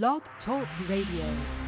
Blog Talk Radio.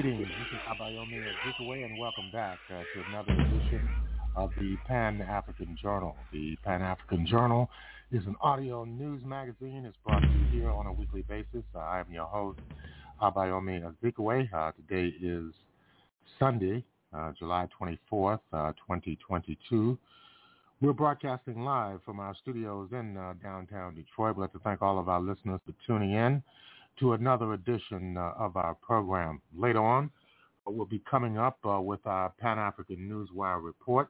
Abayomi Azikiwe, and welcome back uh, to another edition of the Pan-African Journal. The Pan-African Journal is an audio news magazine. It's brought to you here on a weekly basis. Uh, I am your host, Abayomi Azikiwe. Uh, today is Sunday, uh, July 24th, 2022. Uh, We're broadcasting live from our studios in uh, downtown Detroit. We'd like to thank all of our listeners for tuning in to another edition of our program. Later on, we'll be coming up uh, with our Pan-African Newswire report.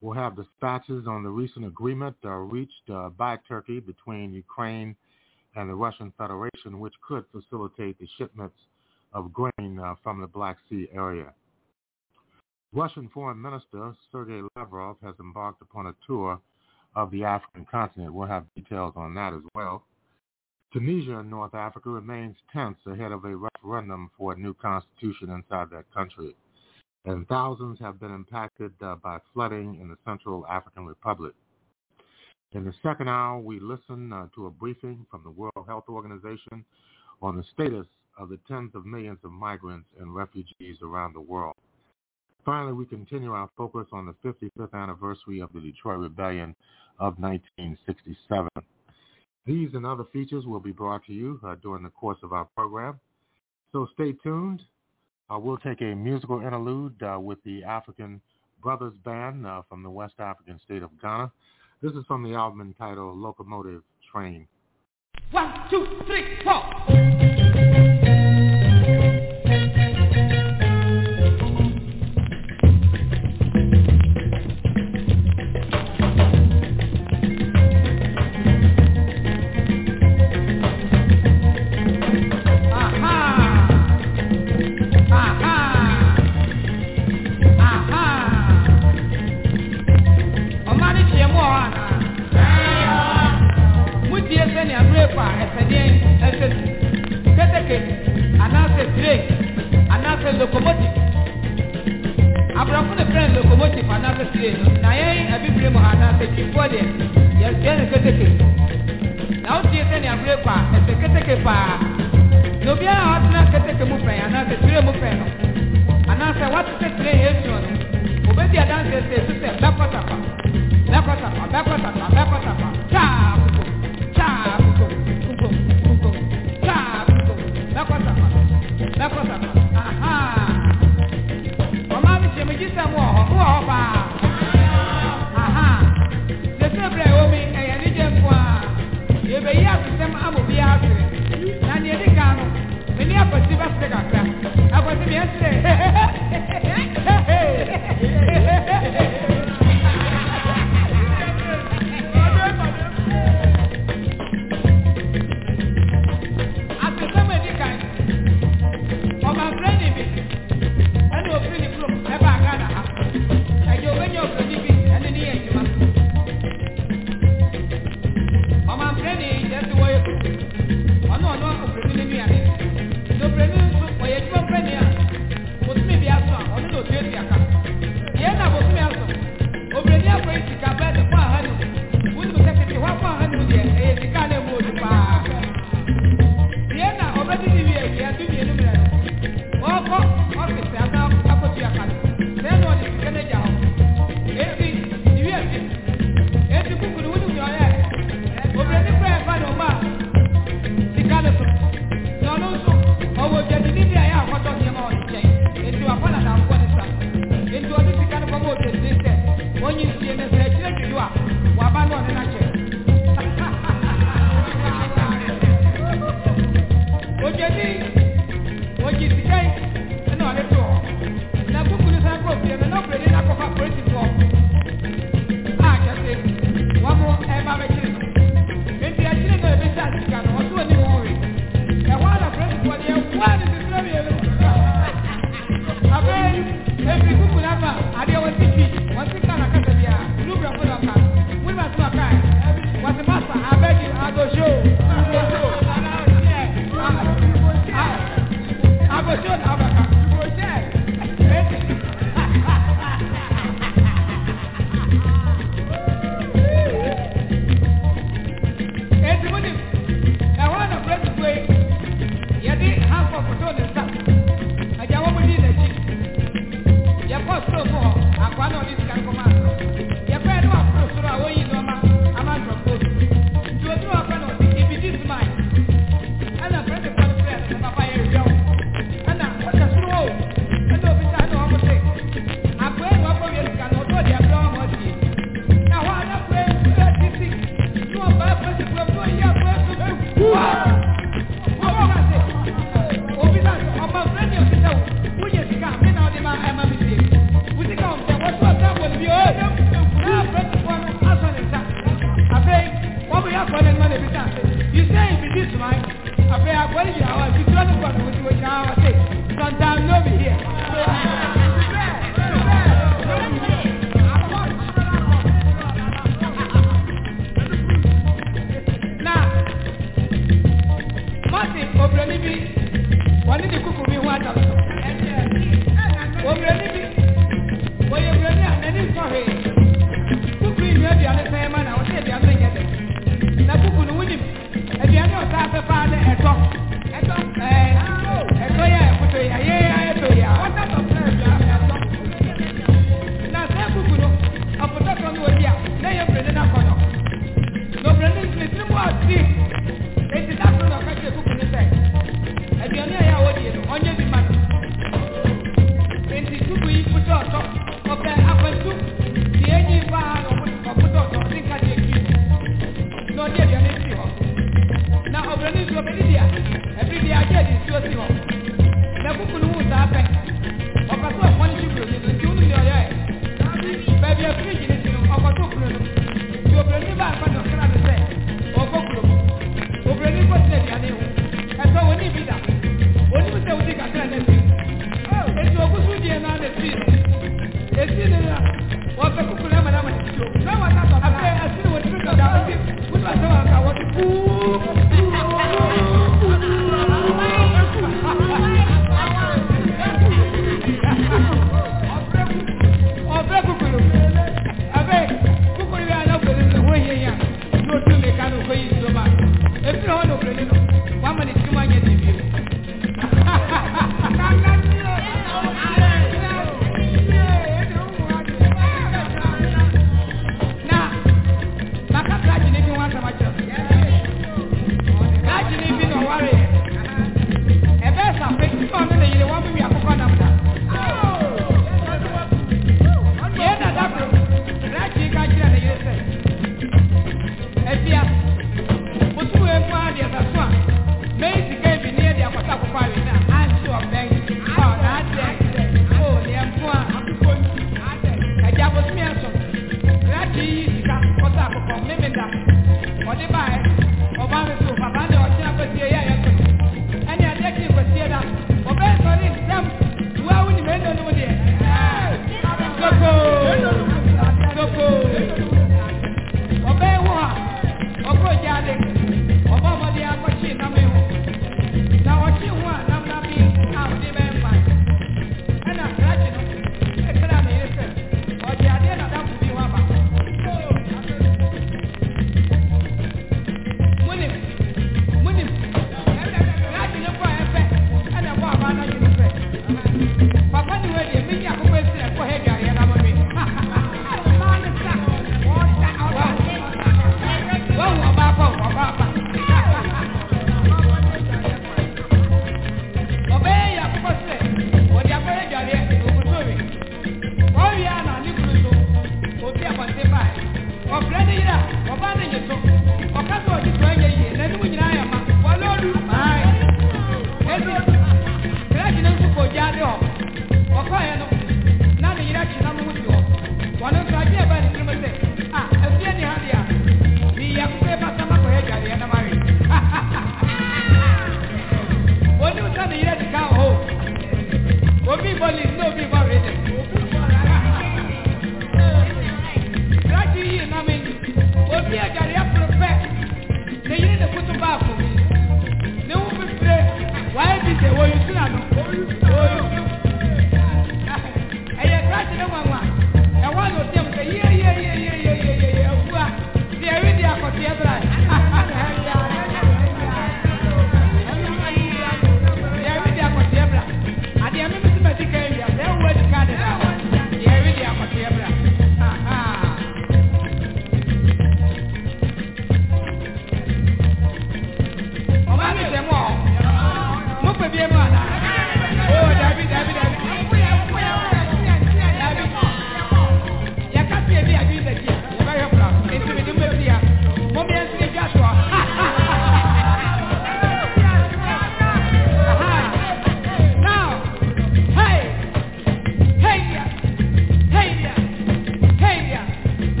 We'll have dispatches on the recent agreement uh, reached uh, by Turkey between Ukraine and the Russian Federation, which could facilitate the shipments of grain uh, from the Black Sea area. Russian Foreign Minister Sergei Lavrov has embarked upon a tour of the African continent. We'll have details on that as well. Tunisia in North Africa remains tense ahead of a referendum for a new constitution inside that country. And thousands have been impacted uh, by flooding in the Central African Republic. In the second hour, we listen uh, to a briefing from the World Health Organization on the status of the tens of millions of migrants and refugees around the world. Finally, we continue our focus on the 55th anniversary of the Detroit Rebellion of 1967. These and other features will be brought to you uh, during the course of our program. So stay tuned. Uh, we'll take a musical interlude uh, with the African Brothers Band uh, from the West African state of Ghana. This is from the album entitled Locomotive Train. One, two, three, four.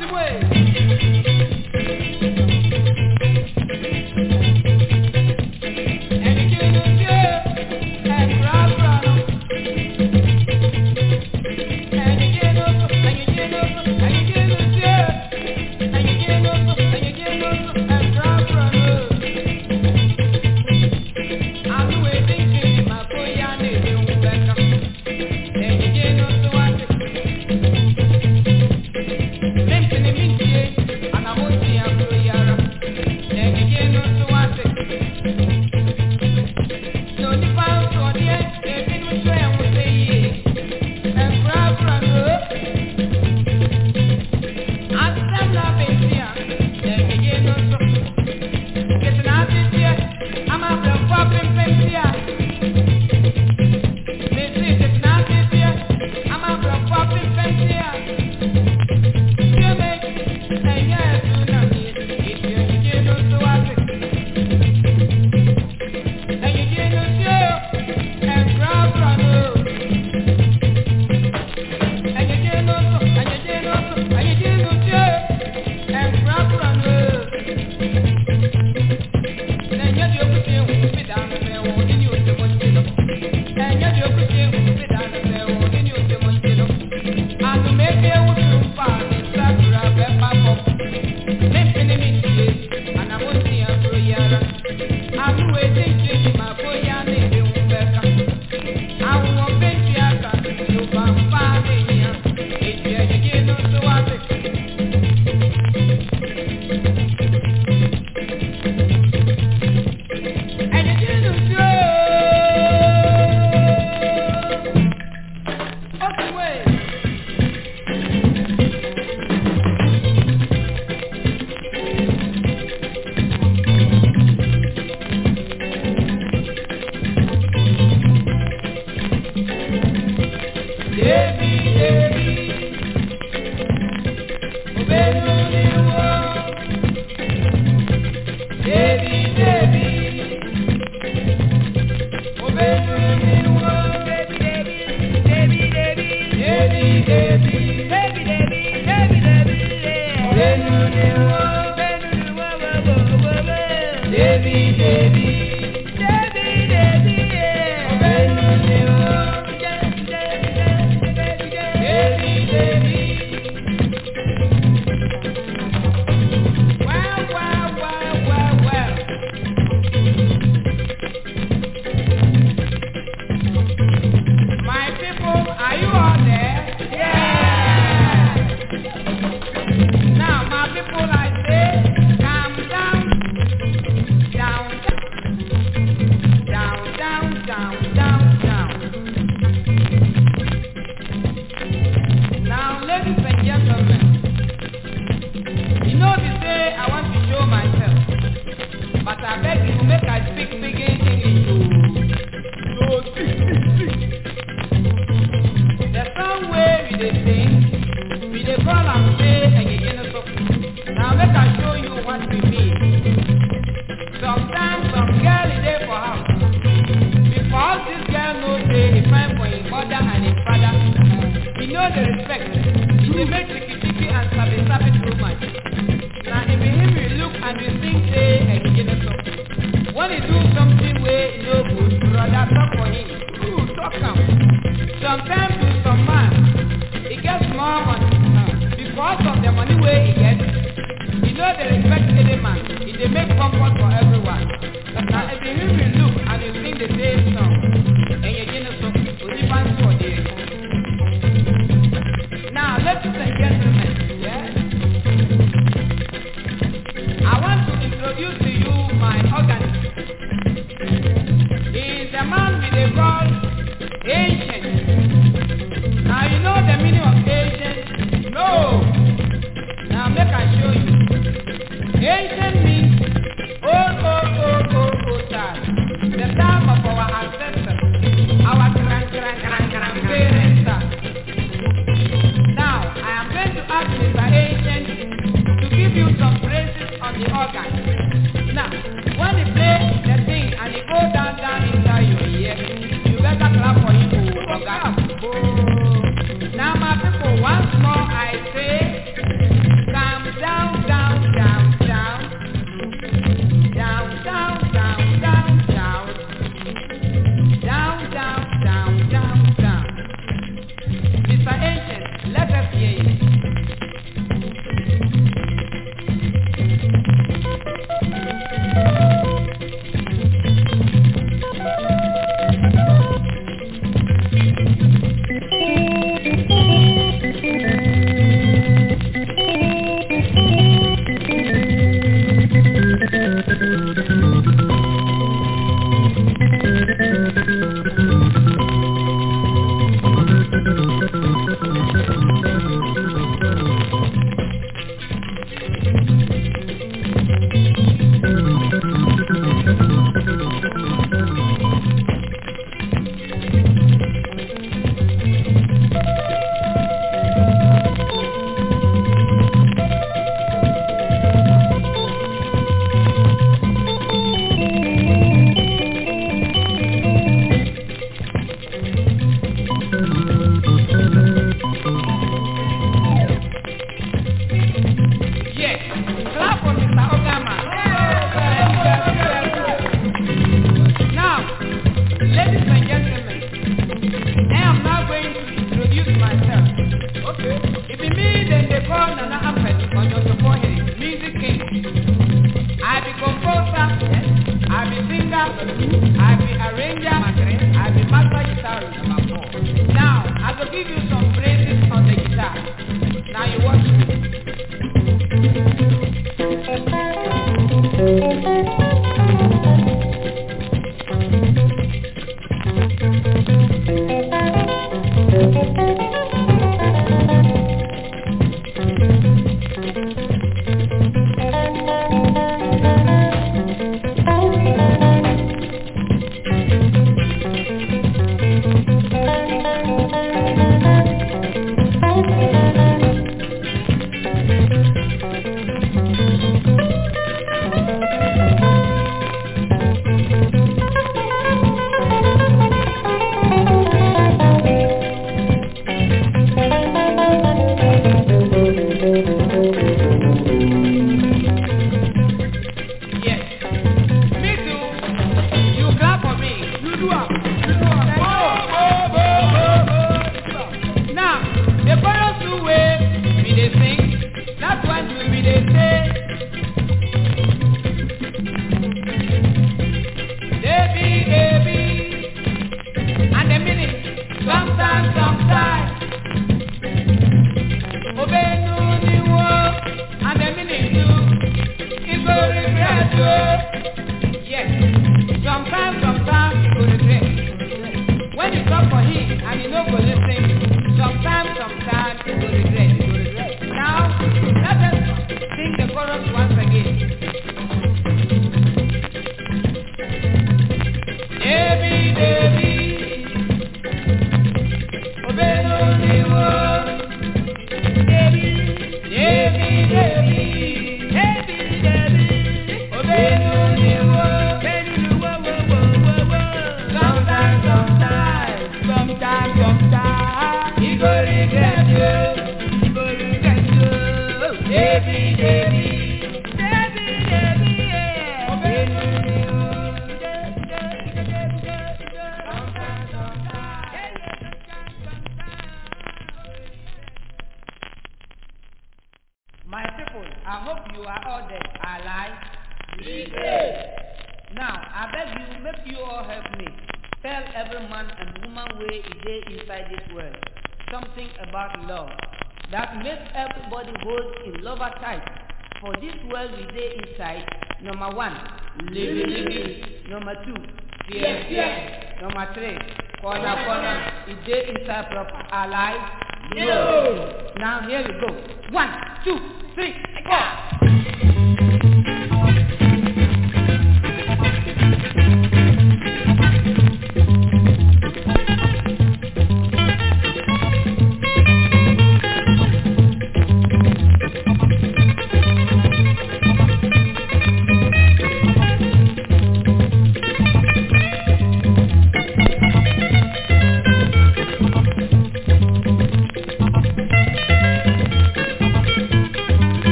Jackson Wade.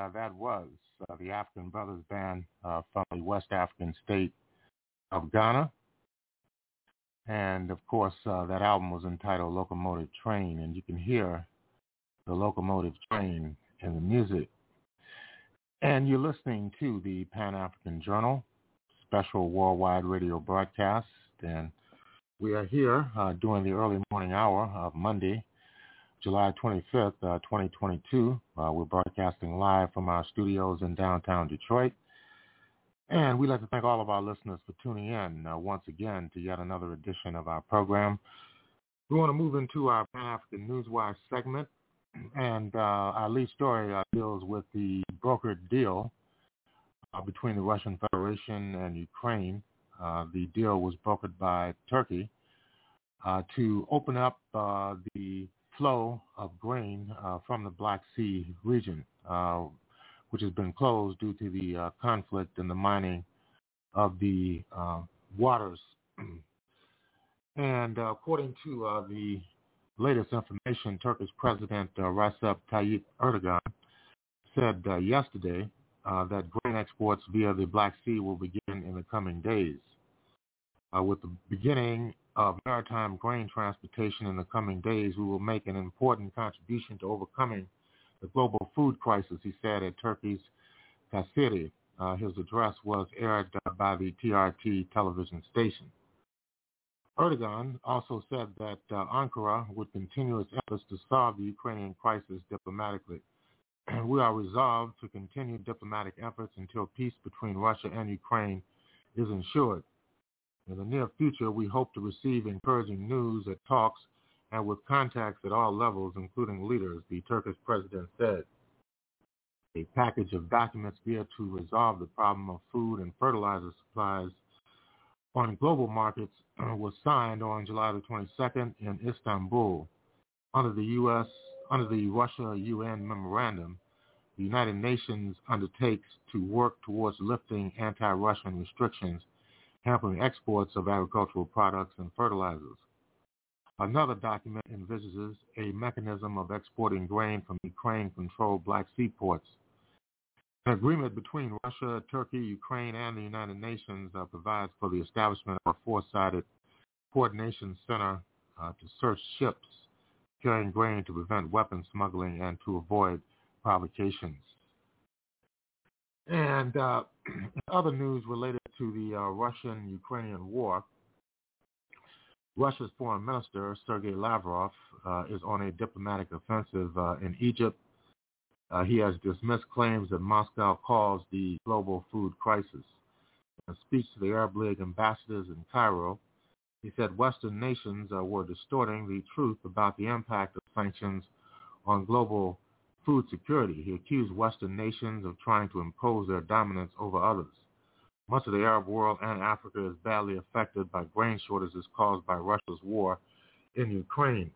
Uh, that was uh, the African Brothers Band uh, from the West African state of Ghana. And of course, uh, that album was entitled Locomotive Train, and you can hear the locomotive train in the music. And you're listening to the Pan-African Journal, special worldwide radio broadcast. And we are here uh, during the early morning hour of Monday, July 25th, uh, 2022. Uh, we're broadcasting live from our studios in downtown Detroit. And we'd like to thank all of our listeners for tuning in uh, once again to yet another edition of our program. We want to move into our Pan-African Newswire segment. And uh, our lead story uh, deals with the brokered deal uh, between the Russian Federation and Ukraine. the deal was brokered by Turkey to open up the flow of grain uh, from the Black Sea region, uh, which has been closed due to the uh, conflict and the mining of the uh, waters. and uh, according to uh, the latest information, Turkish President Recep Tayyip Erdogan said yesterday that grain exports via the Black Sea will begin in the coming days. with the beginning of maritime grain transportation in the coming days, we will make an important contribution to overcoming the global food crisis, he said at Turkey's Kayseri. Uh, his address was aired uh, by the TRT television station. Erdogan also said that uh, Ankara would continue its efforts to solve the Ukrainian crisis diplomatically. we are resolved to continue diplomatic efforts until peace between Russia and Ukraine is ensured. In the near future, we hope to receive encouraging news at talks and with contacts at all levels, including leaders, the Turkish president said. A package of documents geared to resolve the problem of food and fertilizer supplies on global markets was signed on July the 22nd in Istanbul. Under the U.S. under the Russia-UN memorandum, the United Nations undertakes to work towards lifting anti-Russian restrictions hampering exports of agricultural products and fertilizers. Another document envisages a mechanism of exporting grain from Ukraine-controlled Black Sea ports. An agreement between Russia, Turkey, Ukraine, and the United Nations uh, provides for the establishment of a four-sided coordination center uh, to search ships carrying grain to prevent weapon smuggling and to avoid provocations. And uh, other news related to the uh, Russian-Ukrainian war, Russia's foreign minister, Sergei Lavrov, uh, is on a diplomatic offensive uh, in Egypt. Uh, he has dismissed claims that Moscow caused the global food crisis. In a speech to the Arab League ambassadors in Cairo, he said Western nations uh, were distorting the truth about the impact of sanctions on global food security. He accused Western nations of trying to impose their dominance over others. Much of the Arab world and Africa is badly affected by grain shortages caused by Russia's war in Ukraine.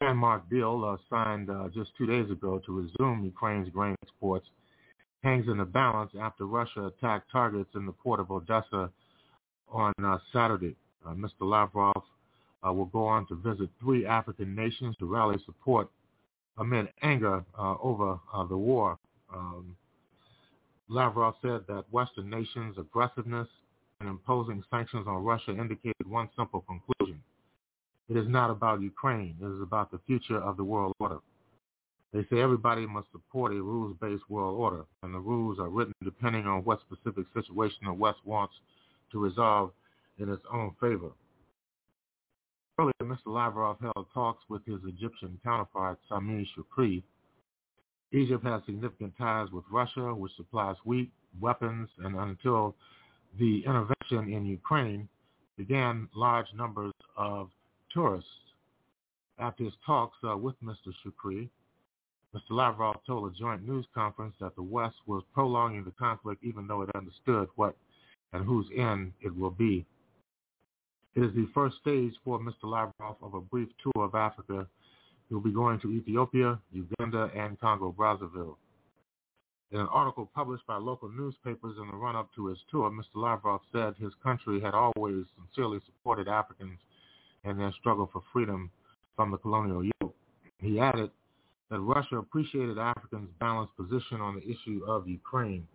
landmark deal uh, signed uh, just two days ago to resume Ukraine's grain exports hangs in the balance after Russia attacked targets in the port of Odessa on uh, Saturday. Uh, Mr. Lavrov uh, will go on to visit three African nations to rally support amid anger uh, over uh, the war. Um, Lavrov said that Western nations' aggressiveness in imposing sanctions on Russia indicated one simple conclusion. It is not about Ukraine. It is about the future of the world order. They say everybody must support a rules-based world order, and the rules are written depending on what specific situation the West wants to resolve in its own favor. Earlier, Mr. Lavrov held talks with his Egyptian counterpart, Sameh Shoukry. Egypt has significant ties with Russia, which supplies wheat, weapons, and until the intervention in Ukraine began large numbers of tourists. After his talks uh, with Mr. Shoukry, Mr. Lavrov told a joint news conference that the West was prolonging the conflict even though it understood what and whose end it will be. It is the first stage for Mr. Lavrov of a brief tour of Africa. He will be going to Ethiopia, Uganda, and Congo-Brazzaville. In an article published by local newspapers in the run-up to his tour, Mr. Lavrov said his country had always sincerely supported Africans in their struggle for freedom from the colonial yoke. He added that Russia appreciated Africans' balanced position on the issue of Ukraine.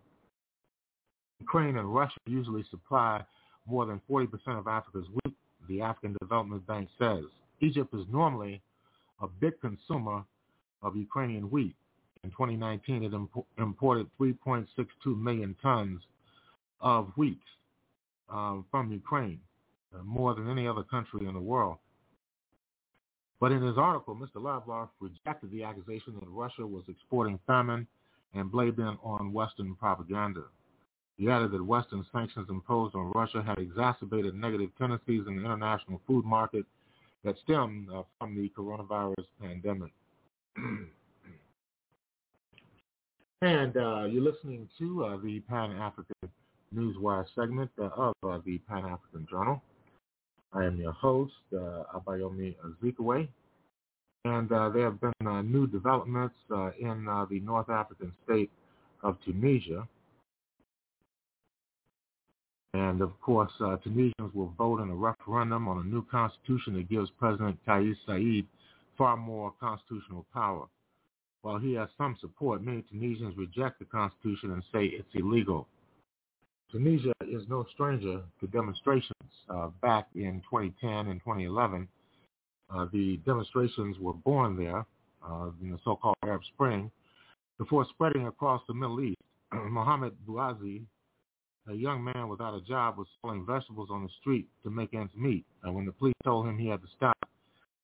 Ukraine and Russia usually supply more than 40% of Africa's wheat, the African Development Bank says. Egypt is normally a big consumer of Ukrainian wheat. In 2019, it imp- imported 3.62 million tons of wheat um, from Ukraine, uh, more than any other country in the world. But in his article, Mr. Lavrov rejected the accusation that Russia was exporting famine and blamed it on Western propaganda. He added that Western sanctions imposed on Russia had exacerbated negative tendencies in the international food market that stem uh, from the coronavirus pandemic. and uh, you're listening to uh, the Pan-African Newswire segment of uh, the Pan-African Journal. I am your host, uh, Abayomi Azikiwe, and uh, there have been new developments in the North African state of Tunisia. And of course, uh, Tunisians will vote in a referendum on a new constitution that gives President Kais Saied far more constitutional power. While he has some support, many Tunisians reject the constitution and say it's illegal. Tunisia is no stranger to demonstrations. Uh, back in 2010 and 2011, uh, the demonstrations were born there uh, in the so-called Arab Spring before spreading across the Middle East. Mohamed Bouazizi, a young man without a job, was selling vegetables on the street to make ends meet. And when the police told him he had to stop,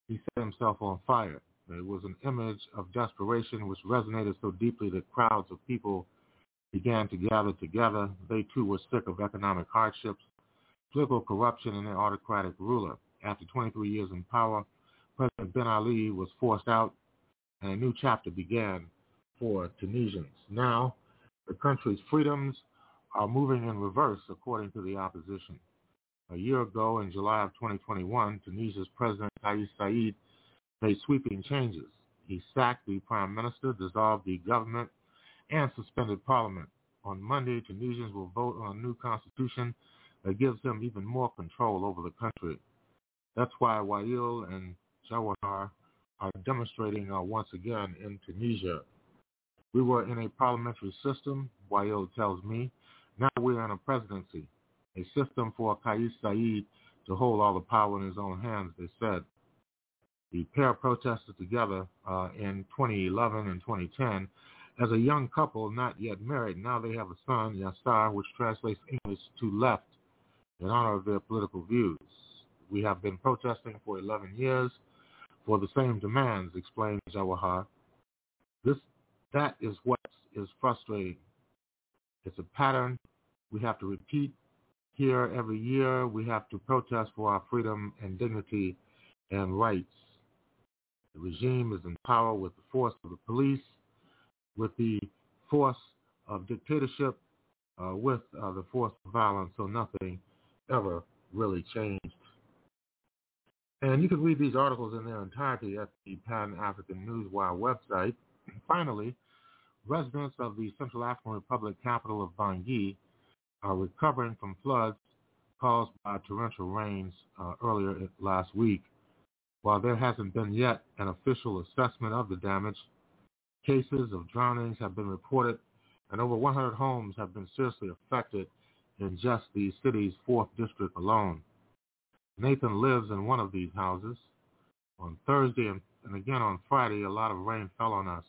he set himself on fire. It was an image of desperation which resonated so deeply that crowds of people began to gather together. They too were sick of economic hardships, political corruption, and their autocratic ruler. After 23 years in power, President Ben Ali was forced out, and a new chapter began for Tunisians. Now, the country's freedoms are moving in reverse, according to the opposition. A year ago, in July of 2021, Tunisia's President Kais Saied made sweeping changes. He sacked the prime minister, dissolved the government, and suspended parliament. On Monday, Tunisians will vote on a new constitution that gives them even more control over the country. That's why Wael and Jawahar are demonstrating uh, once again in Tunisia. We were in a parliamentary system, Wael tells me. Now we're in a presidency, a system for Kais Saied to hold all the power in his own hands, they said. The pair protested together uh, in 2011 and 2010 as a young couple not yet married. Now they have a son, Yassar, which translates English to left in honor of their political views. We have been protesting for 11 years for the same demands, explained Jawahar. This, that is what is frustrating. It's a pattern we have to repeat here every year. We have to protest for our freedom and dignity and rights. The regime is in power with the force of the police with the force of dictatorship, uh, with uh, the force of violence, so nothing ever really changed. And you can read these articles in their entirety at the Pan-African Newswire website. Finally, residents of the Central African Republic capital of Bangui are recovering from floods caused by torrential rains uh, earlier last week. While there hasn't been yet an official assessment of the damage, Cases of drownings have been reported, and over 100 homes have been seriously affected in just the city's fourth district alone. Nathan lives in one of these houses. On Thursday and, and again on Friday, a lot of rain fell on us.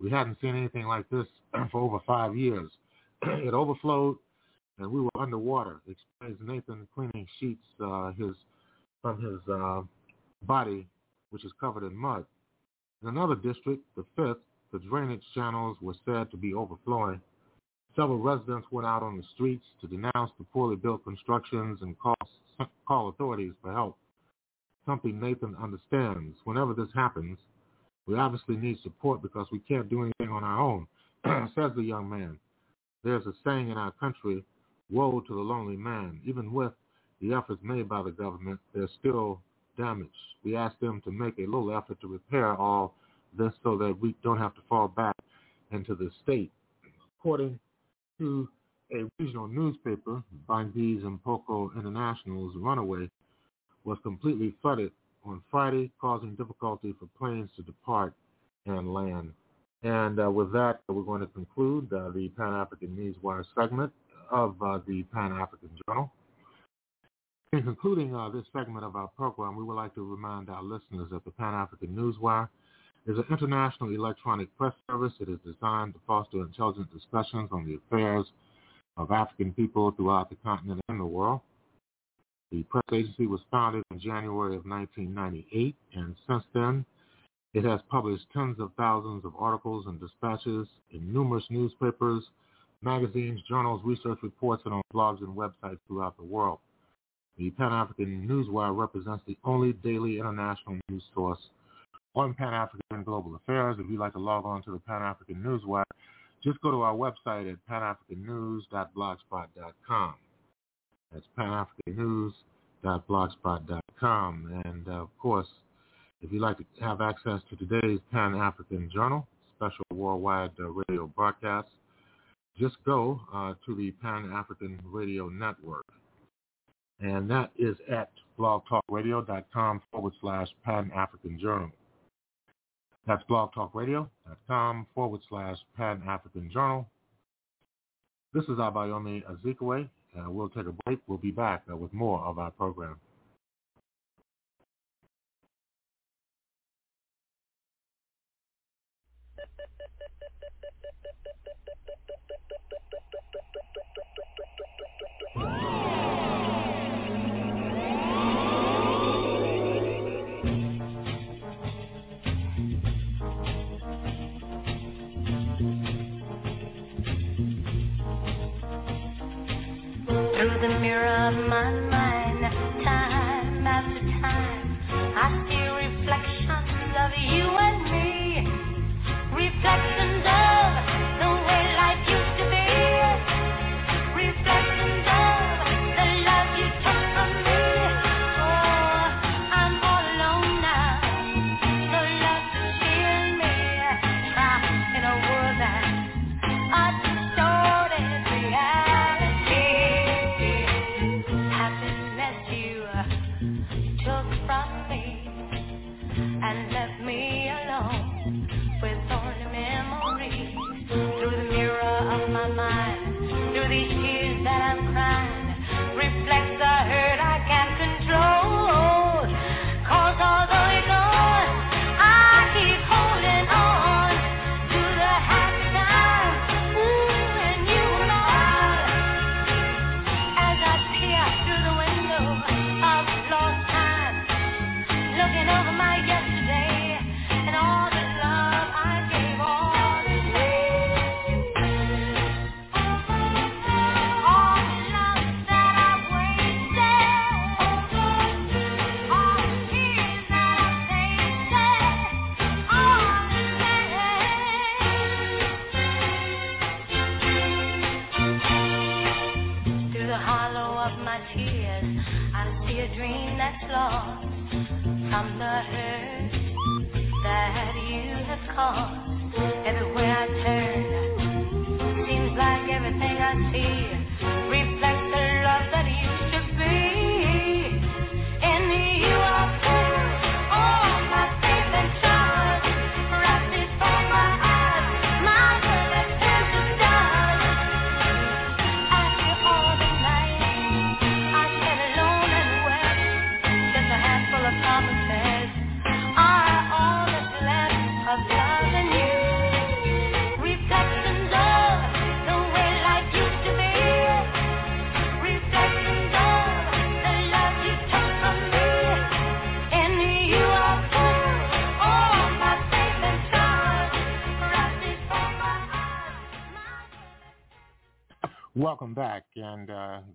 We hadn't seen anything like this for over five years. it overflowed, and we were underwater. Explains Nathan cleaning sheets uh, his from his uh, body, which is covered in mud. In another district, the fifth, the drainage channels were said to be overflowing. Several residents went out on the streets to denounce the poorly built constructions and call, call authorities for help. Something Nathan understands. Whenever this happens, we obviously need support because we can't do anything on our own, says the young man. There's a saying in our country, woe to the lonely man. Even with the efforts made by the government, there's still damage. We ask them to make a little effort to repair all this so that we don't have to fall back into the state. According to a regional newspaper, Bangui M'Poko International's runaway was completely flooded on Friday, causing difficulty for planes to depart and land. And uh, with that, we're going to conclude uh, the Pan-African Newswire segment of uh, the Pan-African Journal. In concluding uh, this segment of our program, we would like to remind our listeners that the Pan-African Newswire is an international electronic press service. It is designed to foster intelligent discussions on the affairs of African people throughout the continent and the world. The press agency was founded in January of 1998, and since then, it has published tens of thousands of articles and dispatches in numerous newspapers, magazines, journals, research reports, and on blogs and websites throughout the world. The Pan-African Newswire represents the only daily international news source on Pan-African global affairs. If you'd like to log on to the Pan-African Newswire, just go to our website at panafricannews.blogspot.com. That's panafricannews.blogspot.com. And uh, of course, if you'd like to have access to today's Pan-African Journal, special worldwide uh, radio broadcast, just go uh, to the Pan-African Radio Network. And that is at blogtalkradio.com forward slash Pan-African Journal. That's blogtalkradio.com forward slash Pan-African Journal. This is Abayomi Azikiwe. Uh, we'll take a break. We'll be back uh, with more of our program. Through the mirror of my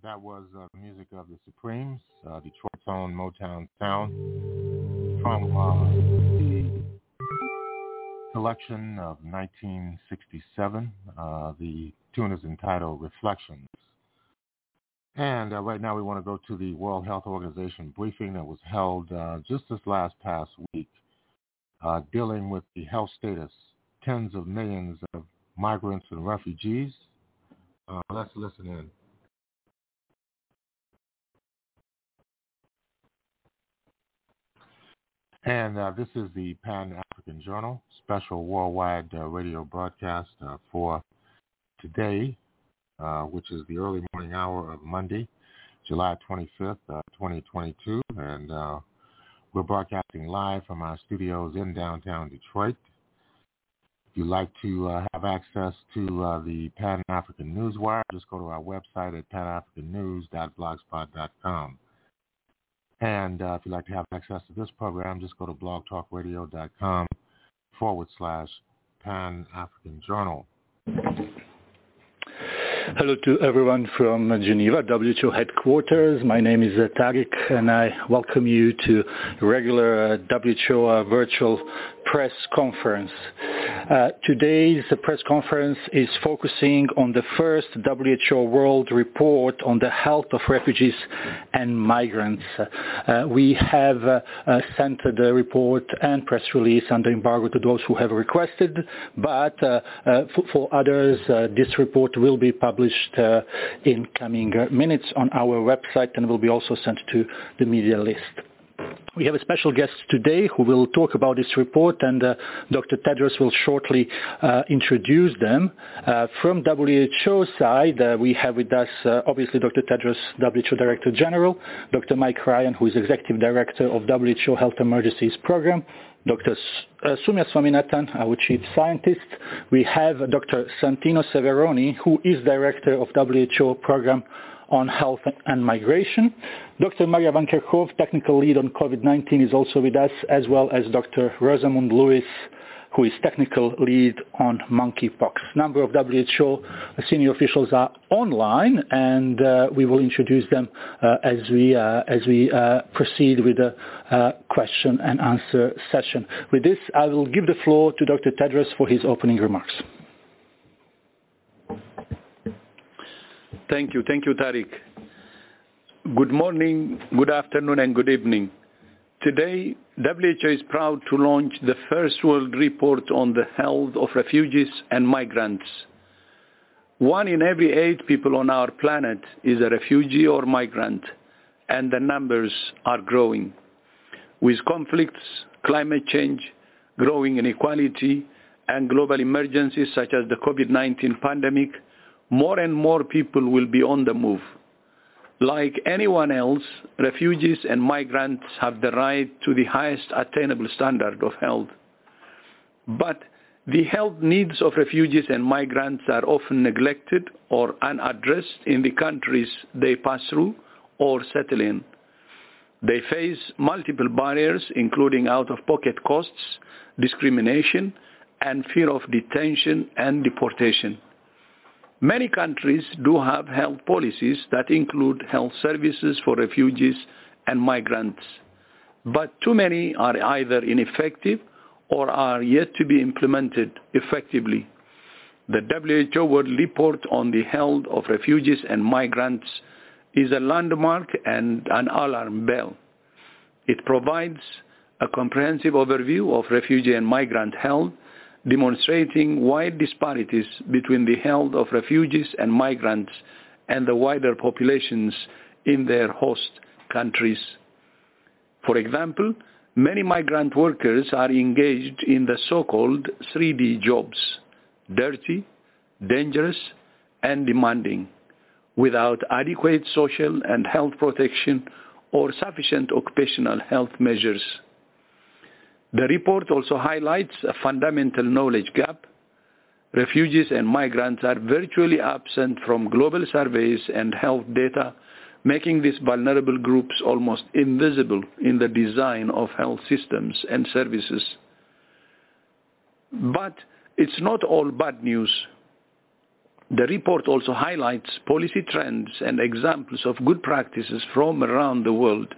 that was uh, music of the Supremes, uh, Detroit's own Motown sound, from uh, the collection of 1967. Uh, the tune is entitled Reflections. And uh, right now we want to go to the World Health Organization briefing that was held uh, just this last past week, dealing with the health status, tens of millions of migrants and refugees. Let's listen in. And uh, this is the Pan-African Journal, special worldwide uh, radio broadcast uh, for today, uh, which is the early morning hour of Monday, July 25th, 2022. And uh, we're broadcasting live from our studios in downtown Detroit. If you'd like to uh, have access to the Pan-African Newswire, just go to our website at panafricannews.blogspot.com. And uh, if you'd like to have access to this program, just go to blogtalkradio.com forward slash Pan African Journal. Hello to everyone from Geneva, WHO headquarters. My name is uh, Tariq and I welcome you to regular uh, WHO uh, virtual press conference. Uh, today's press conference is focusing on the first WHO World Report on the health of refugees and migrants. Uh, we have uh, uh sent the report and press release under embargo to those who have requested, but uh, uh, for, for, others, this report will be published in coming minutes on our website and will be also sent to the media list. We have a special guest today who will talk about this report, and uh, Dr. Tedros will shortly uh, introduce them. Uh, from WHO side, uh, we have with us, uh, obviously, Dr. Tedros, WHO Director General, Dr. Mike Ryan, who is Executive Director of WHO Health Emergencies Program, Dr. Uh, Soumya Swaminathan, our Chief Scientist. We have Dr. Santino Severoni, who is Director of WHO Program on health and migration. Dr. Maria Van Kerkhove, technical lead on COVID-19, is also with us, as well as Dr. Rosamund Lewis, who is technical lead on monkeypox. Number of WHO senior officials are online, and uh, we will introduce them uh, as we uh, as we uh, proceed with the uh, question and answer session. With this, I will give the floor to Dr. Tedros for his opening remarks. Thank you. Thank you, Tariq. Good morning, good afternoon, and good evening. Today, WHO is proud to launch the first world report on the health of refugees and migrants. One in every eight people on our planet is a refugee or migrant, and the numbers are growing. With conflicts, climate change, growing inequality, and global emergencies such as the COVID-19 pandemic, more and more people will be on the move. Like anyone else, refugees and migrants have the right to the highest attainable standard of health. But the health needs of refugees and migrants are often neglected or unaddressed in the countries they pass through or settle in. They face multiple barriers, including out-of-pocket costs, discrimination, and fear of detention and deportation. Many countries do have health policies that include health services for refugees and migrants, but too many are either ineffective or are yet to be implemented effectively. The WHO World Report on the Health of Refugees and Migrants is a landmark and an alarm bell. It provides a comprehensive overview of refugee and migrant health demonstrating wide disparities between the health of refugees and migrants and the wider populations in their host countries. For example, many migrant workers are engaged in the so-called 3D jobs, dirty, dangerous, and demanding, without adequate social and health protection or sufficient occupational health measures. The report also highlights a fundamental knowledge gap. Refugees and migrants are virtually absent from global surveys and health data, making these vulnerable groups almost invisible in the design of health systems and services. But it's not all bad news. The report also highlights policy trends and examples of good practices from around the world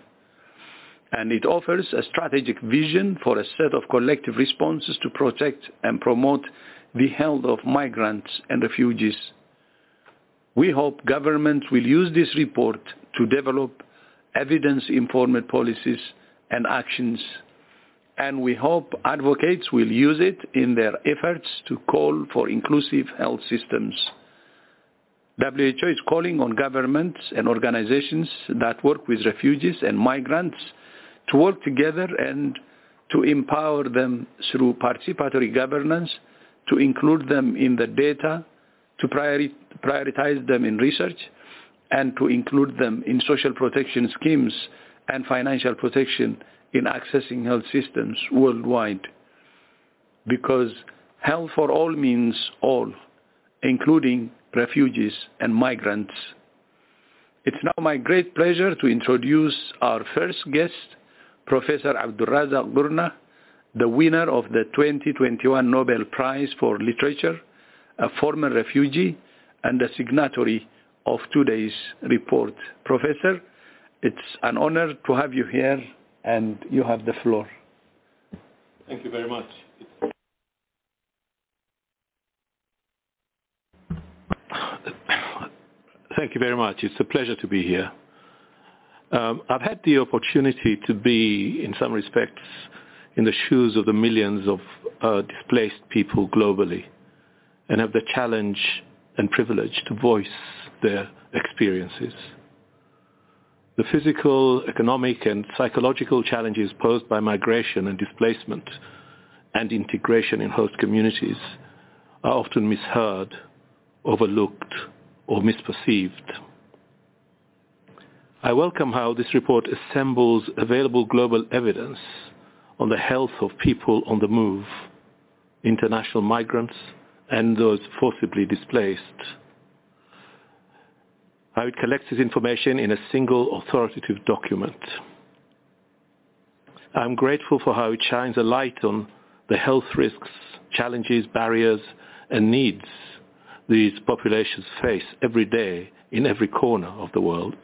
and it offers a strategic vision for a set of collective responses to protect and promote the health of migrants and refugees. We hope governments will use this report to develop evidence-informed policies and actions, and we hope advocates will use it in their efforts to call for inclusive health systems. WHO is calling on governments and organizations that work with refugees and migrants to work together and to empower them through participatory governance, to include them in the data, to priori- prioritize them in research, and to include them in social protection schemes and financial protection in accessing health systems worldwide. Because health for all means all, including refugees and migrants. It's now my great pleasure to introduce our first guest, Professor Abdulrazak Gurnah, the winner of the 2021 Nobel Prize for Literature, a former refugee and a signatory of today's report. Professor, it's an honor to have you here and you have the floor. Thank you very much. Thank you very much. It's a pleasure to be here. Um, I've had the opportunity to be, in some respects, in the shoes of the millions of uh, displaced people globally and have the challenge and privilege to voice their experiences. The physical, economic, and psychological challenges posed by migration and displacement and integration in host communities are often misheard, overlooked, or misperceived. I welcome how this report assembles available global evidence on the health of people on the move, international migrants, and those forcibly displaced. How it collects this information in a single authoritative document. I'm grateful for how it shines a light on the health risks, challenges, barriers, and needs these populations face every day in every corner of the world.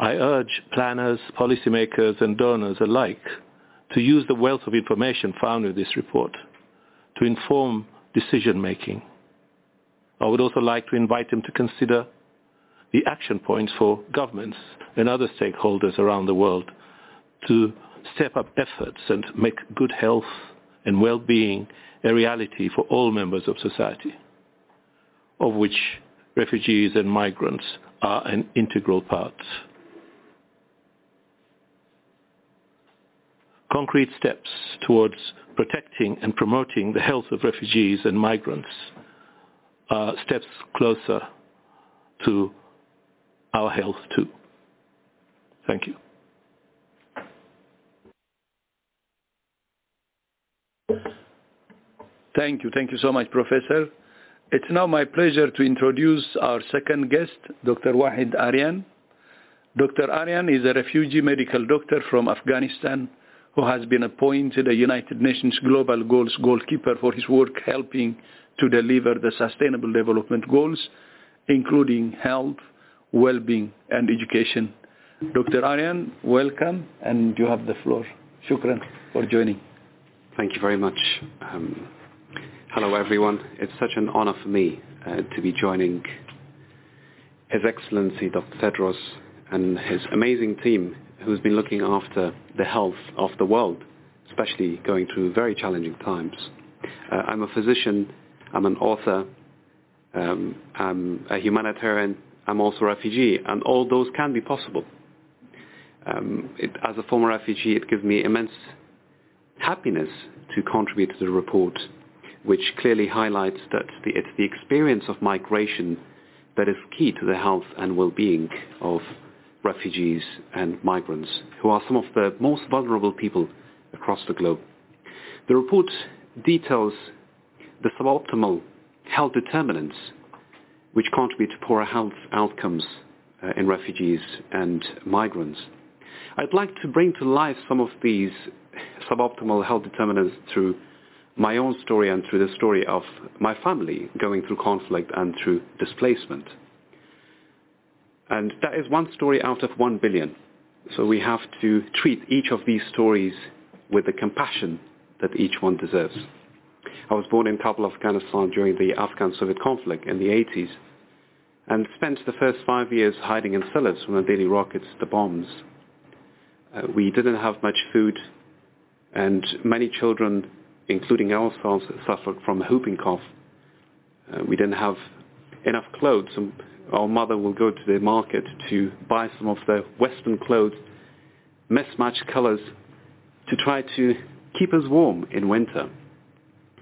I urge planners, policymakers, and donors alike to use the wealth of information found in this report to inform decision-making. I would also like to invite them to consider the action points for governments and other stakeholders around the world to step up efforts and make good health and well-being a reality for all members of society, of which refugees and migrants are an integral part. Concrete steps towards protecting and promoting the health of refugees and migrants are steps closer to our health too. Thank you. Thank you. Thank you so much, Professor. It's now my pleasure to introduce our second guest, Dr. Waheed Arian. Dr. Arian is a refugee medical doctor from Afghanistan who has been appointed a United Nations Global Goals goalkeeper for his work helping to deliver the Sustainable Development Goals, including health, well-being, and education. Dr. Arian, welcome, and you have the floor. Shukran for joining. Thank you very much. Um, Hello, everyone. It's such an honor for me uh, to be joining His Excellency Dr. Tedros and his amazing team who's been looking after the health of the world, especially going through very challenging times. Uh, I'm a physician, I'm an author, um, I'm a humanitarian, I'm also a refugee, and all those can be possible. Um, it, as a former refugee, it gives me immense happiness to contribute to the report which clearly highlights that the, it's the experience of migration that is key to the health and well-being of refugees and migrants, who are some of the most vulnerable people across the globe. The report details the suboptimal health determinants which contribute to poorer health outcomes uh, in refugees and migrants. I'd like to bring to life some of these suboptimal health determinants through my own story and through the story of my family going through conflict and through displacement. And that is one story out of one billion. So we have to treat each of these stories with the compassion that each one deserves. I was born in Kabul, Afghanistan during the Afghan-Soviet conflict in the 80s and spent the first five years hiding in cellars from the daily rockets, the bombs. Uh, we didn't have much food and many children including ourselves, suffered from whooping cough. Uh, we didn't have enough clothes. And our mother will go to the market to buy some of the Western clothes, mismatched colors, to try to keep us warm in winter.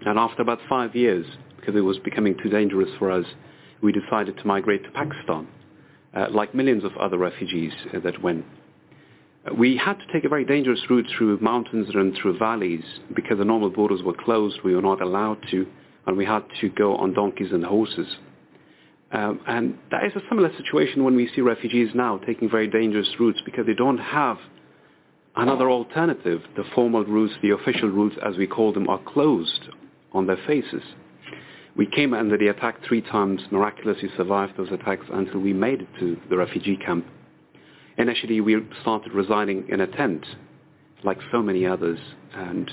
And after about five years, because it was becoming too dangerous for us, we decided to migrate to Pakistan, uh, like millions of other refugees uh, that went. We had to take a very dangerous route through mountains and through valleys because the normal borders were closed. We were not allowed to, and we had to go on donkeys and horses. Um, and that is a similar situation when we see refugees now taking very dangerous routes because they don't have another alternative. The formal routes, the official routes as we call them, are closed on their faces. We came under the attack three times, miraculously survived those attacks until we made it to the refugee camp. Initially, we started residing in a tent, like so many others, and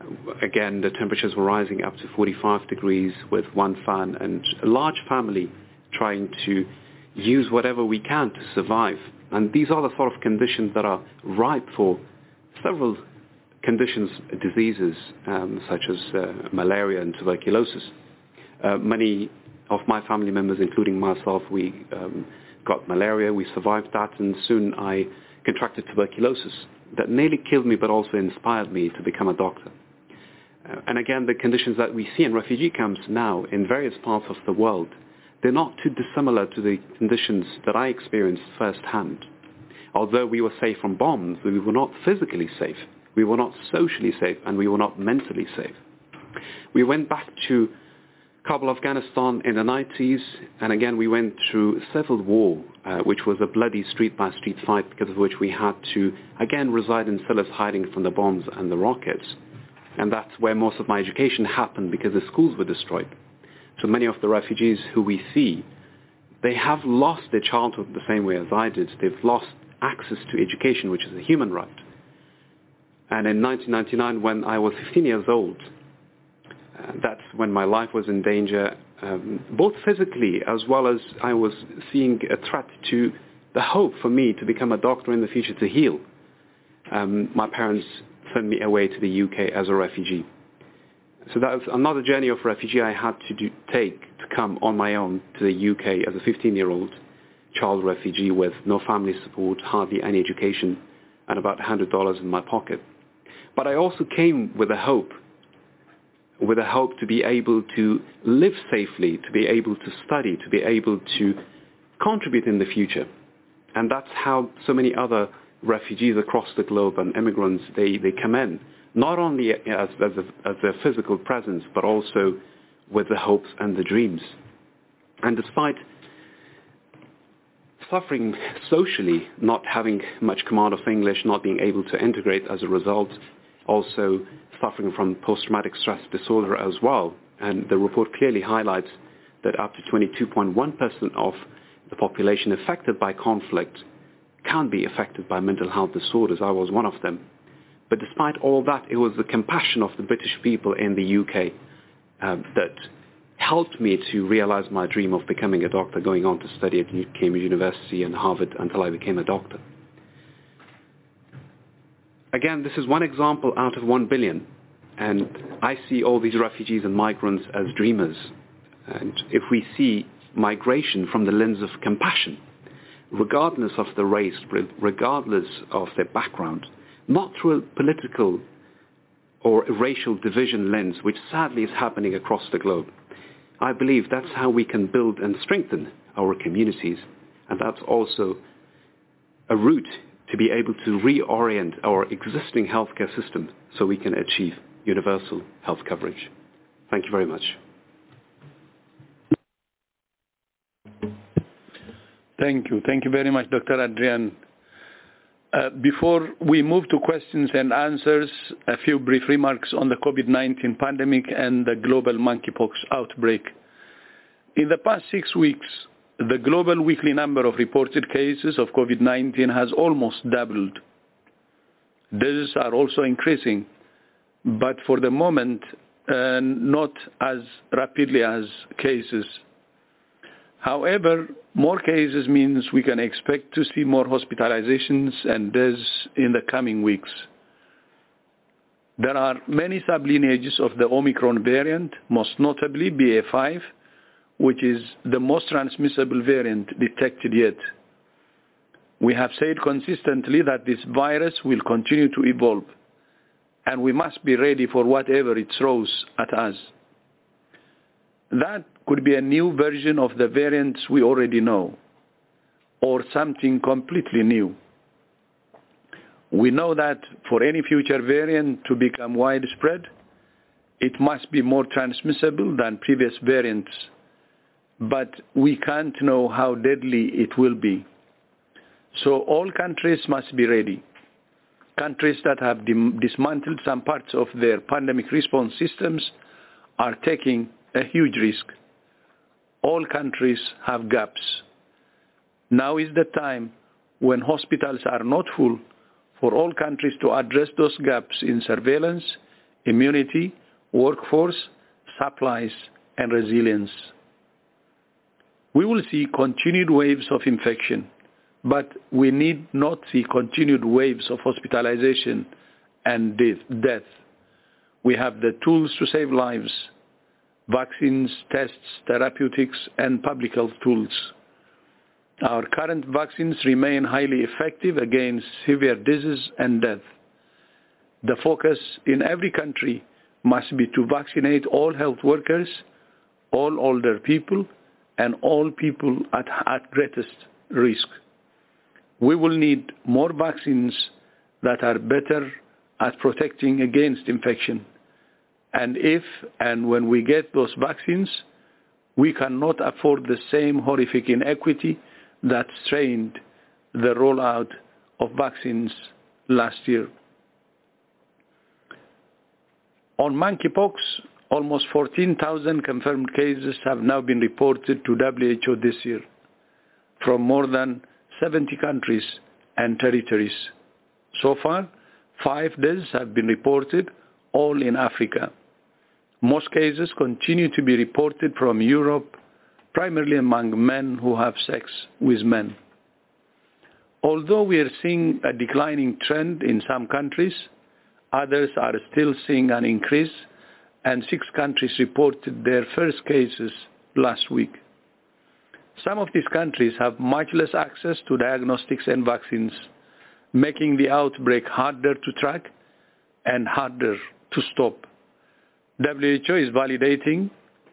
uh, again, the temperatures were rising up to 45 degrees with one fan and a large family trying to use whatever we can to survive. And these are the sort of conditions that are ripe for several conditions, diseases, um, such as uh, malaria and tuberculosis. Uh, many of my family members, including myself, we um, got malaria. We survived that, and soon I contracted tuberculosis. That nearly killed me, but also inspired me to become a doctor. Uh, and again, the conditions that we see in refugee camps now in various parts of the world, they're not too dissimilar to the conditions that I experienced firsthand. Although we were safe from bombs, we were not physically safe, we were not socially safe, and we were not mentally safe. We went back to Kabul, Afghanistan in the 90s, and again we went through civil war, uh, which was a bloody street-by-street fight because of which we had to again reside in cellars hiding from the bombs and the rockets. And that's where most of my education happened because the schools were destroyed. So many of the refugees who we see, they have lost their childhood the same way as I did. They've lost access to education, which is a human right. And in 1999, when I was 15 years old, uh, that's when my life was in danger, um, both physically as well as I was seeing a threat to the hope for me to become a doctor in the future to heal. Um, my parents sent me away to the UK as a refugee. So that was another journey of refugee I had to do, take to come on my own to the UK as a 15-year-old child refugee with no family support, hardly any education, and about $100 in my pocket. But I also came with a hope with a hope to be able to live safely, to be able to study, to be able to contribute in the future. And that's how so many other refugees across the globe and immigrants, they, they come in, not only as, as, a, as a physical presence, but also with the hopes and the dreams. And despite suffering socially, not having much command of English, not being able to integrate as a result, also suffering from post-traumatic stress disorder as well. And the report clearly highlights that up to 22.1% of the population affected by conflict can be affected by mental health disorders. I was one of them. But despite all that, it was the compassion of the British people in the UK um, that helped me to realize my dream of becoming a doctor, going on to study at Cambridge University and Harvard until I became a doctor. Again, this is one example out of one billion. And I see all these refugees and migrants as dreamers. And if we see migration from the lens of compassion, regardless of the race, regardless of their background, not through a political or racial division lens, which sadly is happening across the globe. I believe that's how we can build and strengthen our communities. And that's also a route to be able to reorient our existing healthcare system so we can achieve universal health coverage. Thank you very much. Thank you. Thank you very much, Dr. Arian. Uh, before we move to questions and answers, a few brief remarks on the COVID-19 pandemic and the global monkeypox outbreak. In the past six weeks, the global weekly number of reported cases of COVID-19 has almost doubled. Deaths are also increasing, but for the moment, uh, not as rapidly as cases. However, more cases means we can expect to see more hospitalizations and deaths in the coming weeks. There are many sublineages of the Omicron variant, most notably BA5, which is the most transmissible variant detected yet. We have said consistently that this virus will continue to evolve, and we must be ready for whatever it throws at us. That could be a new version of the variants we already know, or something completely new. We know that for any future variant to become widespread, it must be more transmissible than previous variants, but we can't know how deadly it will be. So all countries must be ready. Countries that have dismantled some parts of their pandemic response systems are taking a huge risk. All countries have gaps. Now is the time when hospitals are not full for all countries to address those gaps in surveillance, immunity, workforce, supplies, and resilience. We will see continued waves of infection, but we need not see continued waves of hospitalization and death. We have the tools to save lives, vaccines, tests, therapeutics, and public health tools. Our current vaccines remain highly effective against severe disease and death. The focus in every country must be to vaccinate all health workers, all older people, and all people at, at greatest risk. We will need more vaccines that are better at protecting against infection. And if and when we get those vaccines, we cannot afford the same horrific inequity that strained the rollout of vaccines last year. On monkeypox, almost 14,000 confirmed cases have now been reported to WHO this year from more than 70 countries and territories. So far, five deaths have been reported, all in Africa. Most cases continue to be reported from Europe, primarily among men who have sex with men. Although we are seeing a declining trend in some countries, others are still seeing an increase, and six countries reported their first cases last week. Some of these countries have much less access to diagnostics and vaccines, making the outbreak harder to track and harder to stop. WHO is validating,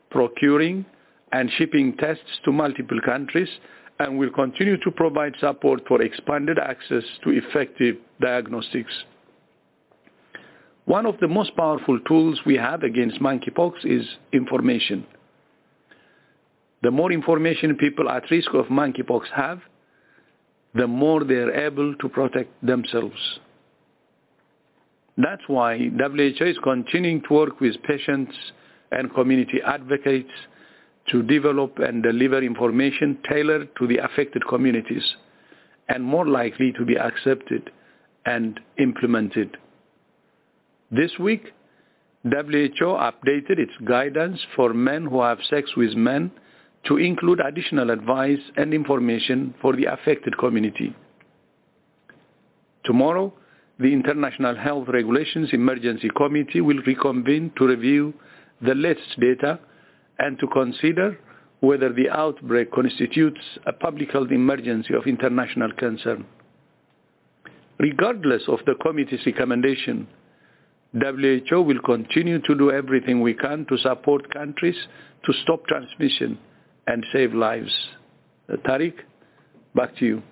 procuring, and shipping tests to multiple countries and will continue to provide support for expanded access to effective diagnostics. One of the most powerful tools we have against monkeypox is information. The more information people at risk of monkeypox have, the more they are able to protect themselves. That's why WHO is continuing to work with patients and community advocates to develop and deliver information tailored to the affected communities and more likely to be accepted and implemented. This week, WHO updated its guidance for men who have sex with men to include additional advice and information for the affected community. Tomorrow, the International Health Regulations Emergency Committee will reconvene to review the latest data and to consider whether the outbreak constitutes a public health emergency of international concern. Regardless of the committee's recommendation, WHO will continue to do everything we can to support countries to stop transmission and save lives. Uh, Tariq, back to you.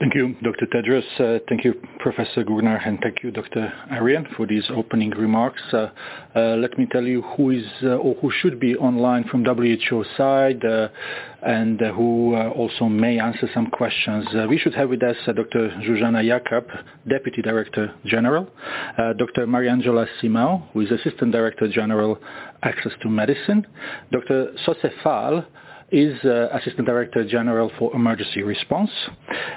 Thank you, Dr. Tedros. Uh, thank you, Professor Gurnah, and thank you, Dr. Arian, for these opening remarks. Uh, uh, let me tell you who is uh, or who should be online from WHO side uh, and uh, who also may answer some questions. we should have with us Dr. Zsuzsanna Jakab, Deputy Director General, Dr. Mariangela Simao, who is Assistant Director General, Access to Medicine, Dr. Socé Fall, is uh, Assistant Director General for Emergency Response.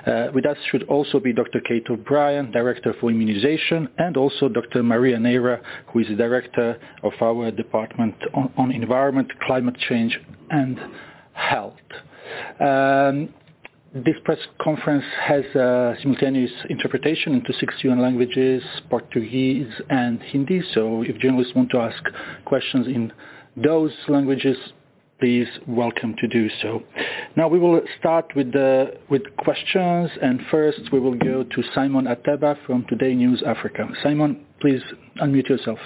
Uh, with us should also be Dr. Kate O'Brien, Director for Immunization, and also Dr. Maria Neira, who is the Director of our Department on, on Environment, Climate Change and Health. Um, this press conference has uh, simultaneous interpretation into six UN languages, Portuguese and Hindi, so if journalists want to ask questions in those languages, please welcome to do so. Now we will start with the with questions, and first we will go to Simon Ateba from Today News Africa. Simon, please unmute yourself.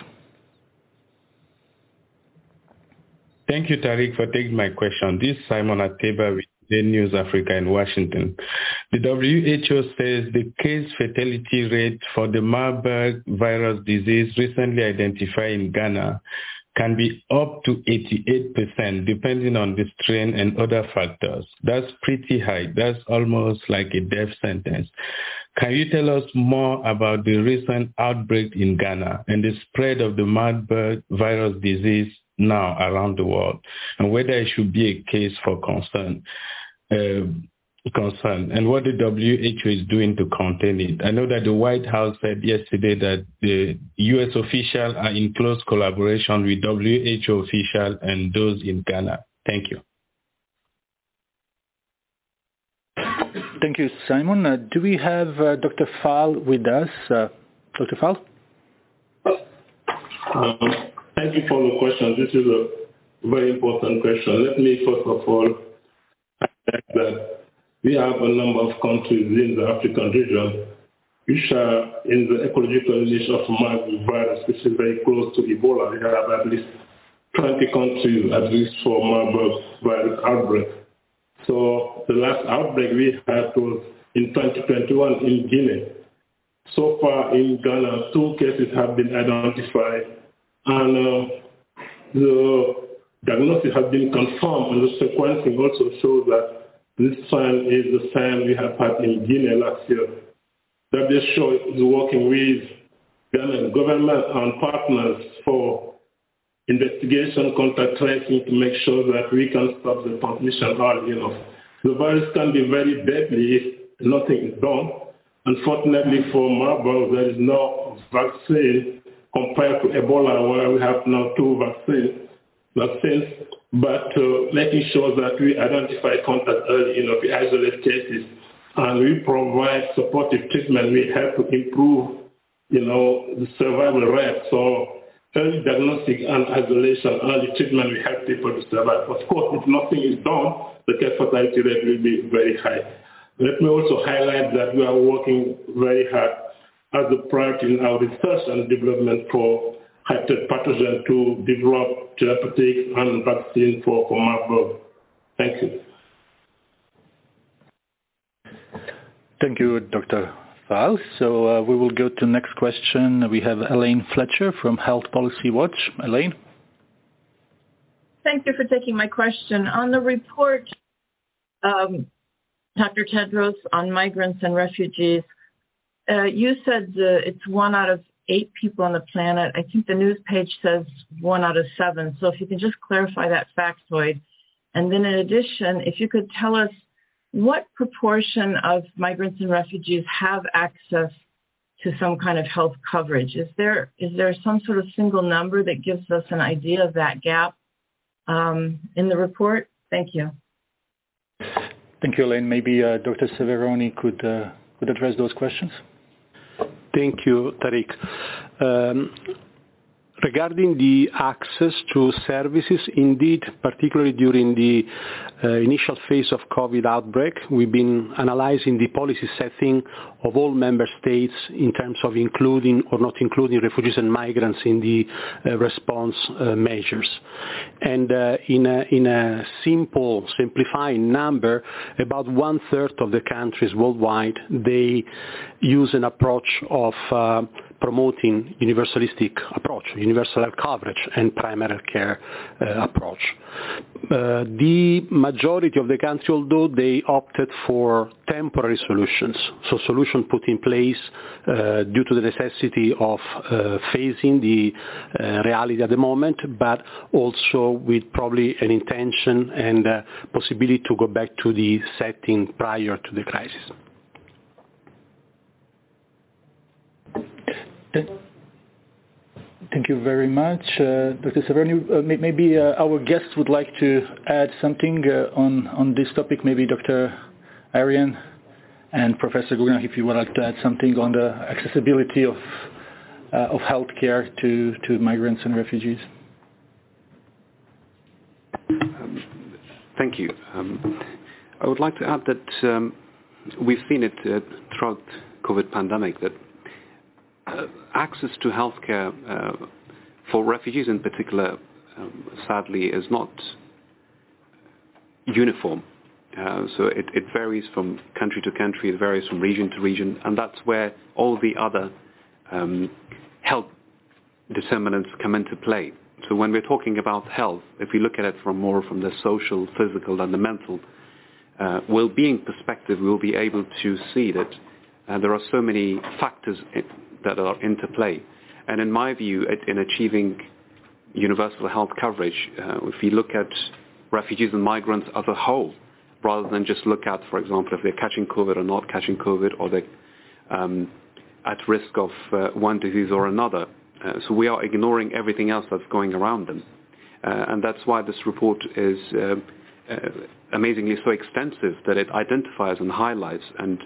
Thank you, Tariq, for taking my question. This is Simon Ateba with Today News Africa in Washington. The WHO says the case fatality rate for the Marburg virus disease recently identified in Ghana can be up to 88% depending on the strain and other factors. That's pretty high. That's almost like a death sentence. Can you tell us more about the recent outbreak in Ghana and the spread of the Marburg virus disease now around the world and whether it should be a case for concern? Uh, concern and what the WHO is doing to contain it. I know that the White House said yesterday that the U.S. officials are in close collaboration with WHO officials and those in Ghana. Thank you. Thank you, Simon. Uh, do we have uh, Dr. Fall with us? Uh, Dr. Fall? Um, thank you for the question. This is a very important question. Let me first of all that we have a number of countries in the African region which are in the ecological niche of Marburg virus, which is very close to Ebola. We have at least 20 countries at least for Marburg virus outbreak. So the last outbreak we had was in 2021 in Guinea. So far in Ghana, two cases have been identified and uh, the diagnosis has been confirmed and the sequencing also shows that this sign is the sign we have had in Guinea last year. WHO is working with Ghana government and partners for investigation, contact tracing to make sure that we can stop the transmission early enough. The virus can be very deadly if nothing is done. Unfortunately for Marburg, there is no vaccine compared to Ebola where we have now two vaccines. vaccines but uh, making sure that we identify contact early, you know, we isolate cases, and we provide supportive treatment. We help to improve, you know, the survival rate. So early diagnostic and isolation, early treatment, we help people to survive. Of course, if nothing is done, the case fatality rate will be very high. Let me also highlight that we are working very hard as a priority in our research and development for pathogen to develop therapeutics and vaccine for, for Marburg. Thank you. Thank you, Dr. Fall. So uh, we will go to the next question. We have Elaine Fletcher from Health Policy Watch. Elaine? Thank you for taking my question. On the report, um, Dr. Tedros, on migrants and refugees, uh, you said uh, it's one out of eight people on the planet. I think the news page says one out of seven. So if you can just clarify that factoid. And then in addition, if you could tell us what proportion of migrants and refugees have access to some kind of health coverage? Is there is there some sort of single number that gives us an idea of that gap um, in the report? Thank you. Thank you, Elaine. Maybe uh, Dr. Severoni could uh, could address those questions. Thank you, Tariq. Um, Regarding the access to services, indeed, particularly during the uh, initial phase of COVID outbreak, we've been analyzing the policy setting of all member states in terms of including or not including refugees and migrants in the uh, response uh, measures. And in, a, simple, simplifying number, about one-third of the countries worldwide, they use an approach of promoting universalistic approach, universal health coverage and primary care uh, approach. Uh, the majority of the country, although they opted for temporary solutions, so solutions put in place uh, due to the necessity of facing the reality at the moment, but also with probably an intention and possibility to go back to the setting prior to the crisis. Thank you very much, uh, Dr. Severoni. Uh, maybe uh, our guests would like to add something on, this topic, maybe Dr. Arian and Professor Guggenheim, if you would like to add something on the accessibility of, of healthcare to, to migrants and refugees. Um, thank you. Um, I would like to add that um, we've seen it throughout COVID pandemic that access to healthcare uh, for refugees in particular, um, sadly, is not uniform. Uh, so it, it, varies from country to country, it varies from region to region, and that's where all the other um, health determinants come into play. So when we're talking about health, if we look at it from more from the social, physical, and the mental uh, well-being perspective, we'll be able to see that uh, there are so many factors that are into play. And in my view, in achieving universal health coverage, uh, if you look at refugees and migrants as a whole, rather than just look at, for example, if they're catching COVID or not catching COVID, or they're um, at risk of uh, one disease or another. Uh, so we are ignoring everything else that's going around them. Uh, and that's why this report is uh, uh, amazingly so extensive that it identifies and highlights and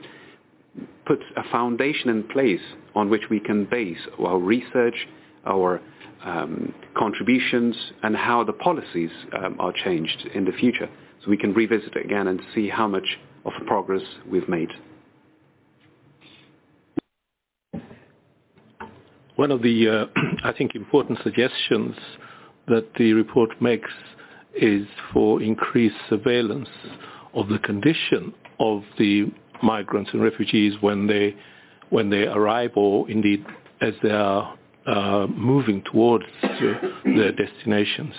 puts a foundation in place on which we can base our research, our um, contributions, and how the policies um, are changed in the future. So we can revisit it again and see how much of progress we've made. One of the, uh, I think, important suggestions that the report makes is for increased surveillance of the condition of the migrants and refugees when they when they arrive or indeed as they are uh, moving towards their destinations.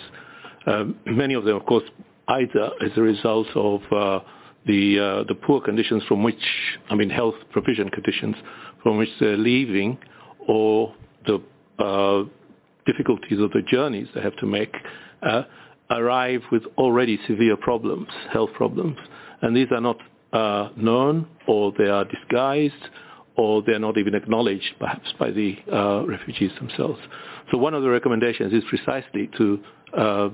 Um, many of them, of course, either as a result of uh, the uh, the poor conditions from which, I mean, health provision conditions from which they're leaving, or the uh, difficulties of the journeys they have to make, uh, arrive with already severe problems, health problems, and these are not uh, known or they are disguised or they're not even acknowledged perhaps by the uh, refugees themselves. So one of the recommendations is precisely to uh,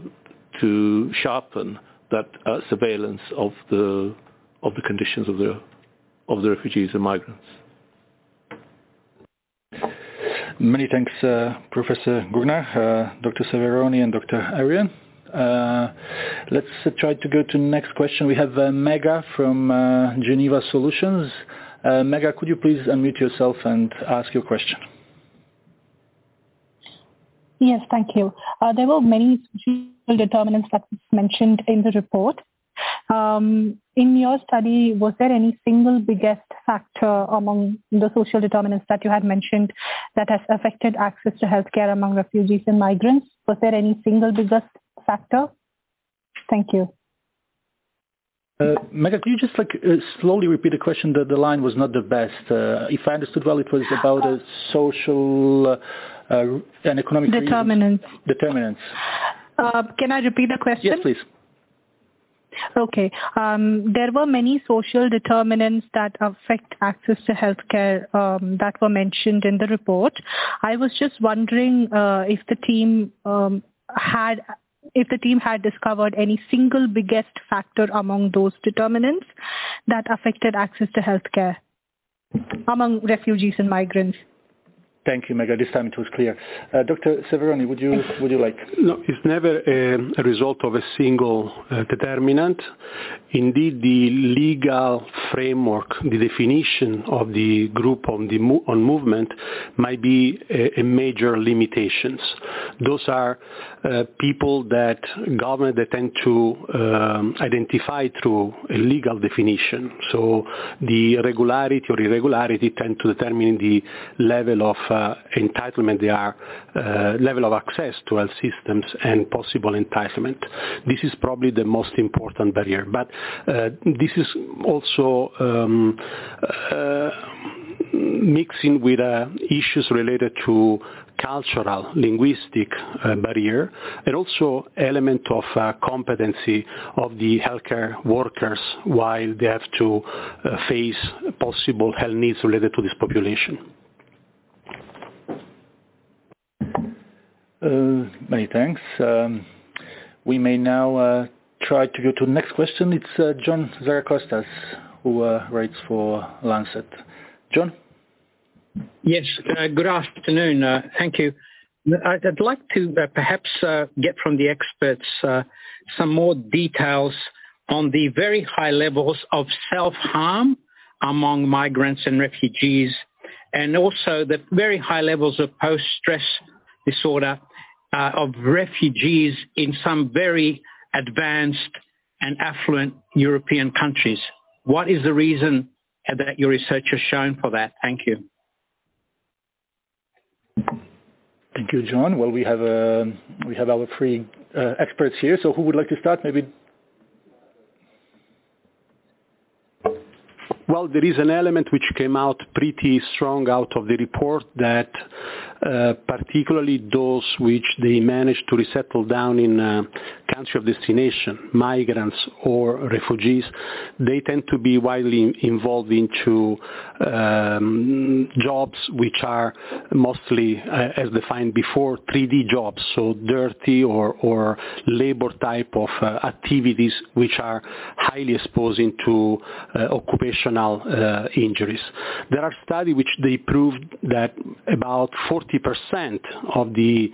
to sharpen that uh, surveillance of the of the conditions of the of the refugees and migrants. Many thanks, uh, Professor Gurnah, uh, Dr. Severoni, and Dr. Arian. Uh, let's uh, try to go to the next question. We have uh, Mega from Geneva Solutions. Mega, could you please unmute yourself and ask your question? Yes, thank you. There were many social determinants that was mentioned in the report. Um, in your study, was there any single biggest factor among the social determinants that you had mentioned that has affected access to healthcare among refugees and migrants? Was there any single biggest factor? Thank you. Uh, Mega, could you just like uh, slowly repeat the question? That the line was not the best. Uh, if I understood well, it was about a social uh, uh, and economic determinants. Reasons. Determinants. Uh, can I repeat the question? Yes, please. Okay. Um, there were many social determinants that affect access to healthcare um, that were mentioned in the report. I was just wondering if the team um, had if the team had discovered any single biggest factor among those determinants that affected access to healthcare among refugees and migrants. Thank you, Mega. This time it was clear. Uh, Dr. Severoni, would you would you like? No, it's never a, result of a single uh, determinant. Indeed, the legal framework, the definition of the group on the movement, might be a, major limitations. Those are uh, people that government they tend to um, identify through a legal definition. So the regularity or irregularity tend to determine the level of entitlement they are, uh, level of access to health systems and possible entitlement. This is probably the most important barrier. But uh, this is also um, uh, mixing with uh, issues related to cultural, linguistic uh, barrier, and also element of uh, competency of the healthcare workers while they have to uh, face possible health needs related to this population. Many thanks. Um, we may now uh, try to go to the next question. It's uh, John Zarocostas who writes for Lancet. John? Yes, good afternoon. Thank you. I'd like to uh, perhaps uh, get from the experts uh, some more details on the very high levels of self-harm among migrants and refugees, and also the very high levels of post-stress disorder uh, of refugees in some very advanced and affluent European countries. What is the reason that your research has shown for that? Thank you. Thank you, John. Well, we have uh, we have our three uh, experts here. So who would like to start? Maybe Well, there is an element which came out pretty strong out of the report that uh, particularly those which they managed to resettle down in uh, country of destination, migrants or refugees, they tend to be widely involved into um, jobs which are mostly, uh, as defined before, 3D jobs, so dirty or, or labor type of uh, activities which are highly exposing to uh, occupational uh, injuries. There are studies which they proved that about 40% of the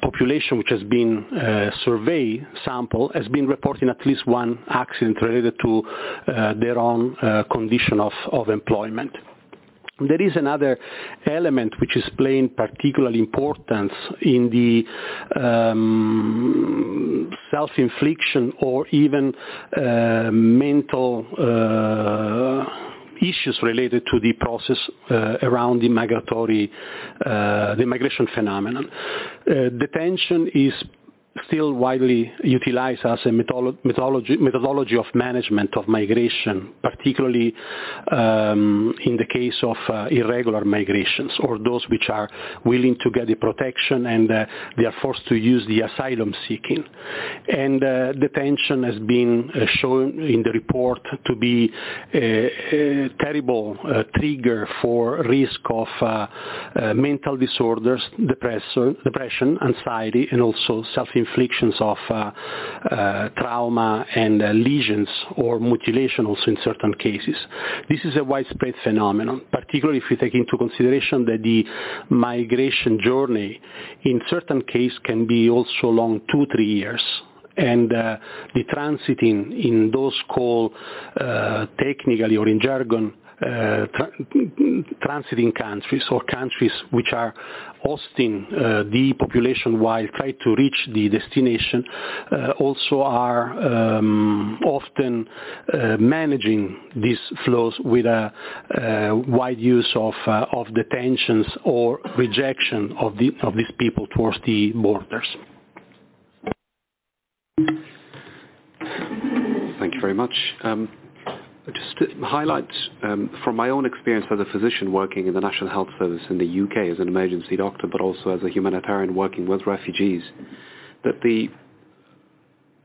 population which has been uh, surveyed sample has been reporting at least one accident related to uh, their own uh, condition of, of employment. There is another element which is playing particular importance in the um, self-infliction or even uh, mental uh, issues related to the process uh, around the migratory, uh, the migration phenomenon. Detention is still widely utilized as a methodology, of management of migration, particularly um, in the case of uh, irregular migrations or those which are willing to get the protection and uh, they are forced to use the asylum seeking. And uh, detention has been uh, shown in the report to be a, a terrible uh, trigger for risk of uh, mental disorders, depression, depression, anxiety, and also self inflictions of uh, uh, trauma and uh, lesions or mutilation also in certain cases. This is a widespread phenomenon, particularly if we take into consideration that the migration journey in certain cases can be also long two, three years and uh, the transiting in those called uh, technically or in jargon uh, tra- transiting countries or countries which are hosting uh, the population while trying to reach the destination uh, also are um, often uh, managing these flows with a uh, wide use of, of detentions or rejection of, the, of these people towards the borders. Thank you very much. Um, just to highlight um, from my own experience as a physician working in the National Health Service in the UK as an emergency doctor, but also as a humanitarian working with refugees, that the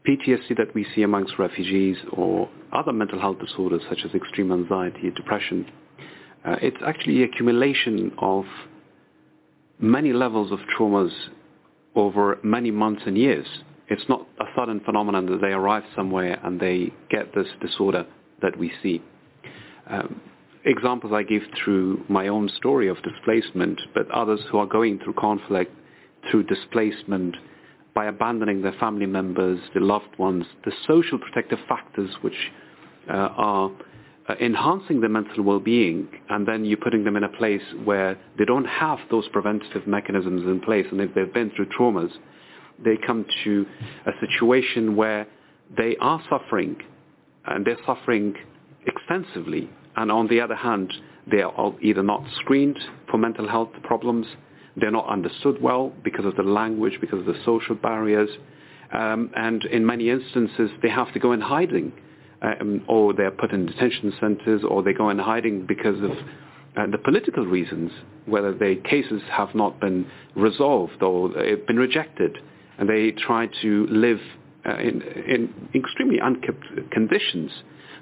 PTSD that we see amongst refugees or other mental health disorders such as extreme anxiety, depression, uh, it's actually accumulation of many levels of traumas over many months and years. It's not a sudden phenomenon that they arrive somewhere and they get this disorder that we see. Um, examples I give through my own story of displacement, but others who are going through conflict, through displacement, by abandoning their family members, their loved ones, the social protective factors which uh, are uh, enhancing their mental well-being, and then you're putting them in a place where they don't have those preventative mechanisms in place, and if they've been through traumas, they come to a situation where they are suffering and they're suffering extensively. And on the other hand, they are either not screened for mental health problems, they're not understood well because of the language, because of the social barriers, um, and in many instances they have to go in hiding, um, or they're put in detention centers, or they go in hiding because of uh, the political reasons, whether their cases have not been resolved or they've been rejected, and they try to live uh, in, in extremely unkept conditions.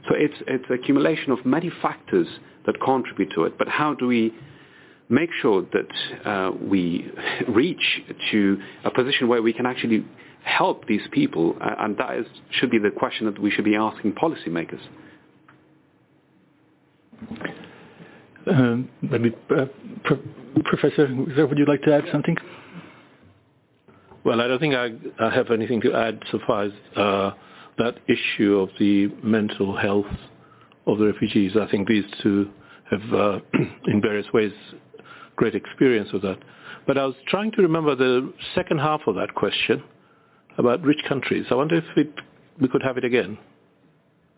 So it's, it's accumulation of many factors that contribute to it. But how do we make sure that uh, we reach to a position where we can actually help these people? Uh, and that is, should be the question that we should be asking policymakers. Um, maybe, uh, Professor, would you like to add something? Well, I don't think I, I have anything to add so far as uh, that issue of the mental health of the refugees. I think these two have, uh, in various ways, great experience with that. But I was trying to remember the second half of that question about rich countries. I wonder if it, we could have it again.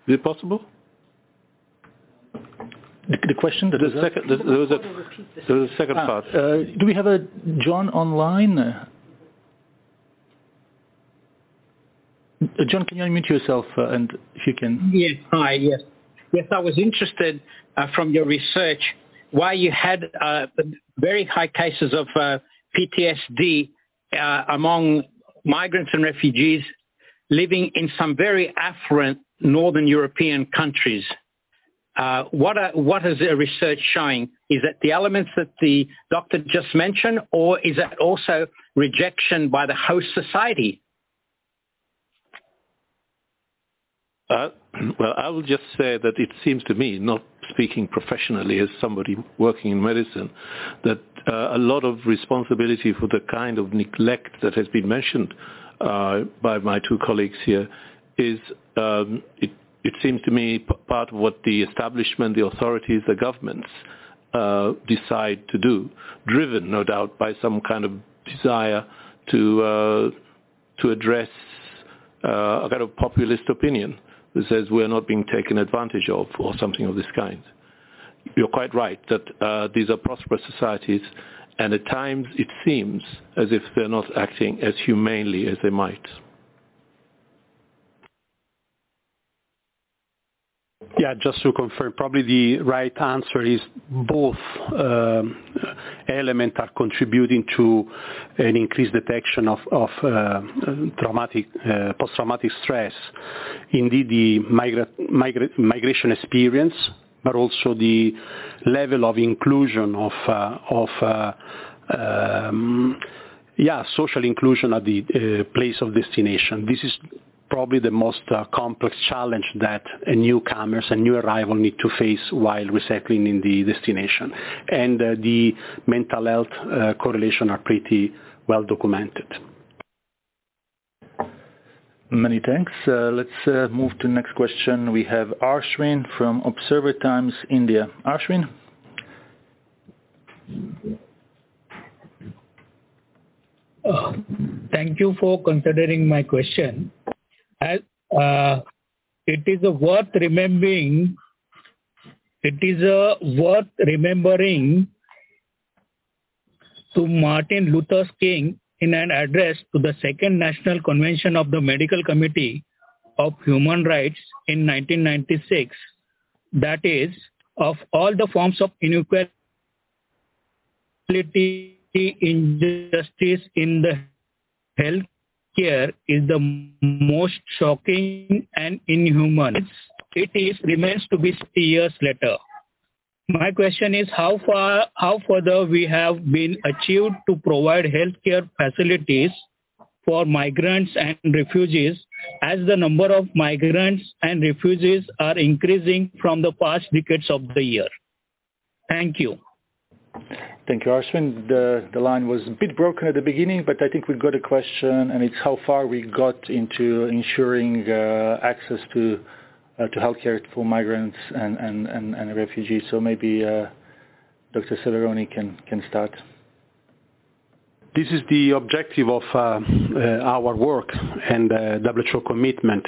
Is it possible? The, the question that the second, the, there was a there was a second ah, part. Uh, do we have a John online? Uh, John, can you unmute yourself uh, and if you can? Yes. Hi. Yes. Yes, I was interested uh, from your research why you had uh, very high cases of uh, PTSD uh, among migrants and refugees living in some very affluent northern European countries. Uh, what, are, what is the research showing? Is it the elements that the doctor just mentioned, or is it also rejection by the host society? Uh, well, I will just say that it seems to me, not speaking professionally as somebody working in medicine, that uh, a lot of responsibility for the kind of neglect that has been mentioned uh, by my two colleagues here is, um, it, it, seems to me, p- part of what the establishment, the authorities, the governments uh, decide to do, driven, no doubt, by some kind of desire to uh, to address uh, a kind of populist opinion that says we're not being taken advantage of or something of this kind. You're quite right that uh, these are prosperous societies and at times it seems as if they're not acting as humanely as they might. Yeah, just to confirm, probably the right answer is both um, elements are contributing to an increased detection of, uh, traumatic, uh, post-traumatic stress. Indeed, the migra- migra- migration experience, but also the level of inclusion of, uh, of um, yeah, social inclusion at the place of destination. This is probably the most uh, complex challenge that a newcomers and new arrival need to face while resettling in the destination. And uh, the mental health uh, correlation are pretty well documented. Many thanks. Uh, let's uh, move to the next question. We have Arshwin from Observer Times, India. Arshwin? Uh, thank you for considering my question as uh, it is worth remembering it is worth remembering to Martin Luther King in an address to the Second National Convention of the Medical Committee of Human Rights in 1996 that is of all the forms of inequality injustice in the health care is the most shocking and inhuman. It is remains to be years later. My question is how far, how further we have been achieved to provide healthcare facilities for migrants and refugees as the number of migrants and refugees are increasing from the past decades of the year. Thank you. Thank you, Arshwin. The, the line was a bit broken at the beginning, but I think we got a question, and it's how far we got into ensuring uh, access to uh, to healthcare for migrants and, and, and, and refugees. So maybe uh, Dr. Severoni can, can start. This is the objective of uh, uh, our work and uh, WHO commitment.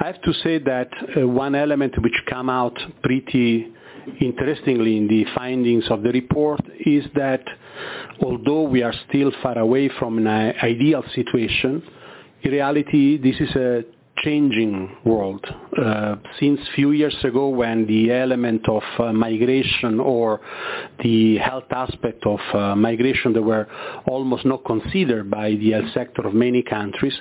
I have to say that uh, one element which came out pretty interestingly in the findings of the report is that although we are still far away from an ideal situation, in reality this is a changing world. Uh, since few years ago when the element of uh, migration or the health aspect of uh, migration that were almost not considered by the health sector of many countries,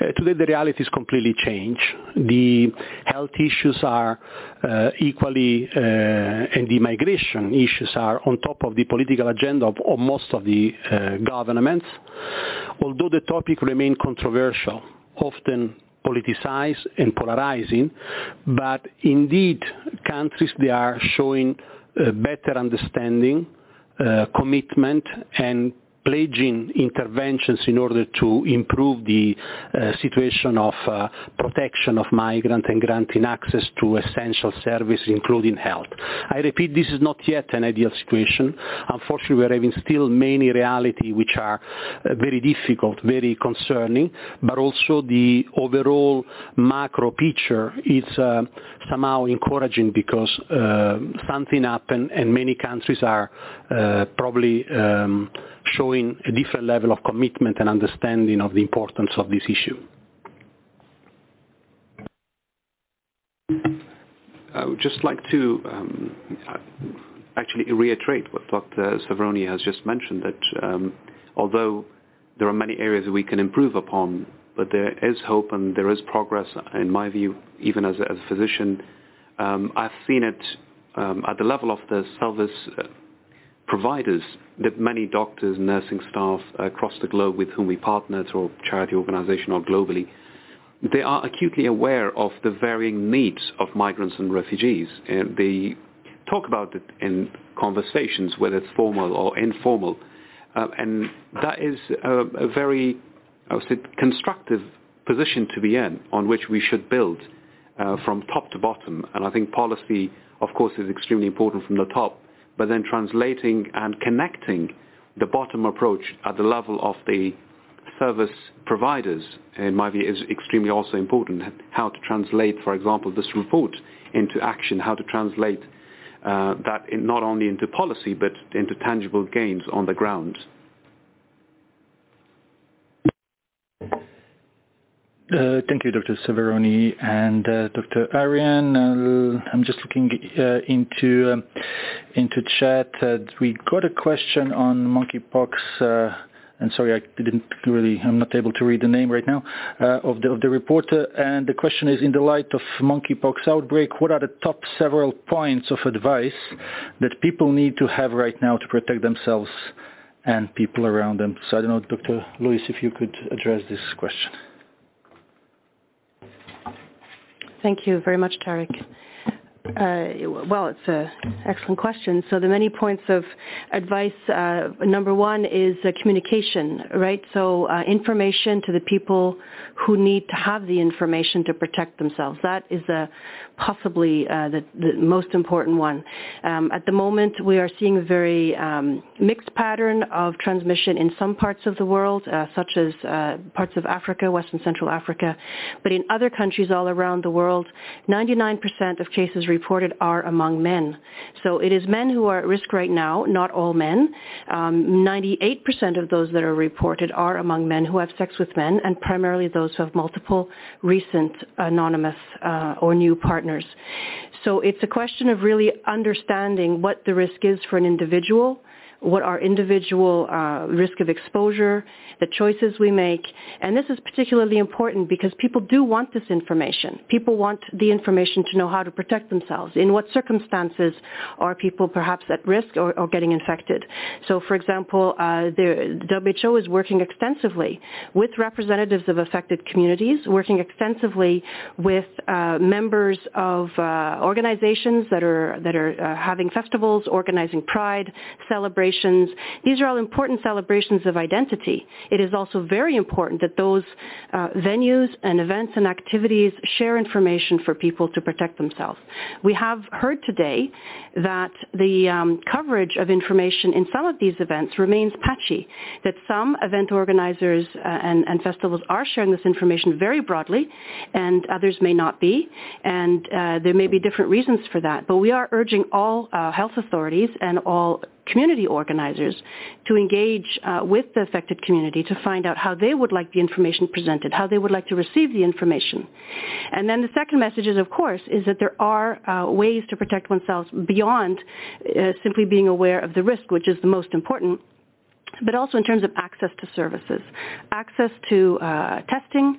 uh, today the reality is completely changed. The health issues are uh, equally, uh, and the migration issues are on top of the political agenda of, of most of the governments, although the topic remains controversial, often politicized and polarizing, but indeed countries they are showing better understanding, uh, commitment and pledging interventions in order to improve the uh, situation of uh, protection of migrants and granting access to essential services, including health. I repeat, this is not yet an ideal situation. Unfortunately, we are having still many realities which are uh, very difficult, very concerning, but also the overall macro picture is uh, somehow encouraging because uh, something happened and many countries are uh, probably um, showing a different level of commitment and understanding of the importance of this issue. I would just like to um, actually reiterate what Dr. Severoni has just mentioned, that um, although there are many areas we can improve upon, but there is hope and there is progress, in my view, even as a, as a physician. Um, I've seen it um, at the level of the service uh, providers that many doctors, nursing staff across the globe with whom we partner through charity organization or globally, they are acutely aware of the varying needs of migrants and refugees. And they talk about it in conversations, whether it's formal or informal. Uh, and that is a, a very, I would say, constructive position to be in on which we should build uh, from top to bottom. And I think policy, of course, is extremely important from the top but then translating and connecting the bottom approach at the level of the service providers, in my view, is extremely also important. How to translate, for example, this report into action, how to translate uh, that not only into policy, but into tangible gains on the ground. Uh, thank you, Dr. Severoni and uh, Dr. Arian. Uh, I'm just looking uh, into um, into chat. Uh, we got a question on monkeypox. And sorry, I didn't really. I'm not able to read the name right now of the of the reporter. And the question is: In the light of monkeypox outbreak, what are the top several points of advice that people need to have right now to protect themselves and people around them? So I don't know, Dr. Lewis, if you could address this question. Thank you very much, Tarik. Uh, well, it's an excellent question. So the many points of advice, uh, number one is uh, communication, right? So uh, information to the people who need to have the information to protect themselves. That is possibly uh, the, the, most important one. Um, at the moment, we are seeing a very um, mixed pattern of transmission in some parts of the world, uh, such as parts of Africa, West and Central Africa. But in other countries all around the world, 99% of cases reported are among men. So it is men who are at risk right now, not all men. Um, 98% of those that are reported are among men who have sex with men, and primarily those who have multiple recent anonymous uh, or new partners partners. So it's a question of really understanding what the risk is for an individual what our individual uh, risk of exposure, the choices we make. And this is particularly important because people do want this information. People want the information to know how to protect themselves. In what circumstances are people perhaps at risk or, or getting infected? So for example, uh, the, WHO is working extensively with representatives of affected communities, working extensively with uh, members of uh, organizations that are, that are uh, having festivals, organizing pride, celebrations, celebrations. These are all important celebrations of identity. It is also very important that those uh, venues and events and activities share information for people to protect themselves. We have heard today that the um, coverage of information in some of these events remains patchy, that some event organizers uh, and, and, festivals are sharing this information very broadly and others may not be, and uh, there may be different reasons for that. But we are urging all uh, health authorities and all community organizers to engage uh, with the affected community to find out how they would like the information presented, how they would like to receive the information. And then the second message is, of course, is that there are uh, ways to protect oneself beyond uh, simply being aware of the risk, which is the most important but also in terms of access to services, access to uh, testing,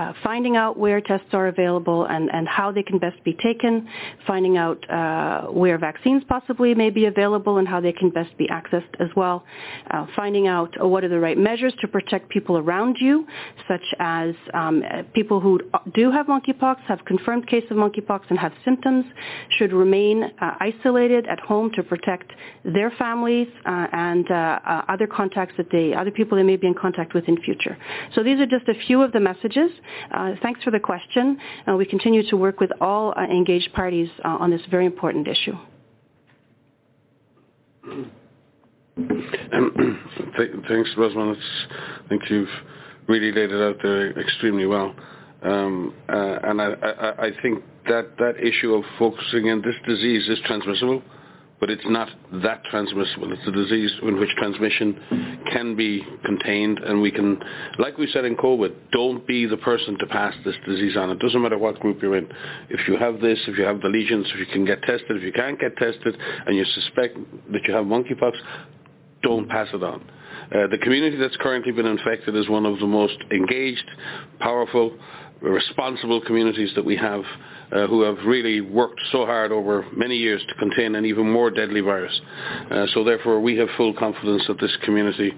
uh, finding out where tests are available and, and how they can best be taken, finding out uh, where vaccines possibly may be available and how they can best be accessed as well, uh, finding out what are the right measures to protect people around you, such as um, people who do have monkeypox, have confirmed case of monkeypox and have symptoms, should remain uh, isolated at home to protect their families uh, and uh, other contacts that they, other people they may be in contact with in future. So these are just a few of the messages. Uh, thanks for the question. Uh, we continue to work with all uh, engaged parties on this very important issue. Um, th- thanks, Rosamund. I think you've really laid it out there extremely well. Um, uh, and I, I, I, think that that issue of focusing on this disease is transmissible but it's not that transmissible. It's a disease in which transmission can be contained, and we can, like we said in COVID, don't be the person to pass this disease on. It doesn't matter what group you're in. If you have this, if you have the lesions, if you can get tested, if you can't get tested, and you suspect that you have monkeypox, don't pass it on. Uh, the community that's currently been infected is one of the most engaged, powerful, responsible communities that we have uh, who have really worked so hard over many years to contain an even more deadly virus. Uh, so therefore we have full confidence that this community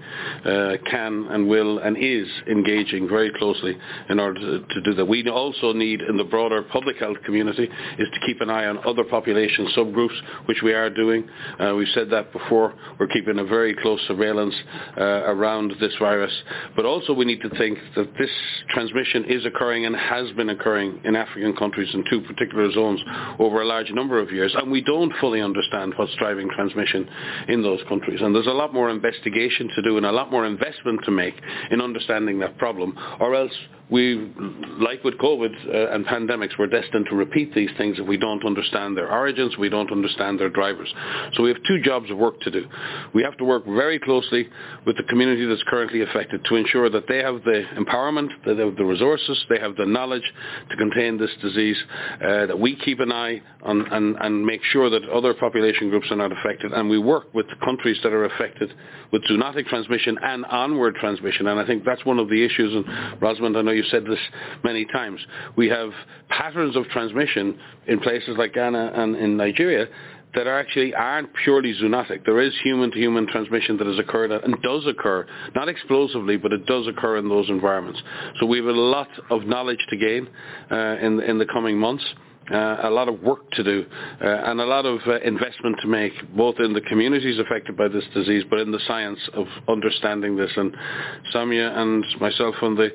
uh, can and will and is engaging very closely in order to, to, do that. We also need in the broader public health community is to keep an eye on other population subgroups, which we are doing. Uh, we've said that before. We're keeping a very close surveillance uh, around this virus. But also we need to think that this transmission is occurring and has been occurring in African countries in two particular zones over a large number of years, and we don't fully understand what's driving transmission in those countries. And there's a lot more investigation to do and a lot more investment to make in understanding that problem, or else we, like with COVID uh, and pandemics, we're destined to repeat these things if we don't understand their origins, we don't understand their drivers. So we have two jobs of work to do. We have to work very closely with the community that's currently affected to ensure that they have the empowerment, that they have the resources, they have the knowledge to contain this disease, uh, that we keep an eye on and, and make sure that other population groups are not affected, and we work with the countries that are affected with zoonotic transmission and onward transmission. And I think that's one of the issues, and Rosamund, I know you've said this many times. We have patterns of transmission in places like Ghana and in Nigeria that are actually aren't purely zoonotic. There is human-to-human transmission that has occurred and does occur, not explosively, but it does occur in those environments. So we have a lot of knowledge to gain uh, in, in the coming months a lot of work to do uh, and a lot of uh, investment to make, both in the communities affected by this disease, but in the science of understanding this. And Soumya and myself on the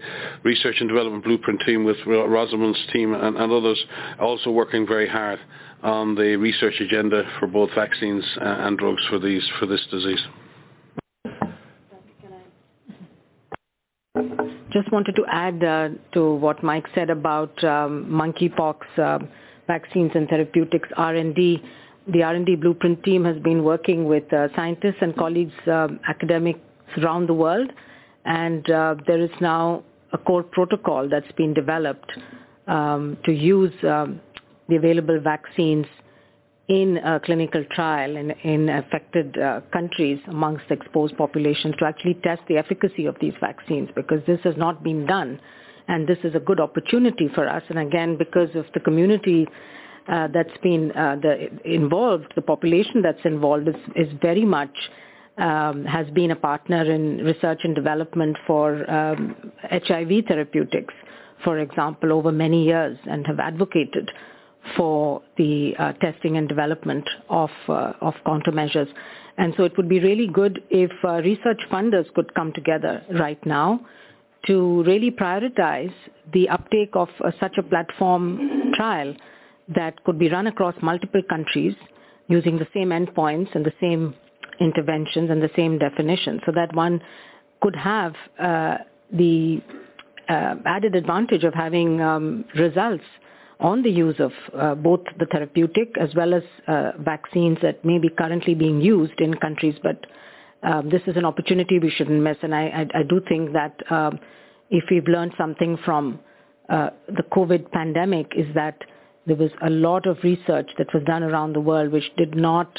research and development blueprint team with Rosamund's team and, and others also working very hard on the research agenda for both vaccines uh, and drugs for these for this disease. Just wanted to add uh, to what Mike said about um, monkeypox uh, vaccines and therapeutics R&D. The R&D blueprint team has been working with uh, scientists and colleagues, um, academics around the world, and uh, there is now a core protocol that's been developed um, to use um, the available vaccines in a clinical trial in, in affected uh, countries amongst exposed populations to actually test the efficacy of these vaccines because this has not been done. And this is a good opportunity for us. And again, because of the community uh, that's been uh, the, involved, the population that's involved is, is very much um, has been a partner in research and development for um, HIV therapeutics, for example, over many years and have advocated for the uh, testing and development of, uh, of countermeasures. And so it would be really good if uh, research funders could come together right now to really prioritize the uptake of uh, such a platform trial that could be run across multiple countries using the same endpoints and the same interventions and the same definitions so that one could have uh, the uh, added advantage of having um, results on the use of uh, both the therapeutic as well as uh, vaccines that may be currently being used in countries. But um, this is an opportunity we shouldn't miss. And I, I, I do think that um, if we've learned something from uh, the COVID pandemic is that there was a lot of research that was done around the world which did not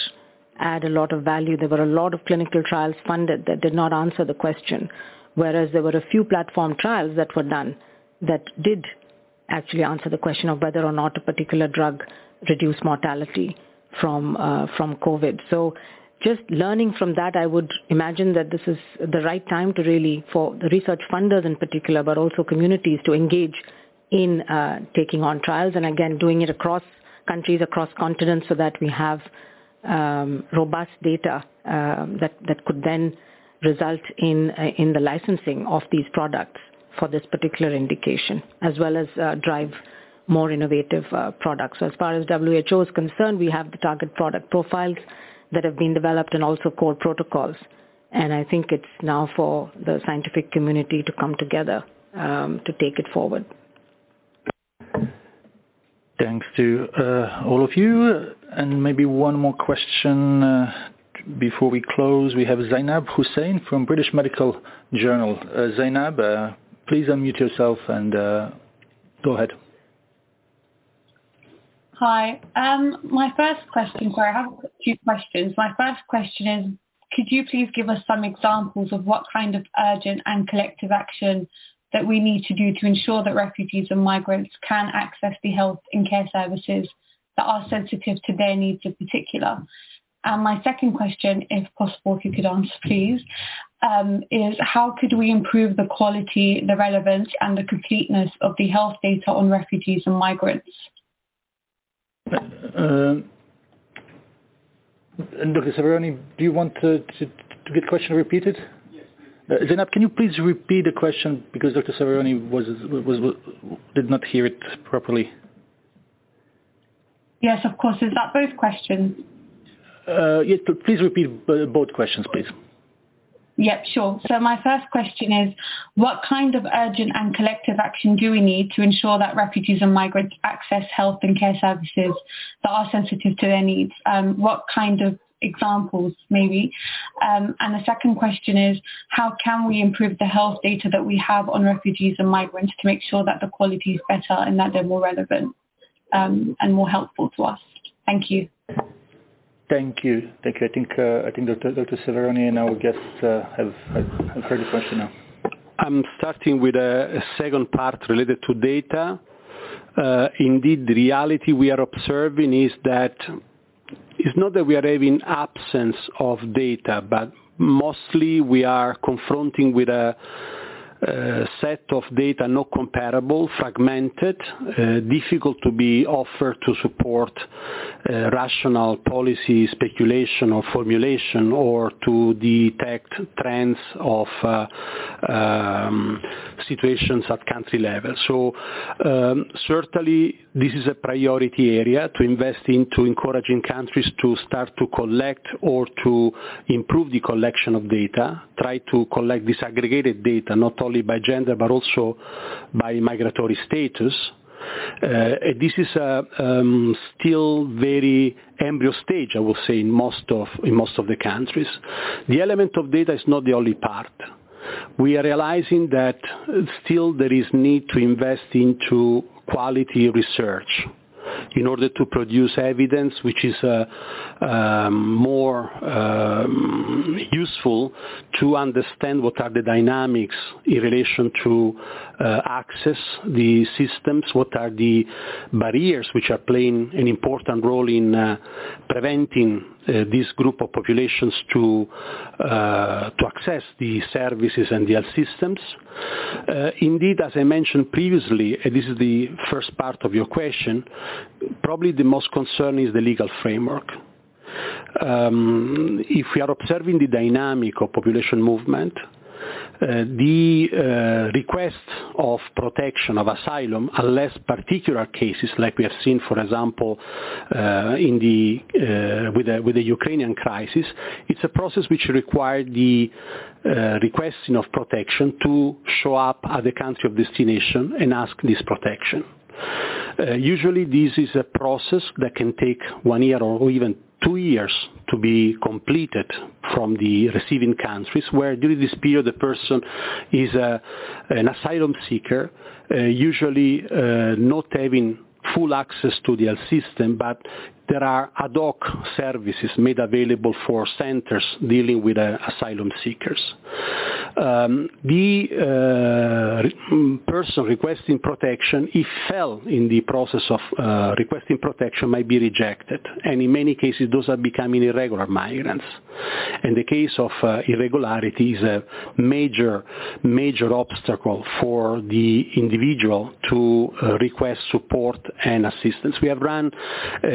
add a lot of value. There were a lot of clinical trials funded that did not answer the question, whereas there were a few platform trials that were done that did actually answer the question of whether or not a particular drug reduced mortality from uh, from COVID. So just learning from that, I would imagine that this is the right time to really, for the research funders in particular, but also communities to engage in uh, taking on trials and again doing it across countries, across continents so that we have um, robust data um, that, that could then result in, uh, in the licensing of these products for this particular indication, as well as uh, drive more innovative uh, products. So as far as WHO is concerned, we have the target product profiles that have been developed and also core protocols. And I think it's now for the scientific community to come together um, to take it forward. Thanks to uh, all of you. And maybe one more question uh, before we close. We have Zainab Hussain from British Medical Journal. Uh, Zainab, uh, please unmute yourself and uh, go ahead. Hi. Um, my first question, sorry, I have two questions. My first question is, could you please give us some examples of what kind of urgent and collective action that we need to do to ensure that refugees and migrants can access the health and care services that are sensitive to their needs in particular? And my second question, if possible, if you could answer, please, um, is how could we improve the quality, the relevance, and the completeness of the health data on refugees and migrants? Uh, Dr. Severoni, do you want to, to, to get the question repeated? Yes. Uh, Zainab, can you please repeat the question because Dr. Severoni was, was, was, did not hear it properly? Yes, of course. Is that both questions? Uh, yes, please repeat both questions, please. Yep, sure. So my first question is, what kind of urgent and collective action do we need to ensure that refugees and migrants access health and care services that are sensitive to their needs? Um, what kind of examples maybe? Um, and the second question is, how can we improve the health data that we have on refugees and migrants to make sure that the quality is better and that they're more relevant um, and more helpful to us? Thank you. Thank you. Thank you. I think uh, I think Dr. Severoni and our guests uh, have, heard the question now. I'm starting with a, second part related to data. Uh, indeed, the reality we are observing is that it's not that we are having absence of data, but mostly we are confronting with a set of data not comparable, fragmented, uh, difficult to be offered to support uh, rational policy speculation or formulation or to detect trends of uh, um, situations at country level. So um, certainly this is a priority area to invest into encouraging countries to start to collect or to improve the collection of data, try to collect disaggregated data, not only by gender but also by migratory status. Uh, this is uh, um, still very embryo stage, I would say, in most of in most of the countries. The element of data is not the only part. We are realizing that still there is need to invest into quality research in order to produce evidence which is uh, um, more um, useful to understand what are the dynamics in relation to uh, access the systems, what are the barriers which are playing an important role in uh, preventing this group of populations to uh, to access the services and the health systems. Uh, indeed, as I mentioned previously, and this is the first part of your question, probably the most concern is the legal framework. Um, if we are observing the dynamic of population movement, uh, the uh, request of protection of asylum, unless particular cases like we have seen, for example, uh, in the, uh, with, the, with the Ukrainian crisis, it's a process which requires the uh, requesting of protection to show up at the country of destination and ask this protection. Uh, usually this is a process that can take one year or even two years to be completed from the receiving countries, where during this period the person is a, an asylum seeker, uh, usually uh, not having full access to the health system, but there are ad hoc services made available for centers dealing with uh, asylum seekers. Um, the uh, person requesting protection, if fell in the process of uh, requesting protection, might be rejected. And in many cases, those are becoming irregular migrants. And the case of uh, irregularity is a major, major obstacle for the individual to request support and assistance. We have run, uh,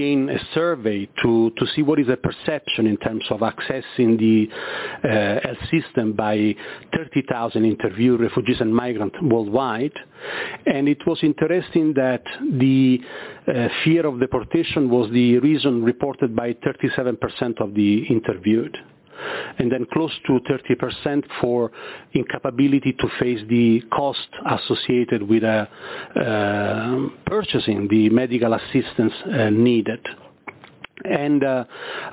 again, a survey to, to see what is the perception in terms of accessing the uh, health system by 30,000 interviewed refugees and migrants worldwide. And it was interesting that the uh, fear of deportation was the reason reported by 37% of the interviewed and then close to 30% for incapability to face the cost associated with uh, uh, purchasing the medical assistance uh, needed and uh,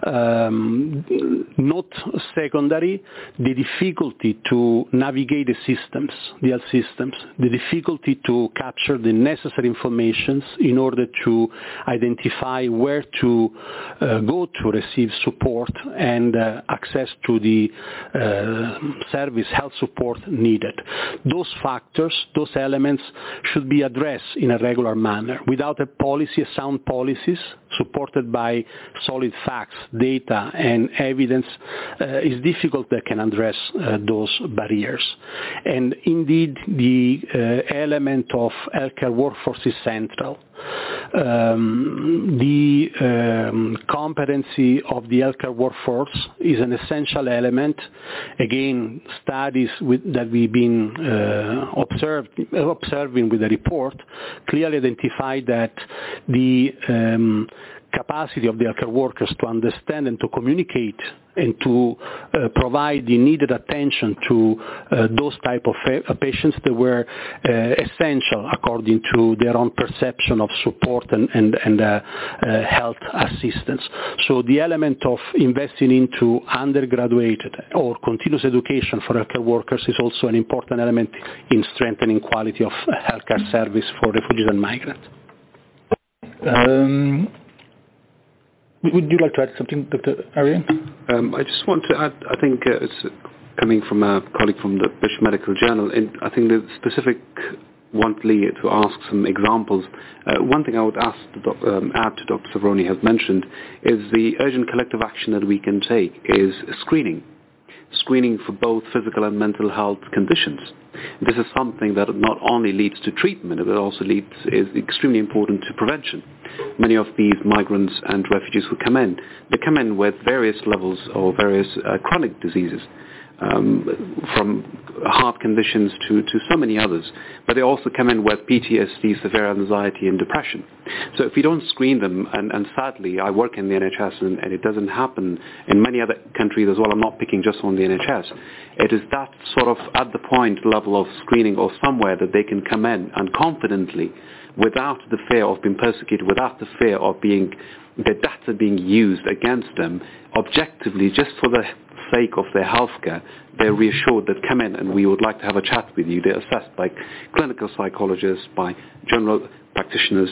um, not secondary, the difficulty to navigate the systems, the health systems, the difficulty to capture the necessary information in order to identify where to uh, go to receive support and uh, access to the uh, service health support needed. Those factors, those elements should be addressed in a regular manner without a policy, a sound policies supported by solid facts, data, and evidence, uh, it's difficult that can address uh, those barriers. And indeed, the uh, element of healthcare workforce is central. Um, the um, competency of the healthcare workforce is an essential element. Again, studies with, that we've been uh, observed, observing with the report clearly identify that the um, capacity of the healthcare workers to understand and to communicate and to uh, provide the needed attention to uh, those type of fa- patients that were uh, essential according to their own perception of support and, and, and uh, uh, health assistance. So the element of investing into undergraduate or continuous education for healthcare workers is also an important element in strengthening quality of healthcare service for refugees and migrants. Um, would you like to add something, Dr. Arian? Um, I just want to add, I think uh, it's coming from a colleague from the British Medical Journal, and I think the specific want Lee to ask some examples. Uh, one thing I would ask to doc, um, add to Dr. Severoni has mentioned is the urgent collective action that we can take is screening screening for both physical and mental health conditions. This is something that not only leads to treatment, but also leads, is extremely important to prevention. Many of these migrants and refugees who come in, they come in with various levels or various uh, chronic diseases um, from heart conditions to, to so many others. But they also come in with PTSD, severe anxiety, and depression. So if we don't screen them, and, and sadly, I work in the NHS, and, and, it doesn't happen in many other countries as well. I'm not picking just on the NHS. It is that sort of at the point level of screening or somewhere that they can come in and confidently, without the fear of being persecuted, without the fear of being the data being used against them objectively just for the sake of their healthcare, they're reassured that come in and we would like to have a chat with you. They're assessed by clinical psychologists, by general practitioners,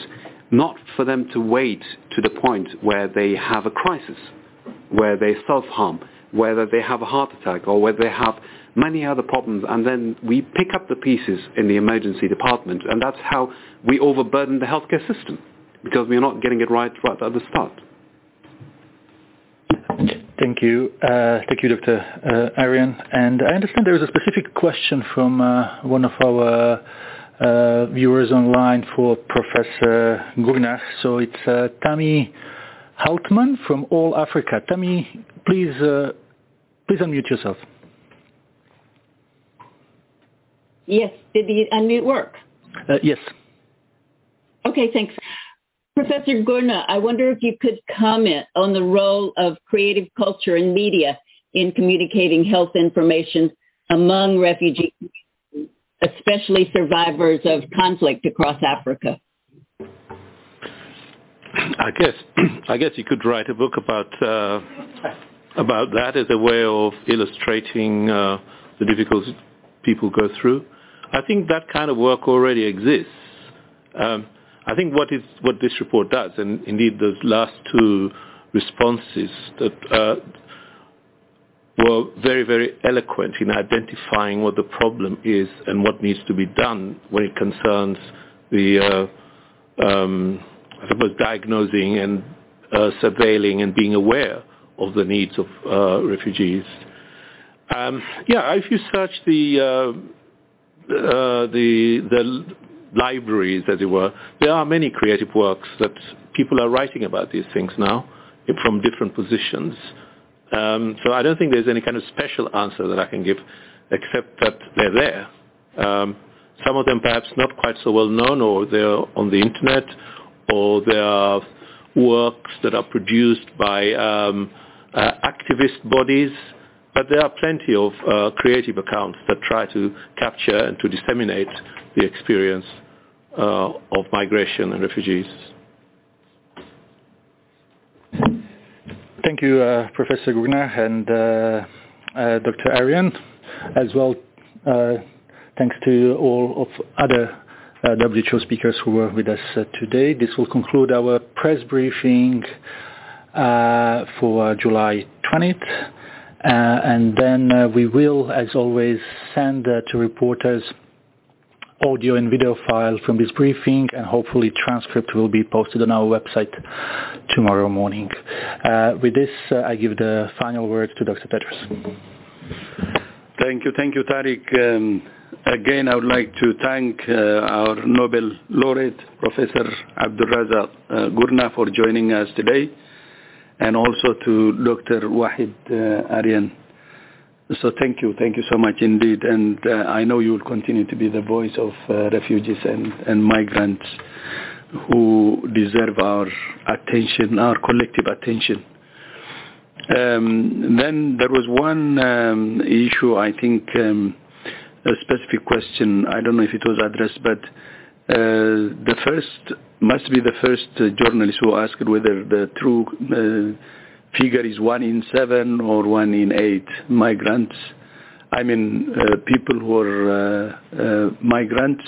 not for them to wait to the point where they have a crisis, where they self-harm, whether they have a heart attack or whether they have many other problems and then we pick up the pieces in the emergency department and that's how we overburden the healthcare system because we're not getting it right right at the start. Thank you. Uh, thank you, Dr. Uh, Arian. And I understand there is a specific question from uh, one of our uh, viewers online for Professor Gurnah. So it's uh, Tammy Haltman from All Africa. Tammy, please, uh, please unmute yourself. Yes. Did the unmute work? yes. Okay, thanks. Professor Gurnah, I wonder if you could comment on the role of creative culture and media in communicating health information among refugees, especially survivors of conflict across Africa. I guess I guess you could write a book about uh, about that as a way of illustrating uh, the difficulties people go through. I think that kind of work already exists. Um, I think what is what this report does, and indeed those last two responses that uh, were very, very eloquent in identifying what the problem is and what needs to be done when it concerns the, uh, um, I suppose, diagnosing and uh, surveilling and being aware of the needs of uh, refugees. Um, yeah, if you search the uh, uh, the the libraries, as it were, there are many creative works that people are writing about these things now from different positions. Um, so I don't think there's any kind of special answer that I can give, except that they're there. Um, some of them perhaps not quite so well known, or they're on the internet, or they are works that are produced by um, uh, activist bodies. But there are plenty of uh, creative accounts that try to capture and to disseminate the experience Uh, of migration and refugees. Thank you, uh, Professor Gurnah and uh, uh, Dr. Arian, as well. Uh, thanks to all of other uh, WHO speakers who were with us today. This will conclude our press briefing for July 20th. and then we will, as always, send to reporters audio and video file from this briefing and hopefully transcript will be posted on our website tomorrow morning. Uh, with this, uh, I give the final word to Dr. Tedros. Thank you. Thank you, Tarik. Um, again, I would like to thank uh, our Nobel laureate, Professor Abdulrazak uh, Gurnah, for joining us today, and also to Dr. Waheed uh, Arian so thank you, thank you so much indeed. And uh, I know you will continue to be the voice of uh, refugees and, and migrants who deserve our attention, our collective attention. Um, then there was one um, issue, I think, um, a specific question. I don't know if it was addressed, but uh, the first must be the first journalist who asked whether the true uh, figure is one in seven or one in eight migrants. I mean, uh, people who are uh, uh, migrants.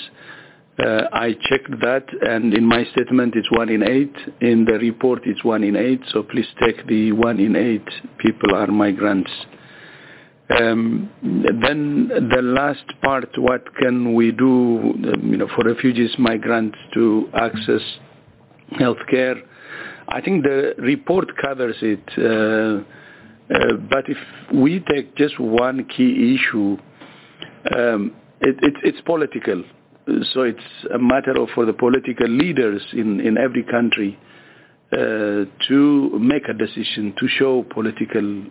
Uh, I checked that, and in my statement it's one in eight. In the report it's one in eight. So please take the one in eight people are migrants. Um, then the last part, what can we do, um, you know, for refugees, migrants to access healthcare? I think the report covers it. Uh, uh, but if we take just one key issue, um, it, it, it's political. So it's a matter of for the political leaders in, in every country uh, to make a decision, to show political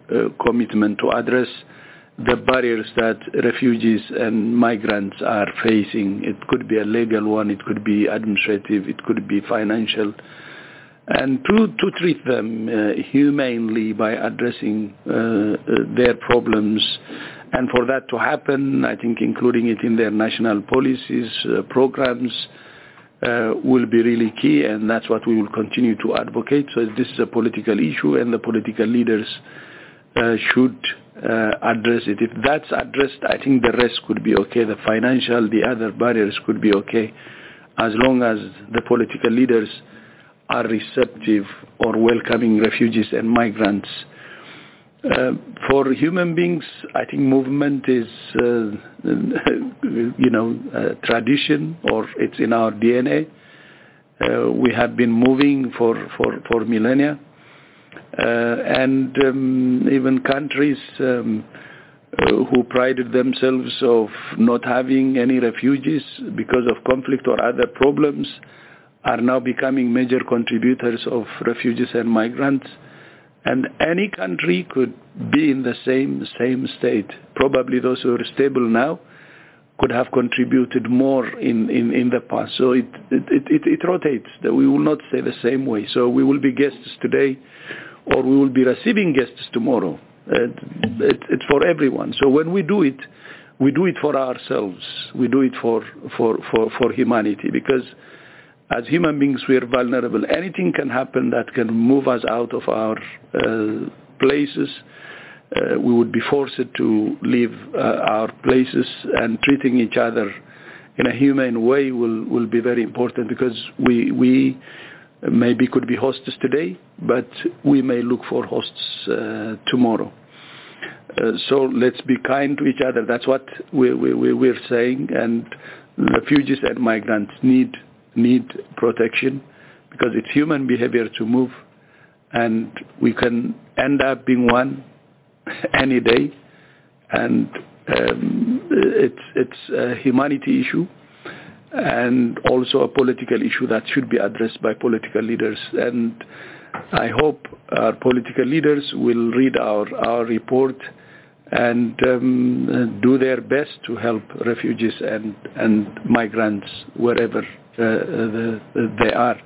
commitment to address the barriers that refugees and migrants are facing. It could be a legal one, it could be administrative, it could be financial and to, to treat them uh, humanely by addressing uh, uh, their problems. And for that to happen, I think including it in their national policies, uh, programs, uh, will be really key, and that's what we will continue to advocate. So this is a political issue, and the political leaders uh, should address it. If that's addressed, I think the rest could be okay. The financial, the other barriers could be okay, as long as the political leaders are receptive or welcoming refugees and migrants. Uh, for human beings, I think movement is, uh, you know, tradition or it's in our DNA. Uh, we have been moving for, for, for millennia. Uh, and um, even countries um, uh, who prided themselves of not having any refugees because of conflict or other problems are now becoming major contributors of refugees and migrants. And any country could be in the same same state. Probably those who are stable now could have contributed more in, in, in the past. So it, it, it, it rotates. We will not stay the same way. So we will be guests today or we will be receiving guests tomorrow. It, it, it's for everyone. So when we do it, we do it for ourselves. We do it for, for, for, for humanity because as human beings, we are vulnerable. Anything can happen that can move us out of our uh, places. Uh, we would be forced to leave uh, our places and treating each other in a humane way will, will be very important because we, we maybe could be hosts today, but we may look for hosts uh, tomorrow. Uh, so let's be kind to each other. That's what we, we, we're saying. And refugees and migrants need need protection because it's human behavior to move, and we can end up being one any day. And um, it's it's a humanity issue and also a political issue that should be addressed by political leaders. And I hope our political leaders will read our, our report and um, do their best to help refugees and, and migrants wherever uh, the, they are.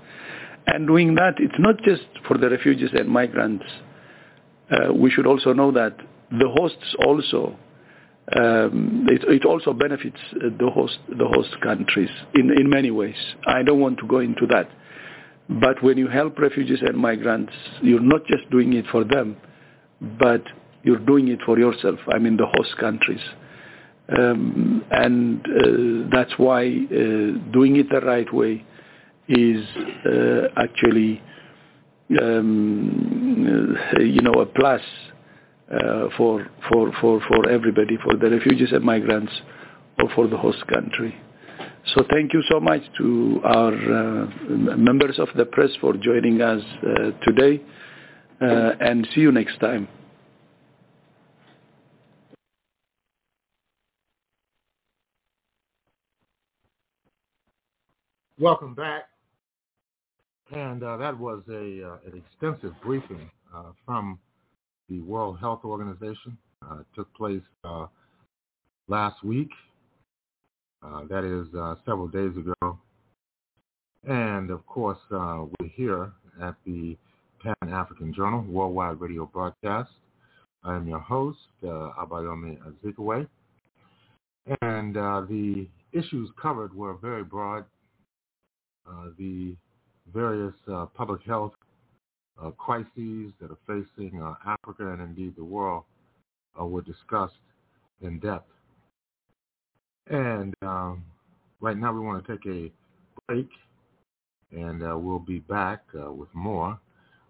And doing that, it's not just for the refugees and migrants. Uh, we should also know that the hosts also um, it, it, also benefits the host the host countries in, in many ways. I don't want to go into that. But when you help refugees and migrants, you're not just doing it for them, but you're doing it for yourself. I mean the host countries. Um, and uh, that's why uh, doing it the right way is uh, actually um, you know a plus uh, for, for, for, for everybody, for the refugees and migrants or for the host country. So thank you so much to our uh, members of the press for joining us uh, today uh, and see you next time. Welcome back. And uh, that was a, uh, an extensive briefing from the World Health Organization. Uh, took place uh, last week. Uh, that is uh, several days ago. And of course, uh, we're here at the Pan-African Journal Worldwide Radio Broadcast. I am your host, uh, Abayomi Azikiwe. And the issues covered were very broad. The various public health uh, crises that are facing uh, Africa and indeed the world uh, were discussed in depth. And um, right now we want to take a break, and uh, we'll be back uh, with more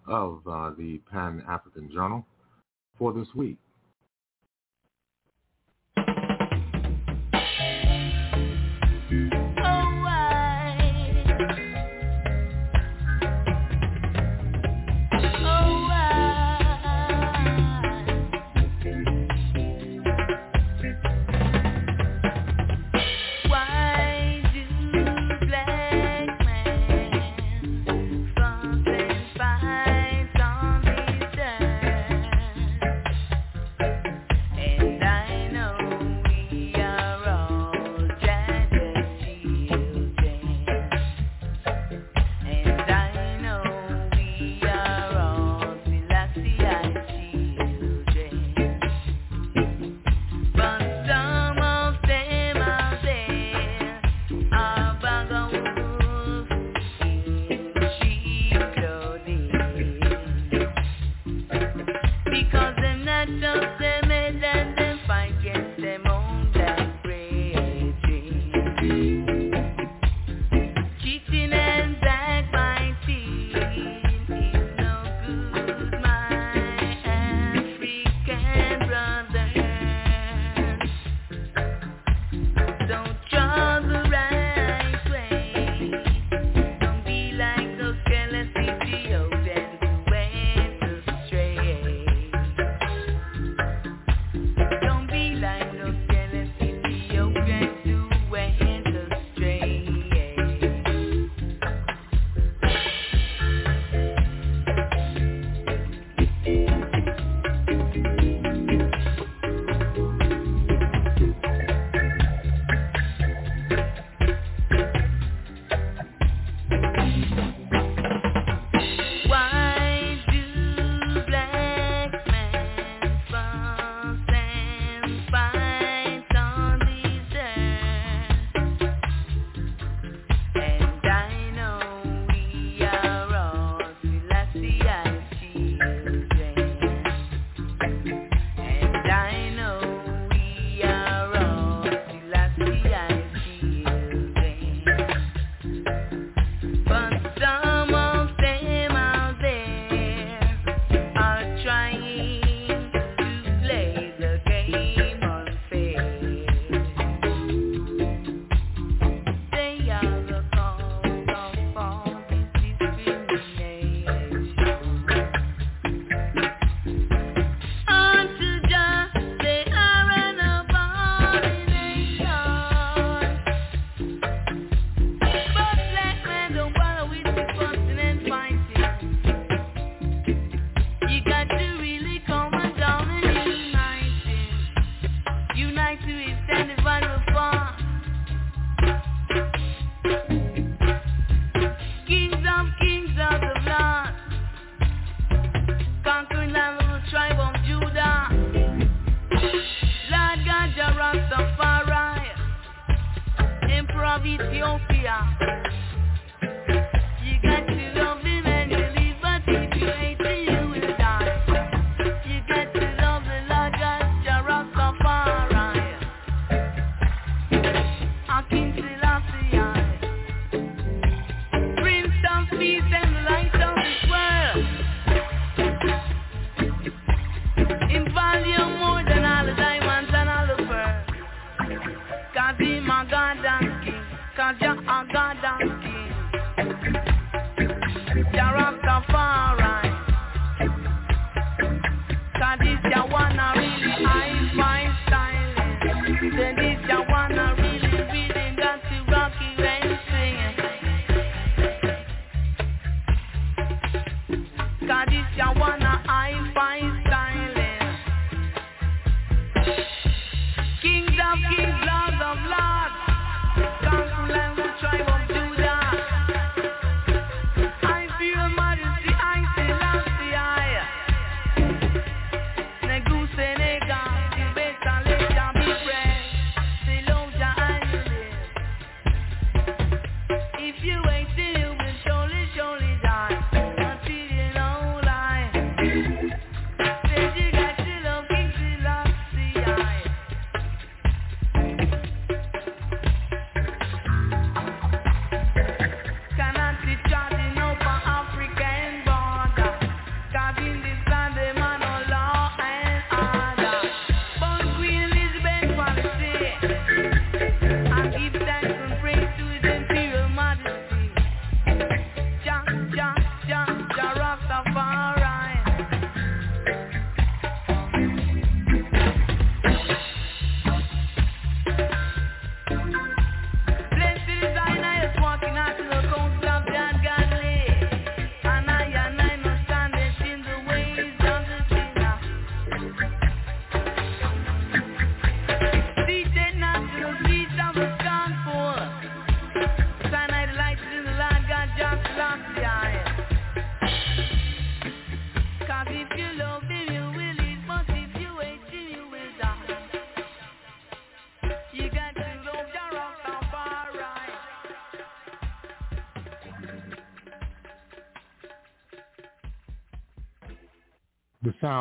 of uh, the Pan-African Journal for this week.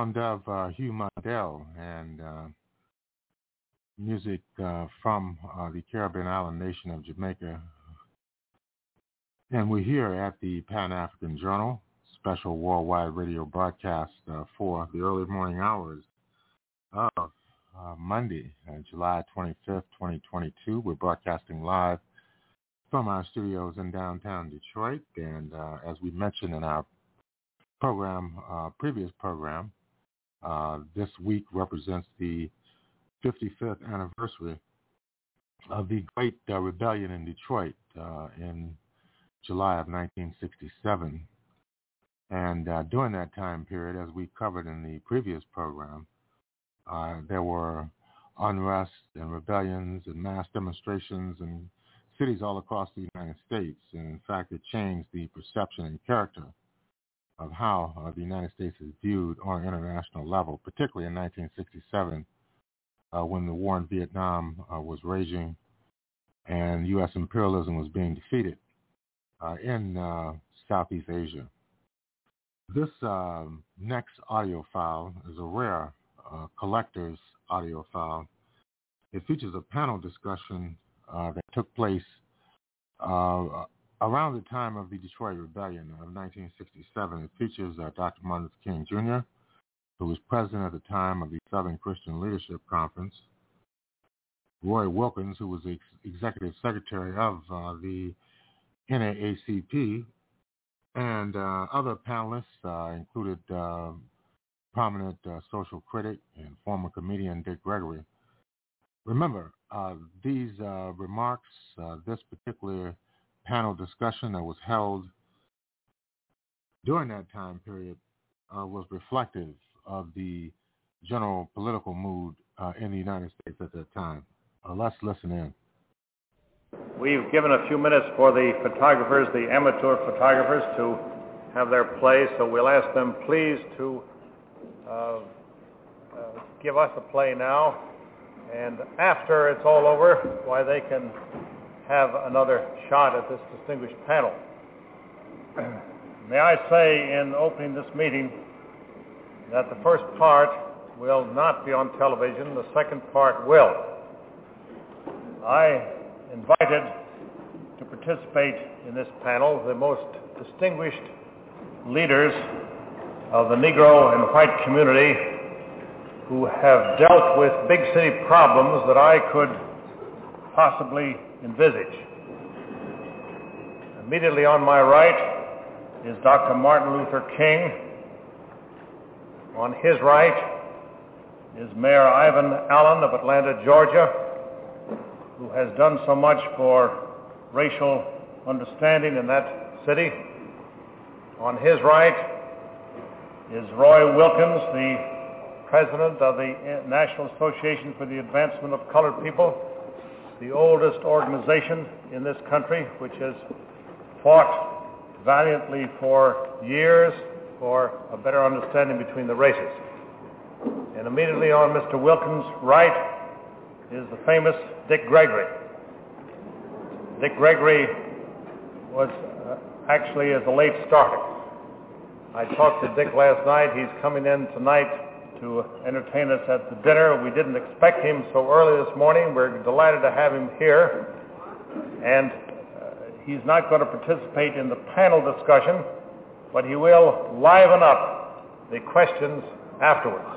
Sound of uh, Hugh Mundell and uh, music uh, from uh, the Caribbean island nation of Jamaica. And we're here at the Pan-African Journal, special worldwide radio broadcast uh, for the early morning hours of uh, Monday, July 25th, 2022. We're broadcasting live from our studios in downtown Detroit. And as we mentioned in our program, uh, previous program, uh, this week represents the 55th anniversary of the Great uh, Rebellion in Detroit uh, in July of 1967. And uh, during that time period, as we covered in the previous program, uh, there were unrest and rebellions and mass demonstrations in cities all across the United States. And in fact, it changed the perception and character of how uh, the United States is viewed on an international level, particularly in 1967 uh, when the war in Vietnam uh, was raging and U.S. imperialism was being defeated uh, in uh, Southeast Asia. This um, next audio file is a rare uh, collector's audio file. It features a panel discussion that took place Around the time of the Detroit Rebellion of 1967, it features uh, Dr. Martin Luther King Jr., who was president at the time of the Southern Christian Leadership Conference, Roy Wilkins, who was the ex- executive secretary of uh, the NAACP, and uh, other panelists uh, included uh, prominent uh, social critic and former comedian Dick Gregory. Remember, these remarks, this particular panel discussion that was held during that time period uh, was reflective of the general political mood uh, in the United States at that time. Uh, let's listen in. We've given a few minutes for the photographers, the amateur photographers, to have their play, so we'll ask them please to uh, uh, give us a play now, and after it's all over, why they can have another shot at this distinguished panel. May I say in opening this meeting that the first part will not be on television, the second part will. I invited to participate in this panel the most distinguished leaders of the Negro and white community who have dealt with big city problems that I could possibly envisage. Immediately on my right is Dr. Martin Luther King. On his right is Mayor Ivan Allen of Atlanta, Georgia, who has done so much for racial understanding in that city. On his right is Roy Wilkins, the president of the National Association for the Advancement of Colored People, the oldest organization in this country, which has fought valiantly for years for a better understanding between the races. And immediately on Mr. Wilkins' right is the famous Dick Gregory. Dick Gregory was uh, actually as a late starter. I talked to Dick last night. He's coming in tonight to entertain us at the dinner. We didn't expect him so early this morning. We're delighted to have him here. And uh, he's not going to participate in the panel discussion, but he will liven up the questions afterwards.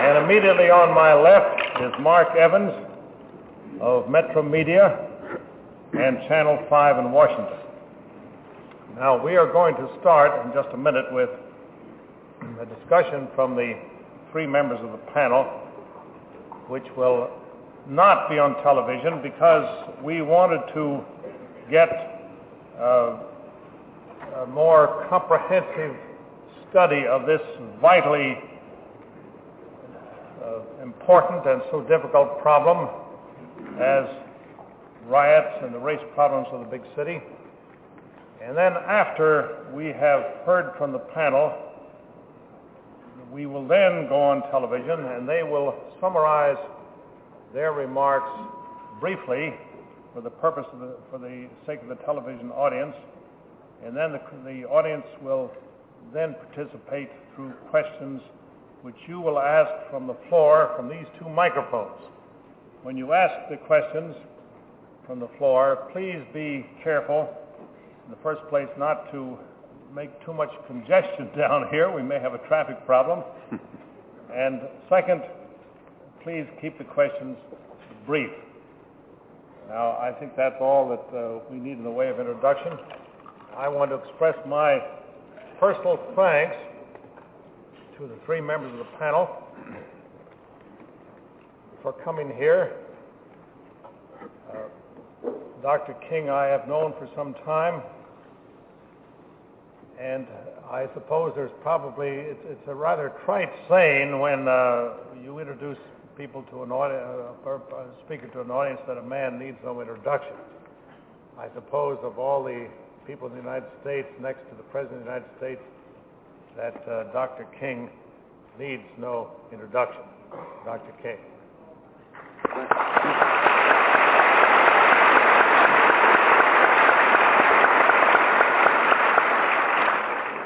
and immediately on my left is Mark Evans of Metro Media and Channel 5 in Washington. Now, we are going to start in just a minute with a discussion from the three members of the panel, which will not be on television because we wanted to get uh, a more comprehensive study of this vitally uh, important and so difficult problem as riots and the race problems of the big city. And then after we have heard from the panel, we will then go on television and they will summarize their remarks briefly for the purpose of the, for the sake of the television audience. And then the, the audience will then participate through questions which you will ask from the floor from these two microphones. When you ask the questions from the floor, please be careful, in the first place, not to make too much congestion down here. We may have a traffic problem. and second, please keep the questions brief. Now, I think that's all that uh, we need in the way of introduction. I want to express my personal thanks to the three members of the panel for coming here. Uh, Dr. King I have known for some time, and I suppose there's probably, it's, it's a rather trite saying when uh, you introduce people to an audience, uh, a speaker to an audience that a man needs no introduction. I suppose of all the people in the United States next to the President of the United States, that uh, Dr. King needs no introduction. Dr. King.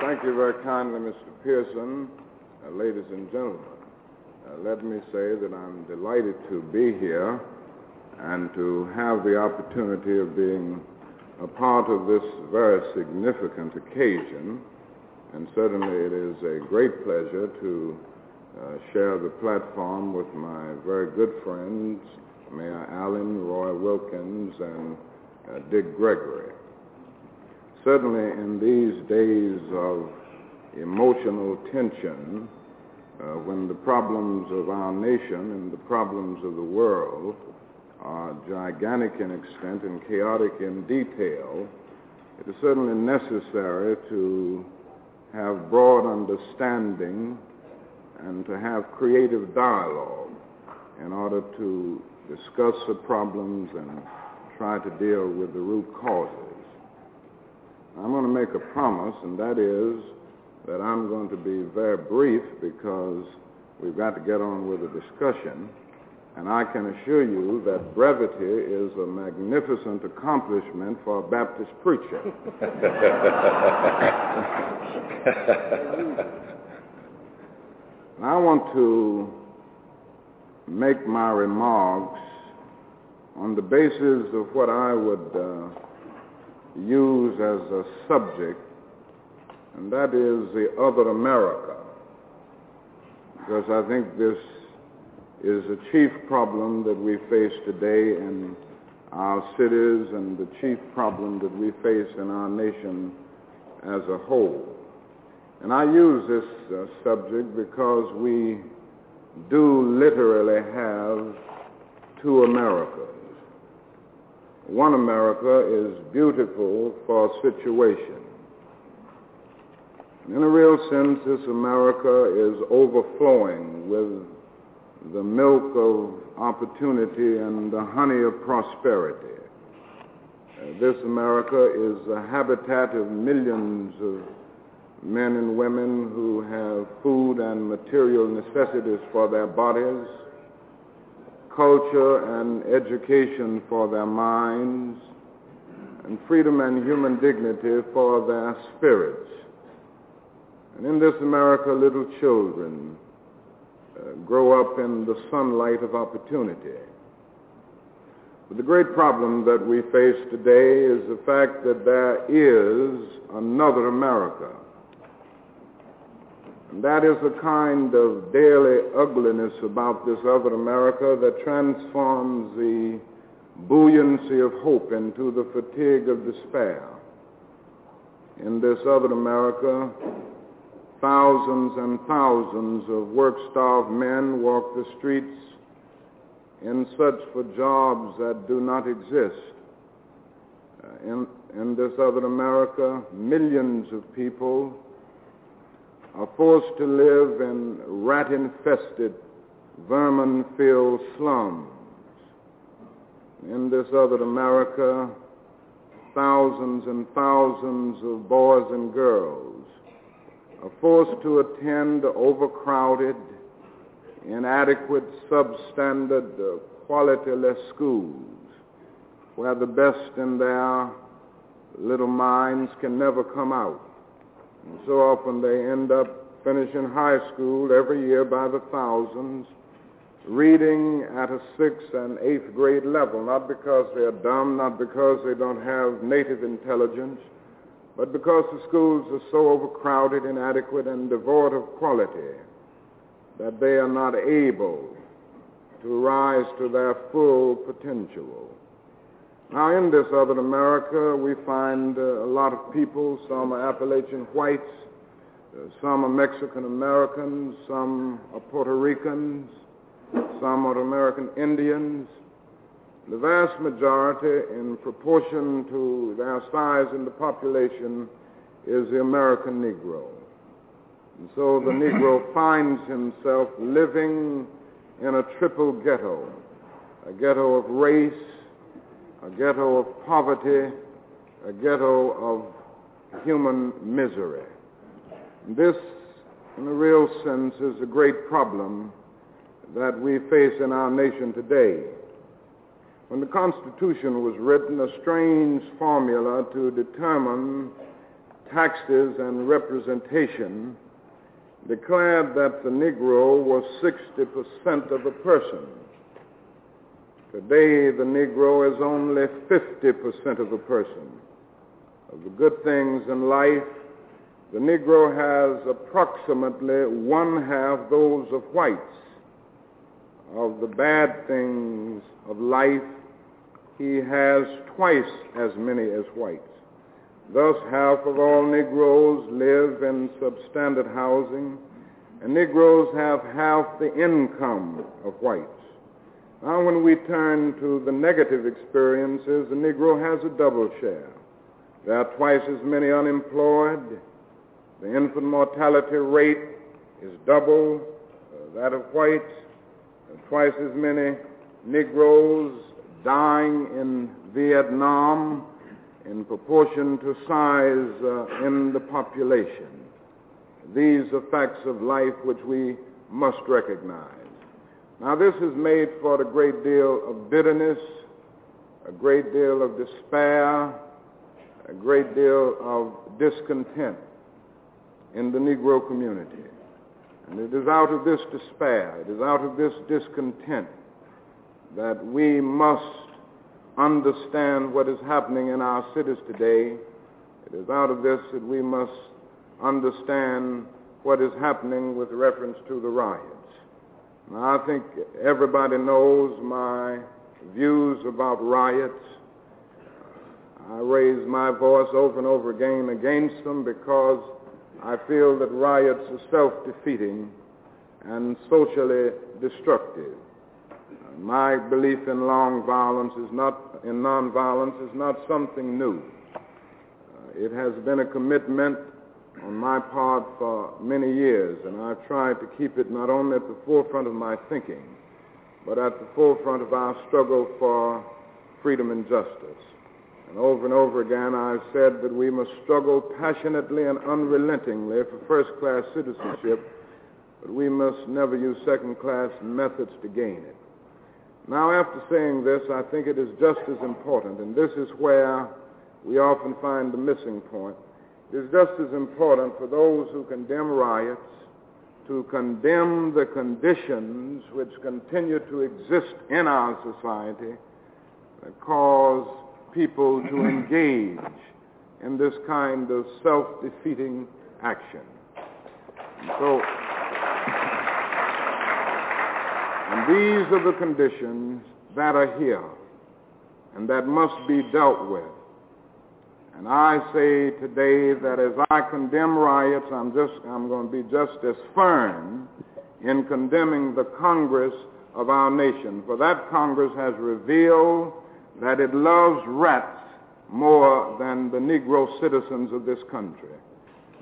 Thank you very kindly, Mr. Pearson. Uh, ladies and gentlemen, uh, let me say that I'm delighted to be here and to have the opportunity of being a part of this very significant occasion and certainly it is a great pleasure to uh, share the platform with my very good friends, Mayor Allen, Roy Wilkins, and uh, Dick Gregory. Certainly in these days of emotional tension, uh, when the problems of our nation and the problems of the world are gigantic in extent and chaotic in detail, it is certainly necessary to have broad understanding and to have creative dialogue in order to discuss the problems and try to deal with the root causes. I'm going to make a promise, and that is that I'm going to be very brief because we've got to get on with the discussion. And I can assure you that brevity is a magnificent accomplishment for a Baptist preacher. I want to make my remarks on the basis of what I would uh, use as a subject, and that is the other America. Because I think this is the chief problem that we face today in our cities and the chief problem that we face in our nation as a whole. And I use this uh, subject because we do literally have two Americas. One America is beautiful for situation. In a real sense, this America is overflowing with the milk of opportunity and the honey of prosperity. Uh, this America is the habitat of millions of men and women who have food and material necessities for their bodies, culture and education for their minds, and freedom and human dignity for their spirits. And in this America, little children uh, grow up in the sunlight of opportunity. But the great problem that we face today is the fact that there is another America. That is a kind of daily ugliness about this other America that transforms the buoyancy of hope into the fatigue of despair. In this other America, thousands and thousands of work-starved men walk the streets in search for jobs that do not exist. Uh, in, in this other America, millions of people are forced to live in rat-infested, vermin-filled slums. In this other America, thousands and thousands of boys and girls are forced to attend overcrowded, inadequate, substandard, uh, qualityless schools where the best in their little minds can never come out. And so often they end up finishing high school every year by the thousands, reading at a sixth and eighth grade level, not because they're dumb, not because they don't have native intelligence, but because the schools are so overcrowded, inadequate, and devoid of quality that they are not able to rise to their full potential. Now, in this other America, we find uh, a lot of people. Some are Appalachian whites, uh, some are Mexican Americans, some are Puerto Ricans, some are American Indians, the vast majority, in proportion to their size in the population, is the American Negro. And so the Negro finds himself living in a triple ghetto, a ghetto of race, a ghetto of poverty, a ghetto of human misery. This, in a real sense, is a great problem that we face in our nation today. When the Constitution was written, a strange formula to determine taxes and representation declared that the Negro was 60% of a person. Today, the Negro is only 50% of a person. Of the good things in life, the Negro has approximately one half those of whites of the bad things of life, he has twice as many as whites. Thus, half of all Negroes live in substandard housing, and Negroes have half the income of whites. Now, when we turn to the negative experiences, the Negro has a double share. There are twice as many unemployed. The infant mortality rate is double uh, that of whites twice as many Negroes dying in Vietnam in proportion to size uh, in the population. These are facts of life which we must recognize. Now this has made for a great deal of bitterness, a great deal of despair, a great deal of discontent in the Negro community. And it is out of this despair, it is out of this discontent that we must understand what is happening in our cities today. It is out of this that we must understand what is happening with reference to the riots. Now, I think everybody knows my views about riots. I raise my voice over and over again against them because I feel that riots are self-defeating and socially destructive. My belief in long violence is not in nonviolence is not something new. Uh, it has been a commitment on my part for many years, and I've tried to keep it not only at the forefront of my thinking, but at the forefront of our struggle for freedom and justice. And over and over again, I've said that we must struggle passionately and unrelentingly for first-class citizenship, but we must never use second-class methods to gain it. Now, after saying this, I think it is just as important, and this is where we often find the missing point. It is just as important for those who condemn riots to condemn the conditions which continue to exist in our society that cause people to engage in this kind of self-defeating action. And so, and these are the conditions that are here and that must be dealt with. And I say today that as I condemn riots, I'm just I'm going to be just as firm in condemning the Congress of our nation. For that Congress has revealed that it loves rats more than the Negro citizens of this country.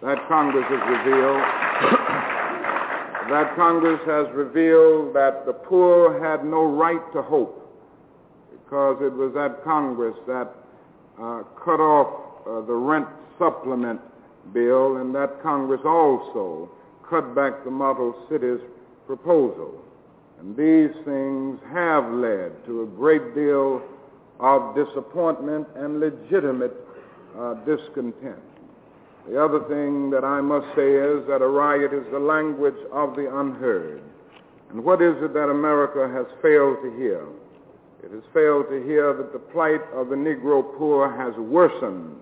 That Congress has revealed that Congress has revealed that the poor had no right to hope because it was that Congress that uh, cut off uh, the rent supplement bill and that Congress also cut back the model cities proposal. And these things have led to a great deal of disappointment and legitimate uh, discontent. The other thing that I must say is that a riot is the language of the unheard. And what is it that America has failed to hear? It has failed to hear that the plight of the Negro poor has worsened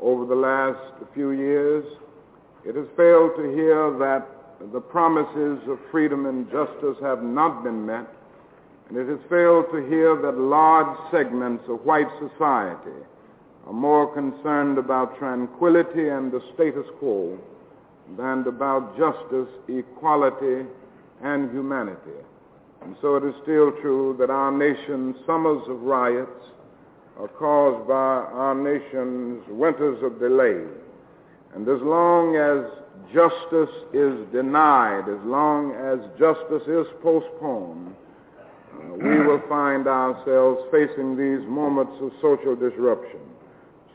over the last few years. It has failed to hear that the promises of freedom and justice have not been met. And it has failed to hear that large segments of white society are more concerned about tranquility and the status quo than about justice, equality, and humanity. And so it is still true that our nation's summers of riots are caused by our nation's winters of delay. And as long as justice is denied, as long as justice is postponed, uh, we will find ourselves facing these moments of social disruption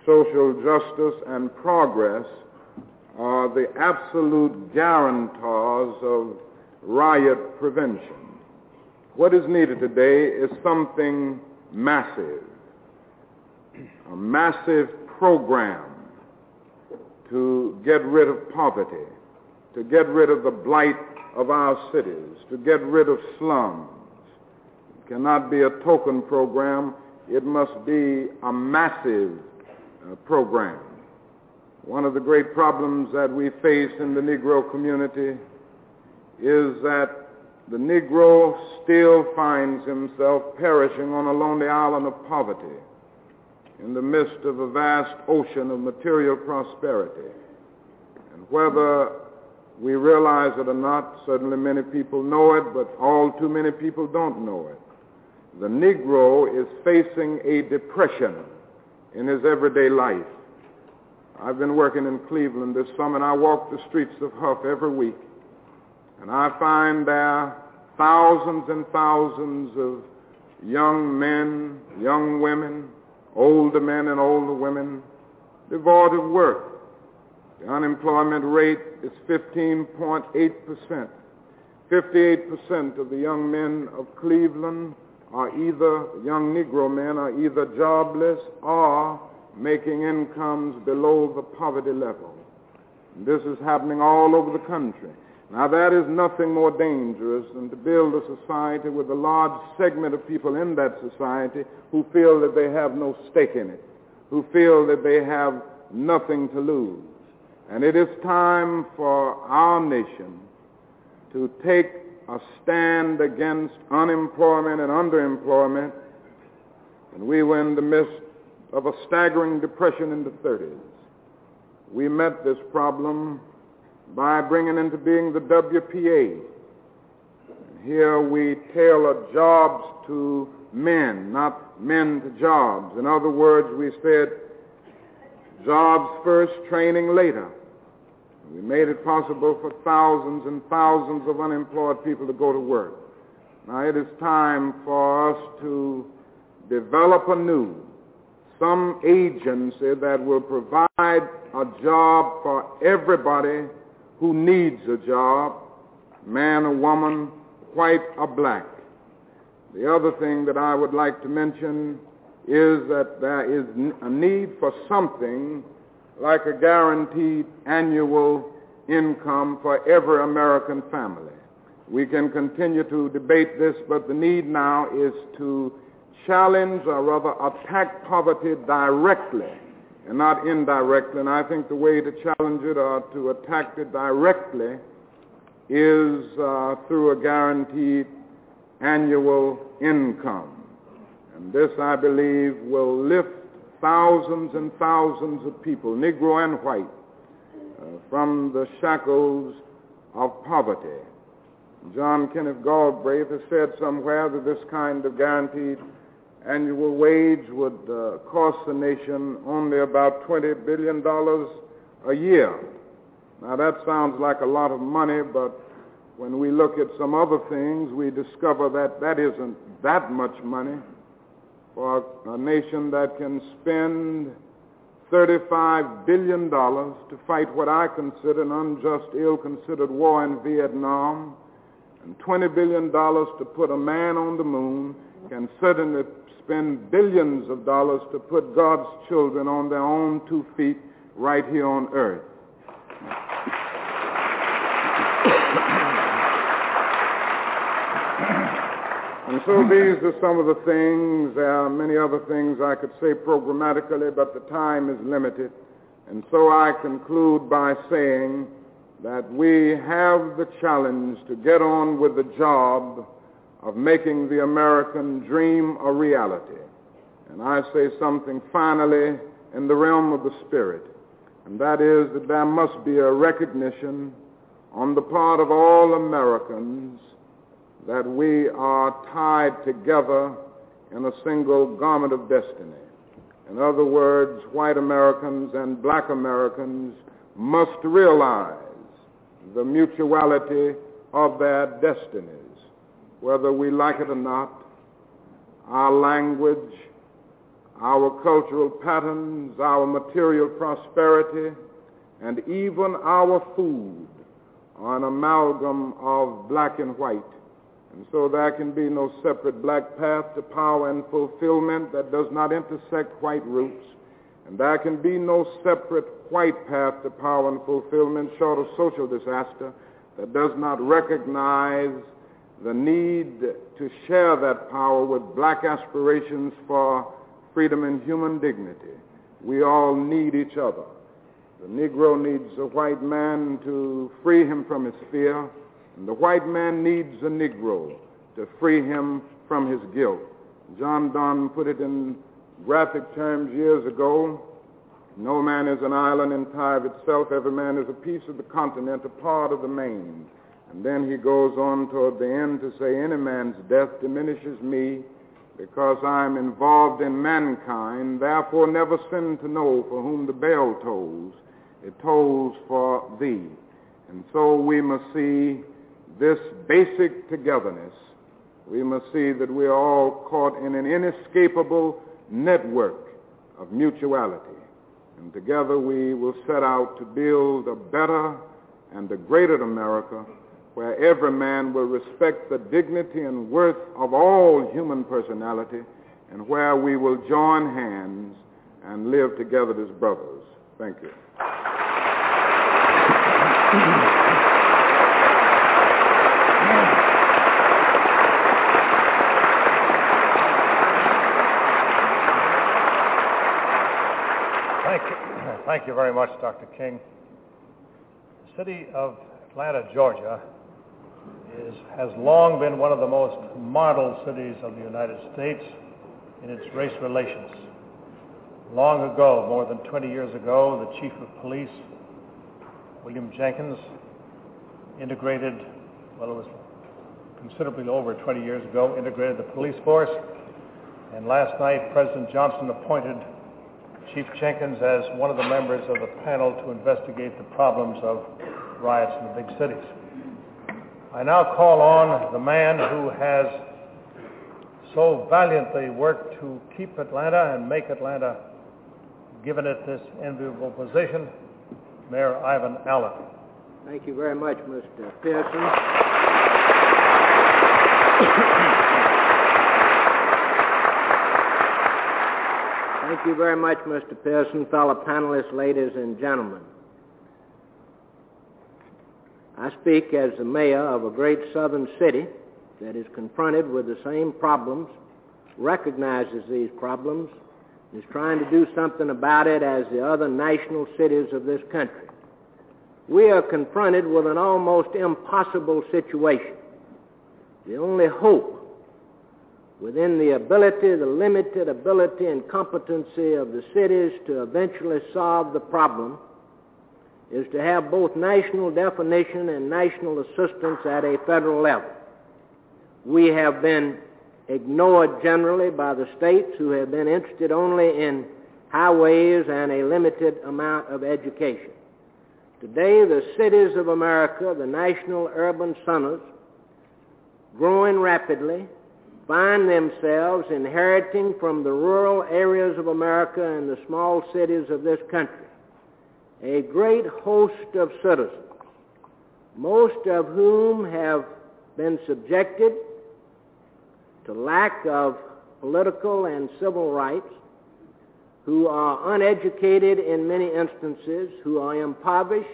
social justice and progress are the absolute guarantors of riot prevention. What is needed today is something massive, a massive program to get rid of poverty, to get rid of the blight of our cities, to get rid of slums. It cannot be a token program. It must be a massive uh, program. One of the great problems that we face in the Negro community is that the Negro still finds himself perishing on a lonely island of poverty in the midst of a vast ocean of material prosperity. And whether we realize it or not, certainly many people know it, but all too many people don't know it. The Negro is facing a depression in his everyday life. I've been working in Cleveland this summer, and I walk the streets of Hough every week. And I find there thousands and thousands of young men, young women, older men and older women devoid of work. The unemployment rate is 15.8%. 58% of the young men of Cleveland are either, young Negro men are either jobless or making incomes below the poverty level. And this is happening all over the country. Now that is nothing more dangerous than to build a society with a large segment of people in that society who feel that they have no stake in it, who feel that they have nothing to lose. And it is time for our nation to take a stand against unemployment and underemployment, and we were in the midst of a staggering depression in the 30s. We met this problem by bringing into being the WPA. Here we tailor jobs to men, not men to jobs. In other words, we said jobs first, training later. We made it possible for thousands and thousands of unemployed people to go to work. Now it is time for us to develop anew some agency that will provide a job for everybody who needs a job, man or woman, white or black. The other thing that I would like to mention is that there is a need for something like a guaranteed annual income for every American family. We can continue to debate this, but the need now is to challenge or rather attack poverty directly and not indirectly. And I think the way to challenge it or to attack it directly is uh, through a guaranteed annual income. And this, I believe, will lift thousands and thousands of people, Negro and white, uh, from the shackles of poverty. John Kenneth Galbraith has said somewhere that this kind of guaranteed annual wage would uh, cost the nation only about $20 billion a year. Now that sounds like a lot of money, but when we look at some other things, we discover that that isn't that much money for a nation that can spend $35 billion to fight what I consider an unjust, ill-considered war in Vietnam, and $20 billion to put a man on the moon can certainly spend billions of dollars to put God's children on their own two feet right here on earth. And so these are some of the things. There are many other things I could say programmatically, but the time is limited. And so I conclude by saying that we have the challenge to get on with the job of making the American dream a reality. And I say something finally in the realm of the spirit, and that is that there must be a recognition on the part of all Americans that we are tied together in a single garment of destiny. In other words, white Americans and black Americans must realize the mutuality of their destinies whether we like it or not, our language, our cultural patterns, our material prosperity, and even our food are an amalgam of black and white. And so there can be no separate black path to power and fulfillment that does not intersect white roots. And there can be no separate white path to power and fulfillment short of social disaster that does not recognize the need to share that power with black aspirations for freedom and human dignity. We all need each other. The Negro needs a white man to free him from his fear, and the white man needs a Negro to free him from his guilt. John Donne put it in graphic terms years ago. No man is an island entire of itself. Every man is a piece of the continent, a part of the main. And then he goes on toward the end to say, Any man's death diminishes me because I am involved in mankind, therefore never sin to know for whom the bell tolls. It tolls for thee. And so we must see this basic togetherness. We must see that we are all caught in an inescapable network of mutuality. And together we will set out to build a better and a greater America where every man will respect the dignity and worth of all human personality, and where we will join hands and live together as brothers. Thank you. Thank you. Very much, Dr. King. The city of Atlanta, Georgia is, has long been one of the most model cities of the United States in its race relations. Long ago, more than 20 years ago, the chief of police, William Jenkins, integrated, well, it was considerably over 20 years ago, integrated the police force. And last night, President Johnson appointed Chief Jenkins as one of the members of the panel to investigate the problems of riots in the big cities. I now call on the man who has so valiantly worked to keep Atlanta and make Atlanta, given it this enviable position, Mayor Ivan Allen. Thank you very much, Mr. Pearson. Thank you very much, Mr. Pearson, fellow panelists, ladies and gentlemen. I speak as the mayor of a great southern city that is confronted with the same problems, recognizes these problems, is trying to do something about it as the other national cities of this country. We are confronted with an almost impossible situation. The only hope within the ability, the limited ability and competency of the cities to eventually solve the problem is to have both national definition and national assistance at a federal level. We have been ignored generally by the states who have been interested only in highways and a limited amount of education. Today, the cities of America, the national urban centers, growing rapidly, find themselves inheriting from the rural areas of America and the small cities of this country a great host of citizens, most of whom have been subjected to lack of political and civil rights, who are uneducated in many instances, who are impoverished,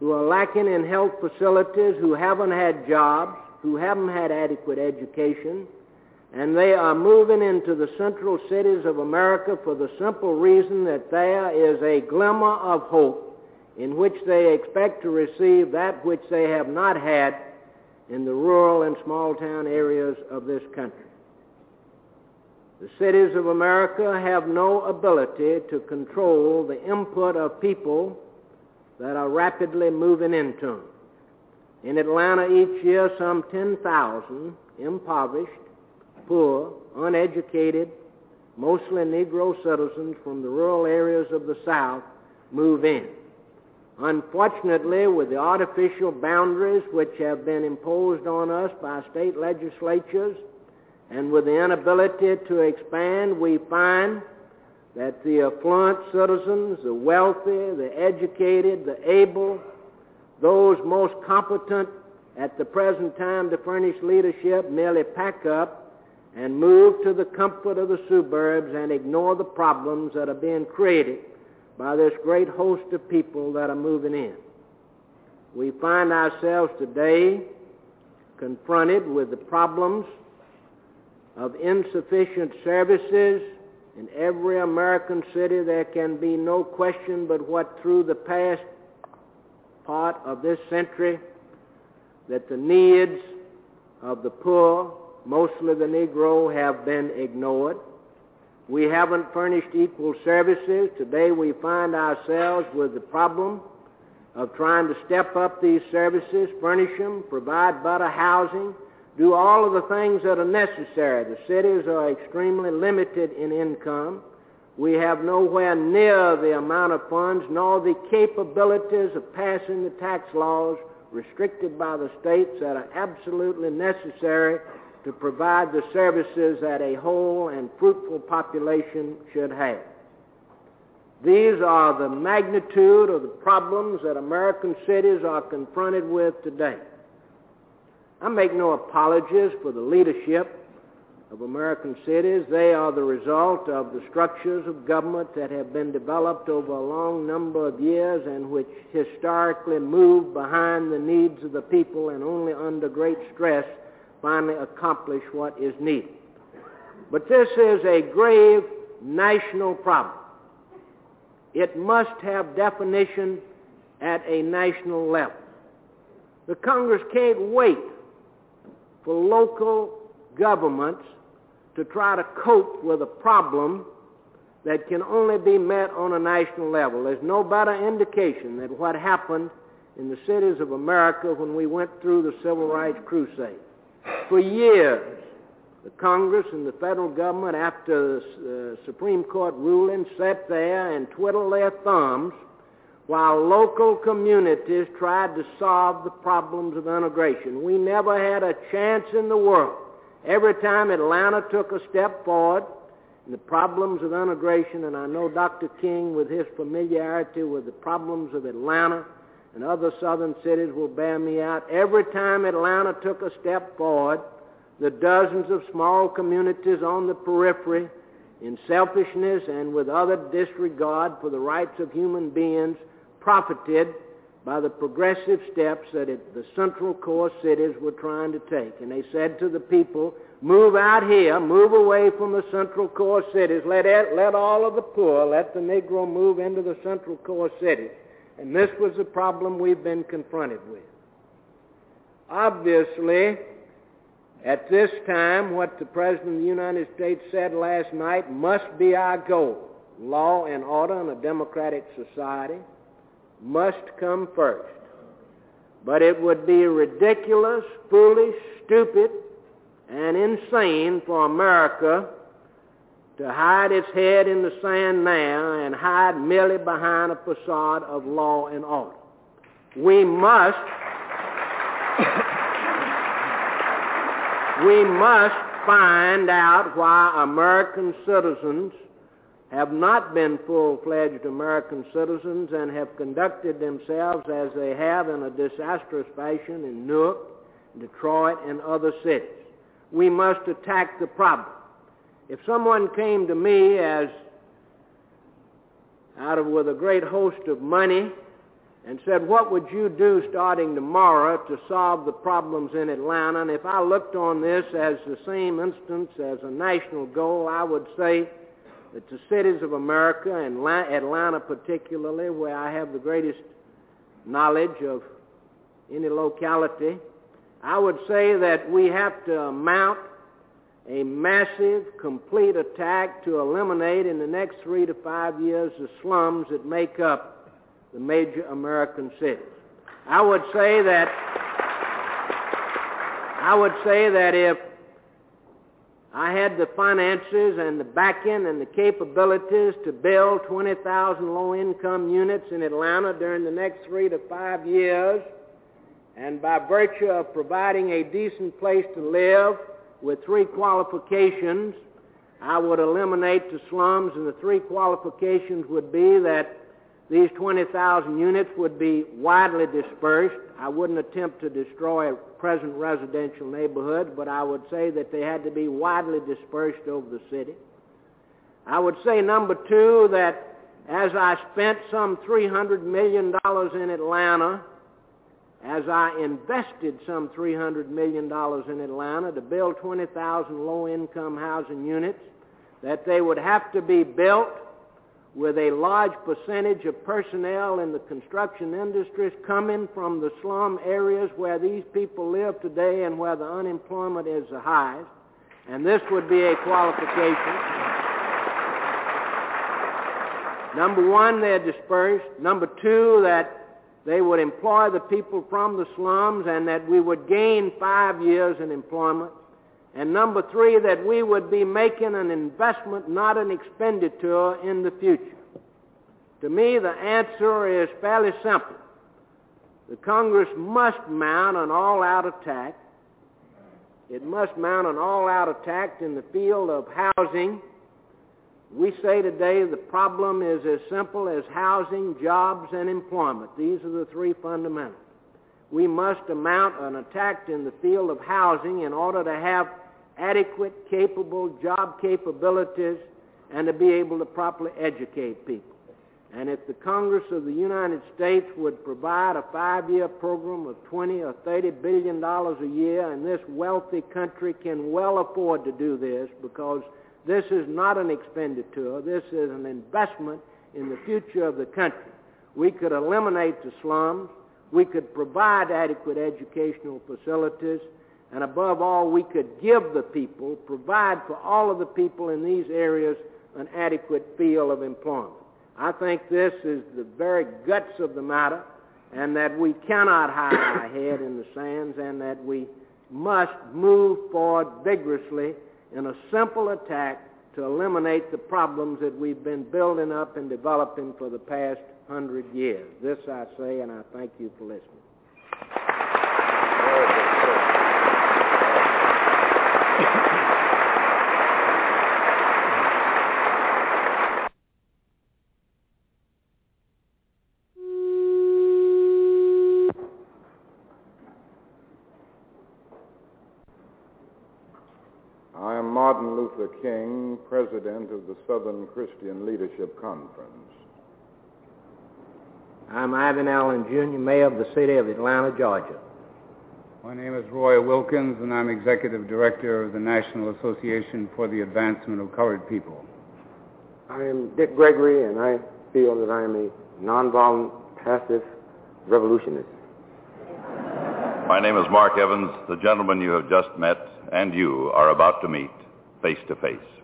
who are lacking in health facilities, who haven't had jobs, who haven't had adequate education, and they are moving into the central cities of America for the simple reason that there is a glimmer of hope in which they expect to receive that which they have not had in the rural and small town areas of this country. The cities of America have no ability to control the input of people that are rapidly moving into them. In Atlanta each year, some 10,000 impoverished, poor, uneducated, mostly Negro citizens from the rural areas of the South move in. Unfortunately, with the artificial boundaries which have been imposed on us by state legislatures and with the inability to expand, we find that the affluent citizens, the wealthy, the educated, the able, those most competent at the present time to furnish leadership merely pack up and move to the comfort of the suburbs and ignore the problems that are being created by this great host of people that are moving in. We find ourselves today confronted with the problems of insufficient services in every American city. There can be no question but what through the past part of this century that the needs of the poor, mostly the Negro, have been ignored. We haven't furnished equal services. Today we find ourselves with the problem of trying to step up these services, furnish them, provide better housing, do all of the things that are necessary. The cities are extremely limited in income. We have nowhere near the amount of funds nor the capabilities of passing the tax laws restricted by the states that are absolutely necessary to provide the services that a whole and fruitful population should have. These are the magnitude of the problems that American cities are confronted with today. I make no apologies for the leadership of American cities. They are the result of the structures of government that have been developed over a long number of years and which historically move behind the needs of the people and only under great stress finally accomplish what is needed. But this is a grave national problem. It must have definition at a national level. The Congress can't wait for local governments to try to cope with a problem that can only be met on a national level. There's no better indication than what happened in the cities of America when we went through the Civil Rights Crusade. For years, the Congress and the federal government, after the uh, Supreme Court ruling, sat there and twiddled their thumbs while local communities tried to solve the problems of integration. We never had a chance in the world. Every time Atlanta took a step forward in the problems of integration, and I know Dr. King, with his familiarity with the problems of Atlanta and other southern cities, will bear me out. Every time Atlanta took a step forward, the dozens of small communities on the periphery, in selfishness and with utter disregard for the rights of human beings, profited by the progressive steps that it, the central core cities were trying to take. And they said to the people, move out here, move away from the central core cities, let, let all of the poor, let the Negro move into the central core cities. And this was the problem we've been confronted with. Obviously, at this time, what the President of the United States said last night must be our goal. Law and order in a democratic society must come first. But it would be ridiculous, foolish, stupid, and insane for America to hide its head in the sand now and hide merely behind a facade of law and order. We must we must find out why American citizens have not been full-fledged American citizens and have conducted themselves as they have in a disastrous fashion in Newark, Detroit, and other cities. We must attack the problem. If someone came to me as out of with a great host of money and said, what would you do starting tomorrow to solve the problems in Atlanta? And if I looked on this as the same instance as a national goal, I would say that the cities of America, and Atlanta particularly, where I have the greatest knowledge of any locality, I would say that we have to mount a massive, complete attack to eliminate in the next three to five years the slums that make up the major American cities. I would say that I would say that if I had the finances and the backing and the capabilities to build 20,000 low-income units in Atlanta during the next three to five years, and by virtue of providing a decent place to live with three qualifications, I would eliminate the slums, and the three qualifications would be that these 20,000 units would be widely dispersed. I wouldn't attempt to destroy a present residential neighborhoods, but I would say that they had to be widely dispersed over the city. I would say, number two, that as I spent some $300 million in Atlanta, as I invested some $300 million in Atlanta to build 20,000 low-income housing units, that they would have to be built with a large percentage of personnel in the construction industries coming from the slum areas where these people live today and where the unemployment is the highest. And this would be a qualification. Number one, they're dispersed. Number two, that they would employ the people from the slums and that we would gain five years in employment. And number three, that we would be making an investment, not an expenditure in the future. To me, the answer is fairly simple. The Congress must mount an all-out attack. It must mount an all-out attack in the field of housing. We say today the problem is as simple as housing, jobs, and employment. These are the three fundamentals. We must mount an attack in the field of housing in order to have adequate, capable job capabilities and to be able to properly educate people. And if the Congress of the United States would provide a five-year program of 20 or 30 billion dollars a year, and this wealthy country can well afford to do this because this is not an expenditure, this is an investment in the future of the country. We could eliminate the slums, we could provide adequate educational facilities, and above all, we could give the people, provide for all of the people in these areas an adequate field of employment. I think this is the very guts of the matter, and that we cannot hide our head in the sands, and that we must move forward vigorously in a simple attack to eliminate the problems that we've been building up and developing for the past hundred years. This I say, and I thank you for listening. I am Martin Luther King, President of the Southern Christian Leadership Conference. I'm Ivan Allen Jr., Mayor of the city of Atlanta, Georgia. My name is Roy Wilkins, and I'm Executive Director of the National Association for the Advancement of Colored People. I am Dick Gregory, and I feel that I am a nonviolent, passive revolutionist. My name is Mark Evans. The gentleman you have just met and you are about to meet face to face.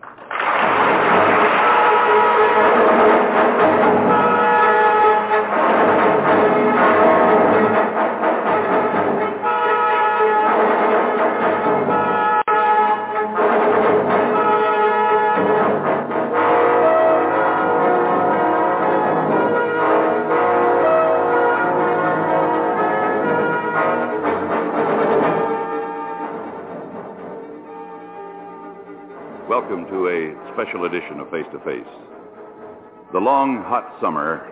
Special edition of Face to Face. The long, hot summer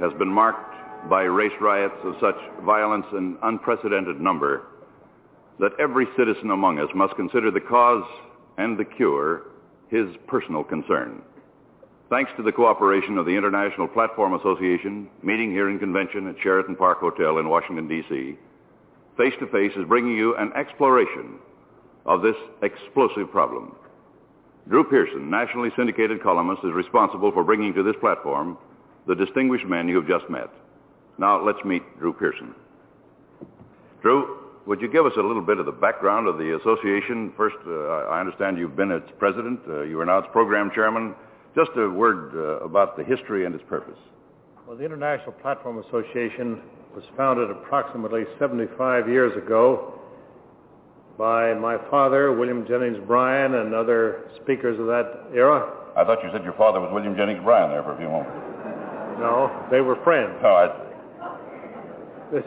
has been marked by race riots of such violence and unprecedented number that every citizen among us must consider the cause and the cure his personal concern. Thanks to the cooperation of the International Platform Association, meeting here in convention at Sheraton Park Hotel in Washington, D.C., Face to Face is bringing you an exploration of this explosive problem. Drew Pearson, nationally syndicated columnist, is responsible for bringing to this platform the distinguished men you have just met. Now, let's meet Drew Pearson. Drew, would you give us a little bit of the background of the association? First, uh, I understand you've been its president. Uh, you are now its program chairman. Just a word uh, about the history and its purpose. Well, the International Platform Association was founded approximately 75 years ago by my father, William Jennings Bryan, and other speakers of that era. I thought you said your father was William Jennings Bryan there for a few moments. No, they were friends. Oh, I. This,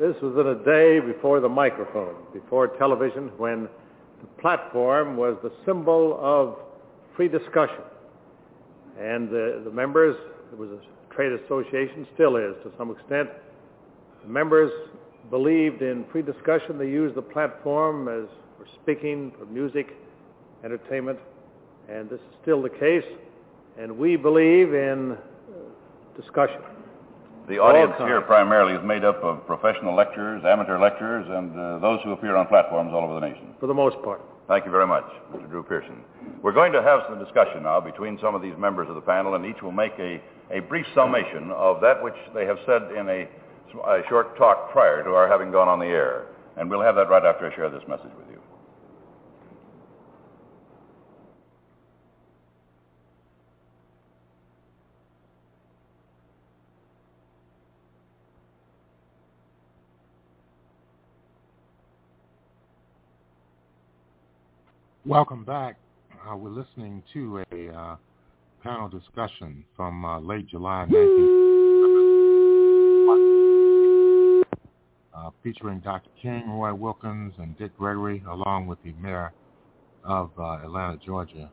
this was in a day before the microphone, before television, when the platform was the symbol of free discussion. And the, the members, it was a trade association, still is to some extent, the members believed in pre-discussion. They used the platform as for speaking, for music, entertainment, and this is still the case. And we believe in discussion. The audience here primarily is made up of professional lecturers, amateur lecturers, and uh, those who appear on platforms all over the nation. For the most part. Thank you very much, Mr. Drew Pearson. We're going to have some discussion now between some of these members of the panel, and each will make a, a brief summation of that which they have said in a a short talk prior to our having gone on the air. And we'll have that right after I share this message with you. Welcome back. Uh, we're listening to a uh, panel discussion from uh, late July 19. Uh, featuring Dr. King, Roy Wilkins, and Dick Gregory, along with the mayor of uh, Atlanta, Georgia,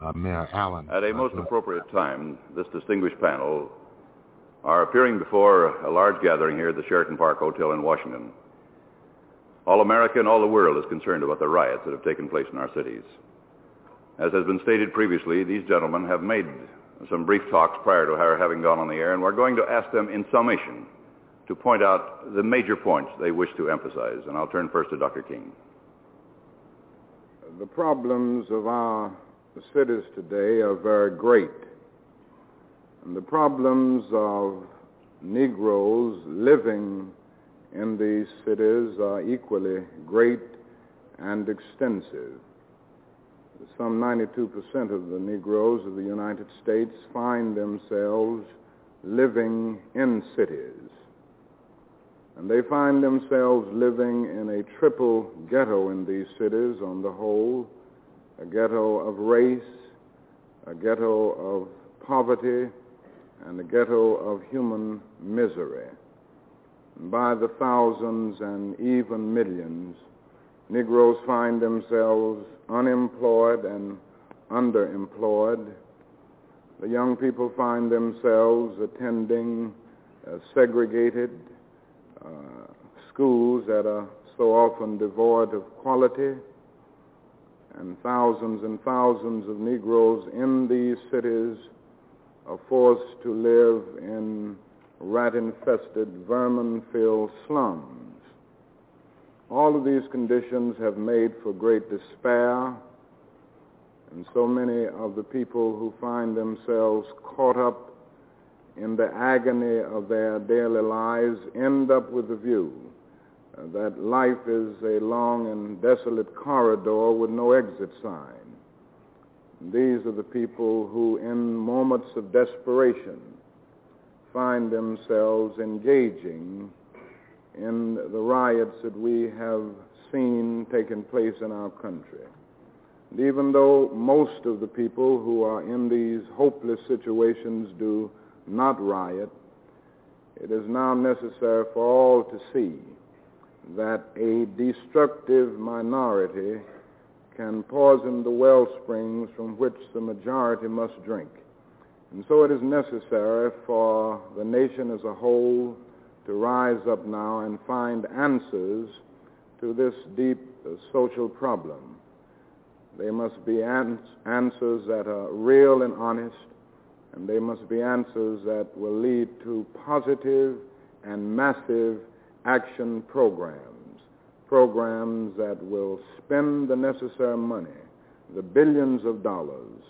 uh, Mayor Allen. At a most appropriate time, this distinguished panel are appearing before a large gathering here at the Sheraton Park Hotel in Washington. All America and all the world is concerned about the riots that have taken place in our cities. As has been stated previously, these gentlemen have made some brief talks prior to our having gone on the air, and we're going to ask them in summation to point out the major points they wish to emphasize. And I'll turn first to Dr. King. The problems of our cities today are very great. And the problems of Negroes living in these cities are equally great and extensive. Some 92% of the Negroes of the United States find themselves living in cities. And they find themselves living in a triple ghetto in these cities on the whole, a ghetto of race, a ghetto of poverty, and a ghetto of human misery. And by the thousands and even millions, Negroes find themselves unemployed and underemployed. The young people find themselves attending uh, segregated uh, schools that are so often devoid of quality, and thousands and thousands of Negroes in these cities are forced to live in rat-infested, vermin-filled slums. All of these conditions have made for great despair, and so many of the people who find themselves caught up in the agony of their daily lives end up with the view that life is a long and desolate corridor with no exit sign. These are the people who, in moments of desperation, find themselves engaging in the riots that we have seen taking place in our country. And even though most of the people who are in these hopeless situations do not riot, it is now necessary for all to see that a destructive minority can poison the well springs from which the majority must drink. And so it is necessary for the nation as a whole to rise up now and find answers to this deep social problem. They must be ans- answers that are real and honest, and they must be answers that will lead to positive and massive action programs, programs that will spend the necessary money, the billions of dollars,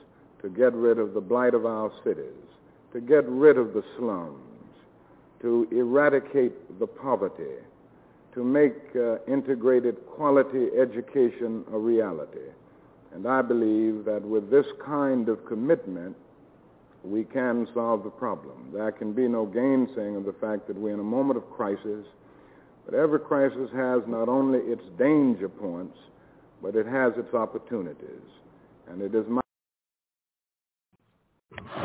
to get rid of the blight of our cities, to get rid of the slums, to eradicate the poverty, to make uh, integrated quality education a reality. And I believe that with this kind of commitment, we can solve the problem. There can be no gainsaying of the fact that we're in a moment of crisis, but every crisis has not only its danger points, but it has its opportunities. And it is my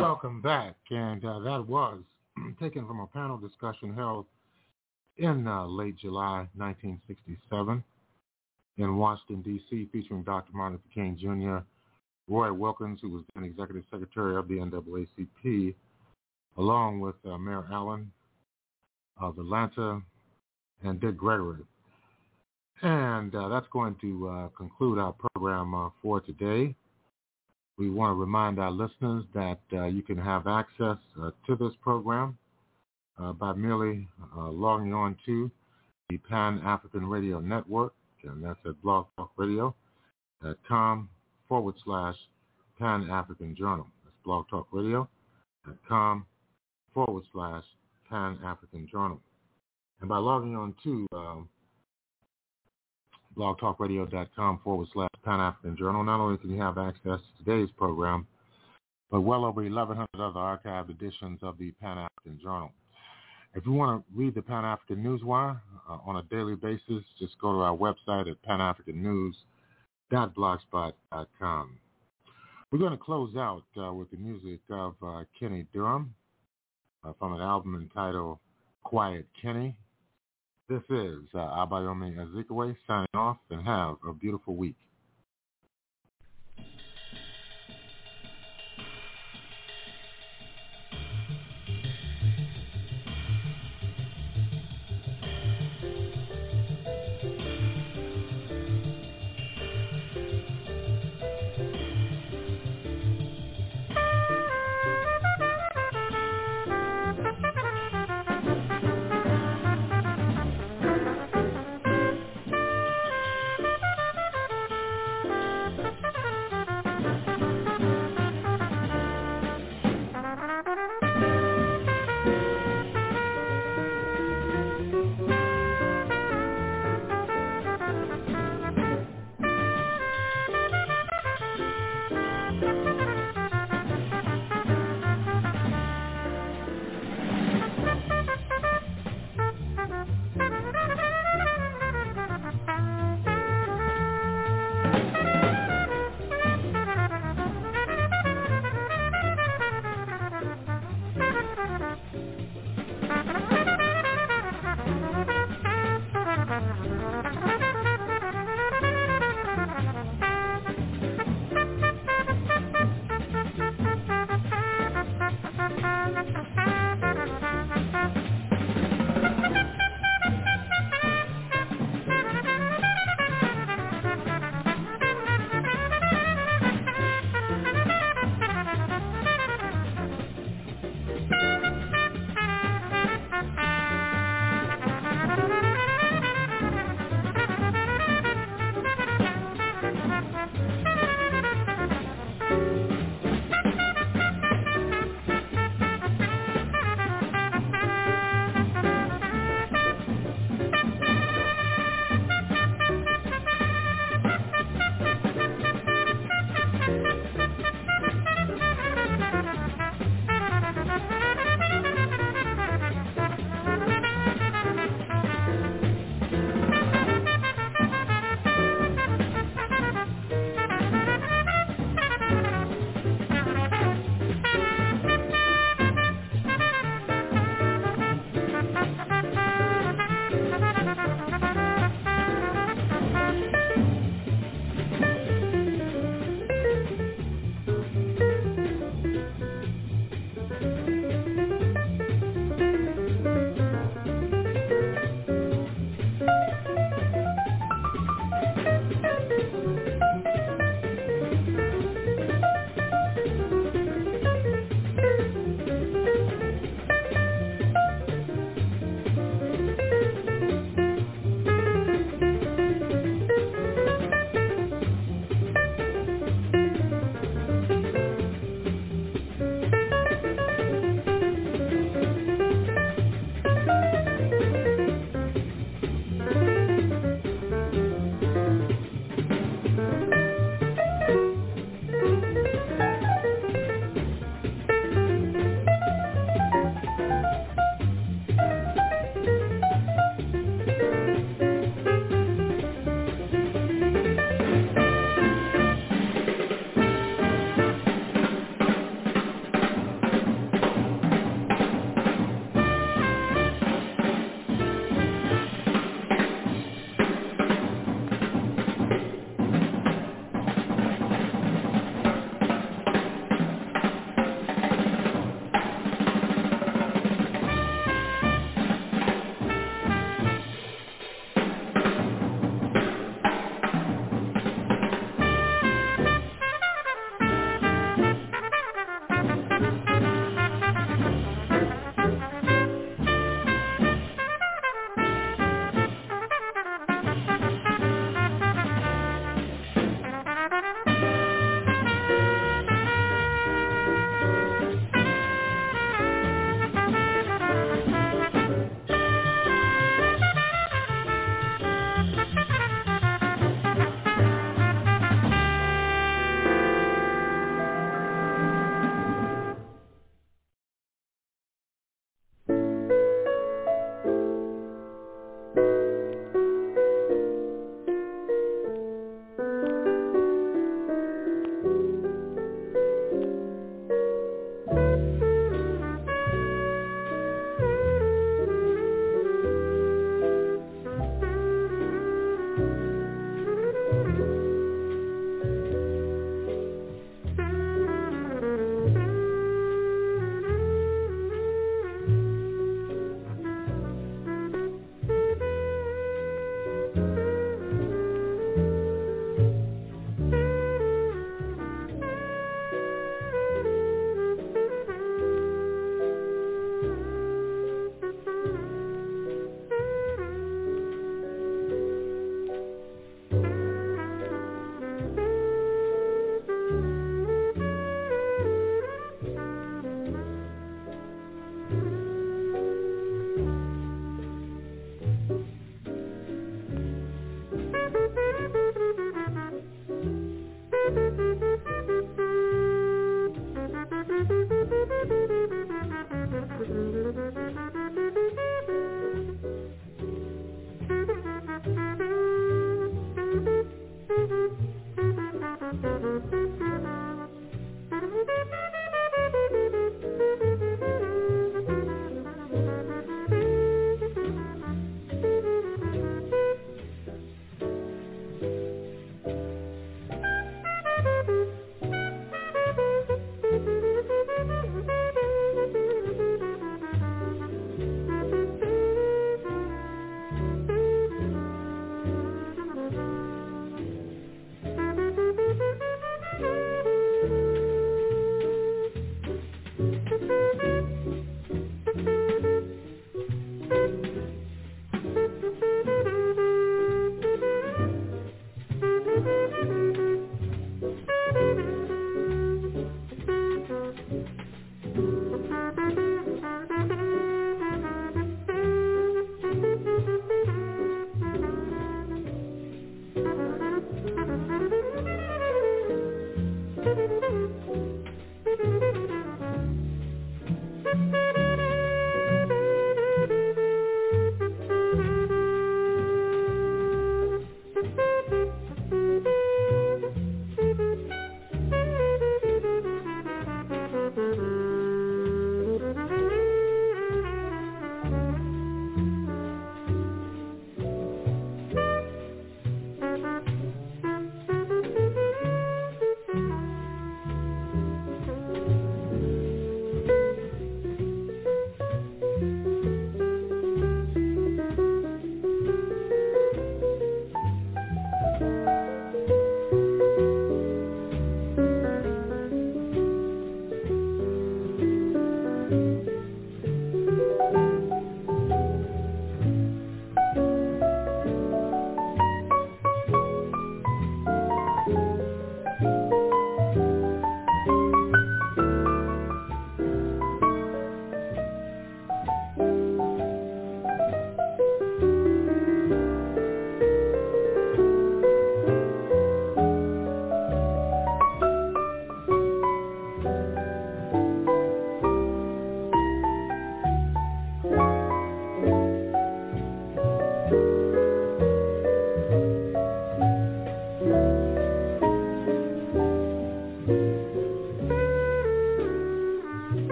Welcome back, and uh, that was taken from a panel discussion held in uh, late July 1967 in Washington, D.C., featuring Dr. Martin Luther King Jr., Roy Wilkins, who was then Executive Secretary of the NAACP, along with uh, Mayor Allen of Atlanta and Dick Gregory. And uh, that's going to uh, conclude our program uh, for today. We want to remind our listeners that uh, you can have access uh, to this program by merely logging on to the Pan-African Radio Network, and that's at blogtalkradio.com forward slash Pan-African Journal. That's blogtalkradio.com forward slash Pan-African Journal. And by logging on to um, blogtalkradio.com forward slash Pan-African Journal. Not only can you have access to today's program, but well over 1,100 other archived editions of the Pan-African Journal. If you want to read the Pan-African Newswire uh, on a daily basis, just go to our website at panafricannews.blogspot.com. We're going to close out uh, with the music of uh, Kenny Dorham uh, from an album entitled Quiet Kenny. This is uh, Abayomi Azikiwe signing off and have a beautiful week.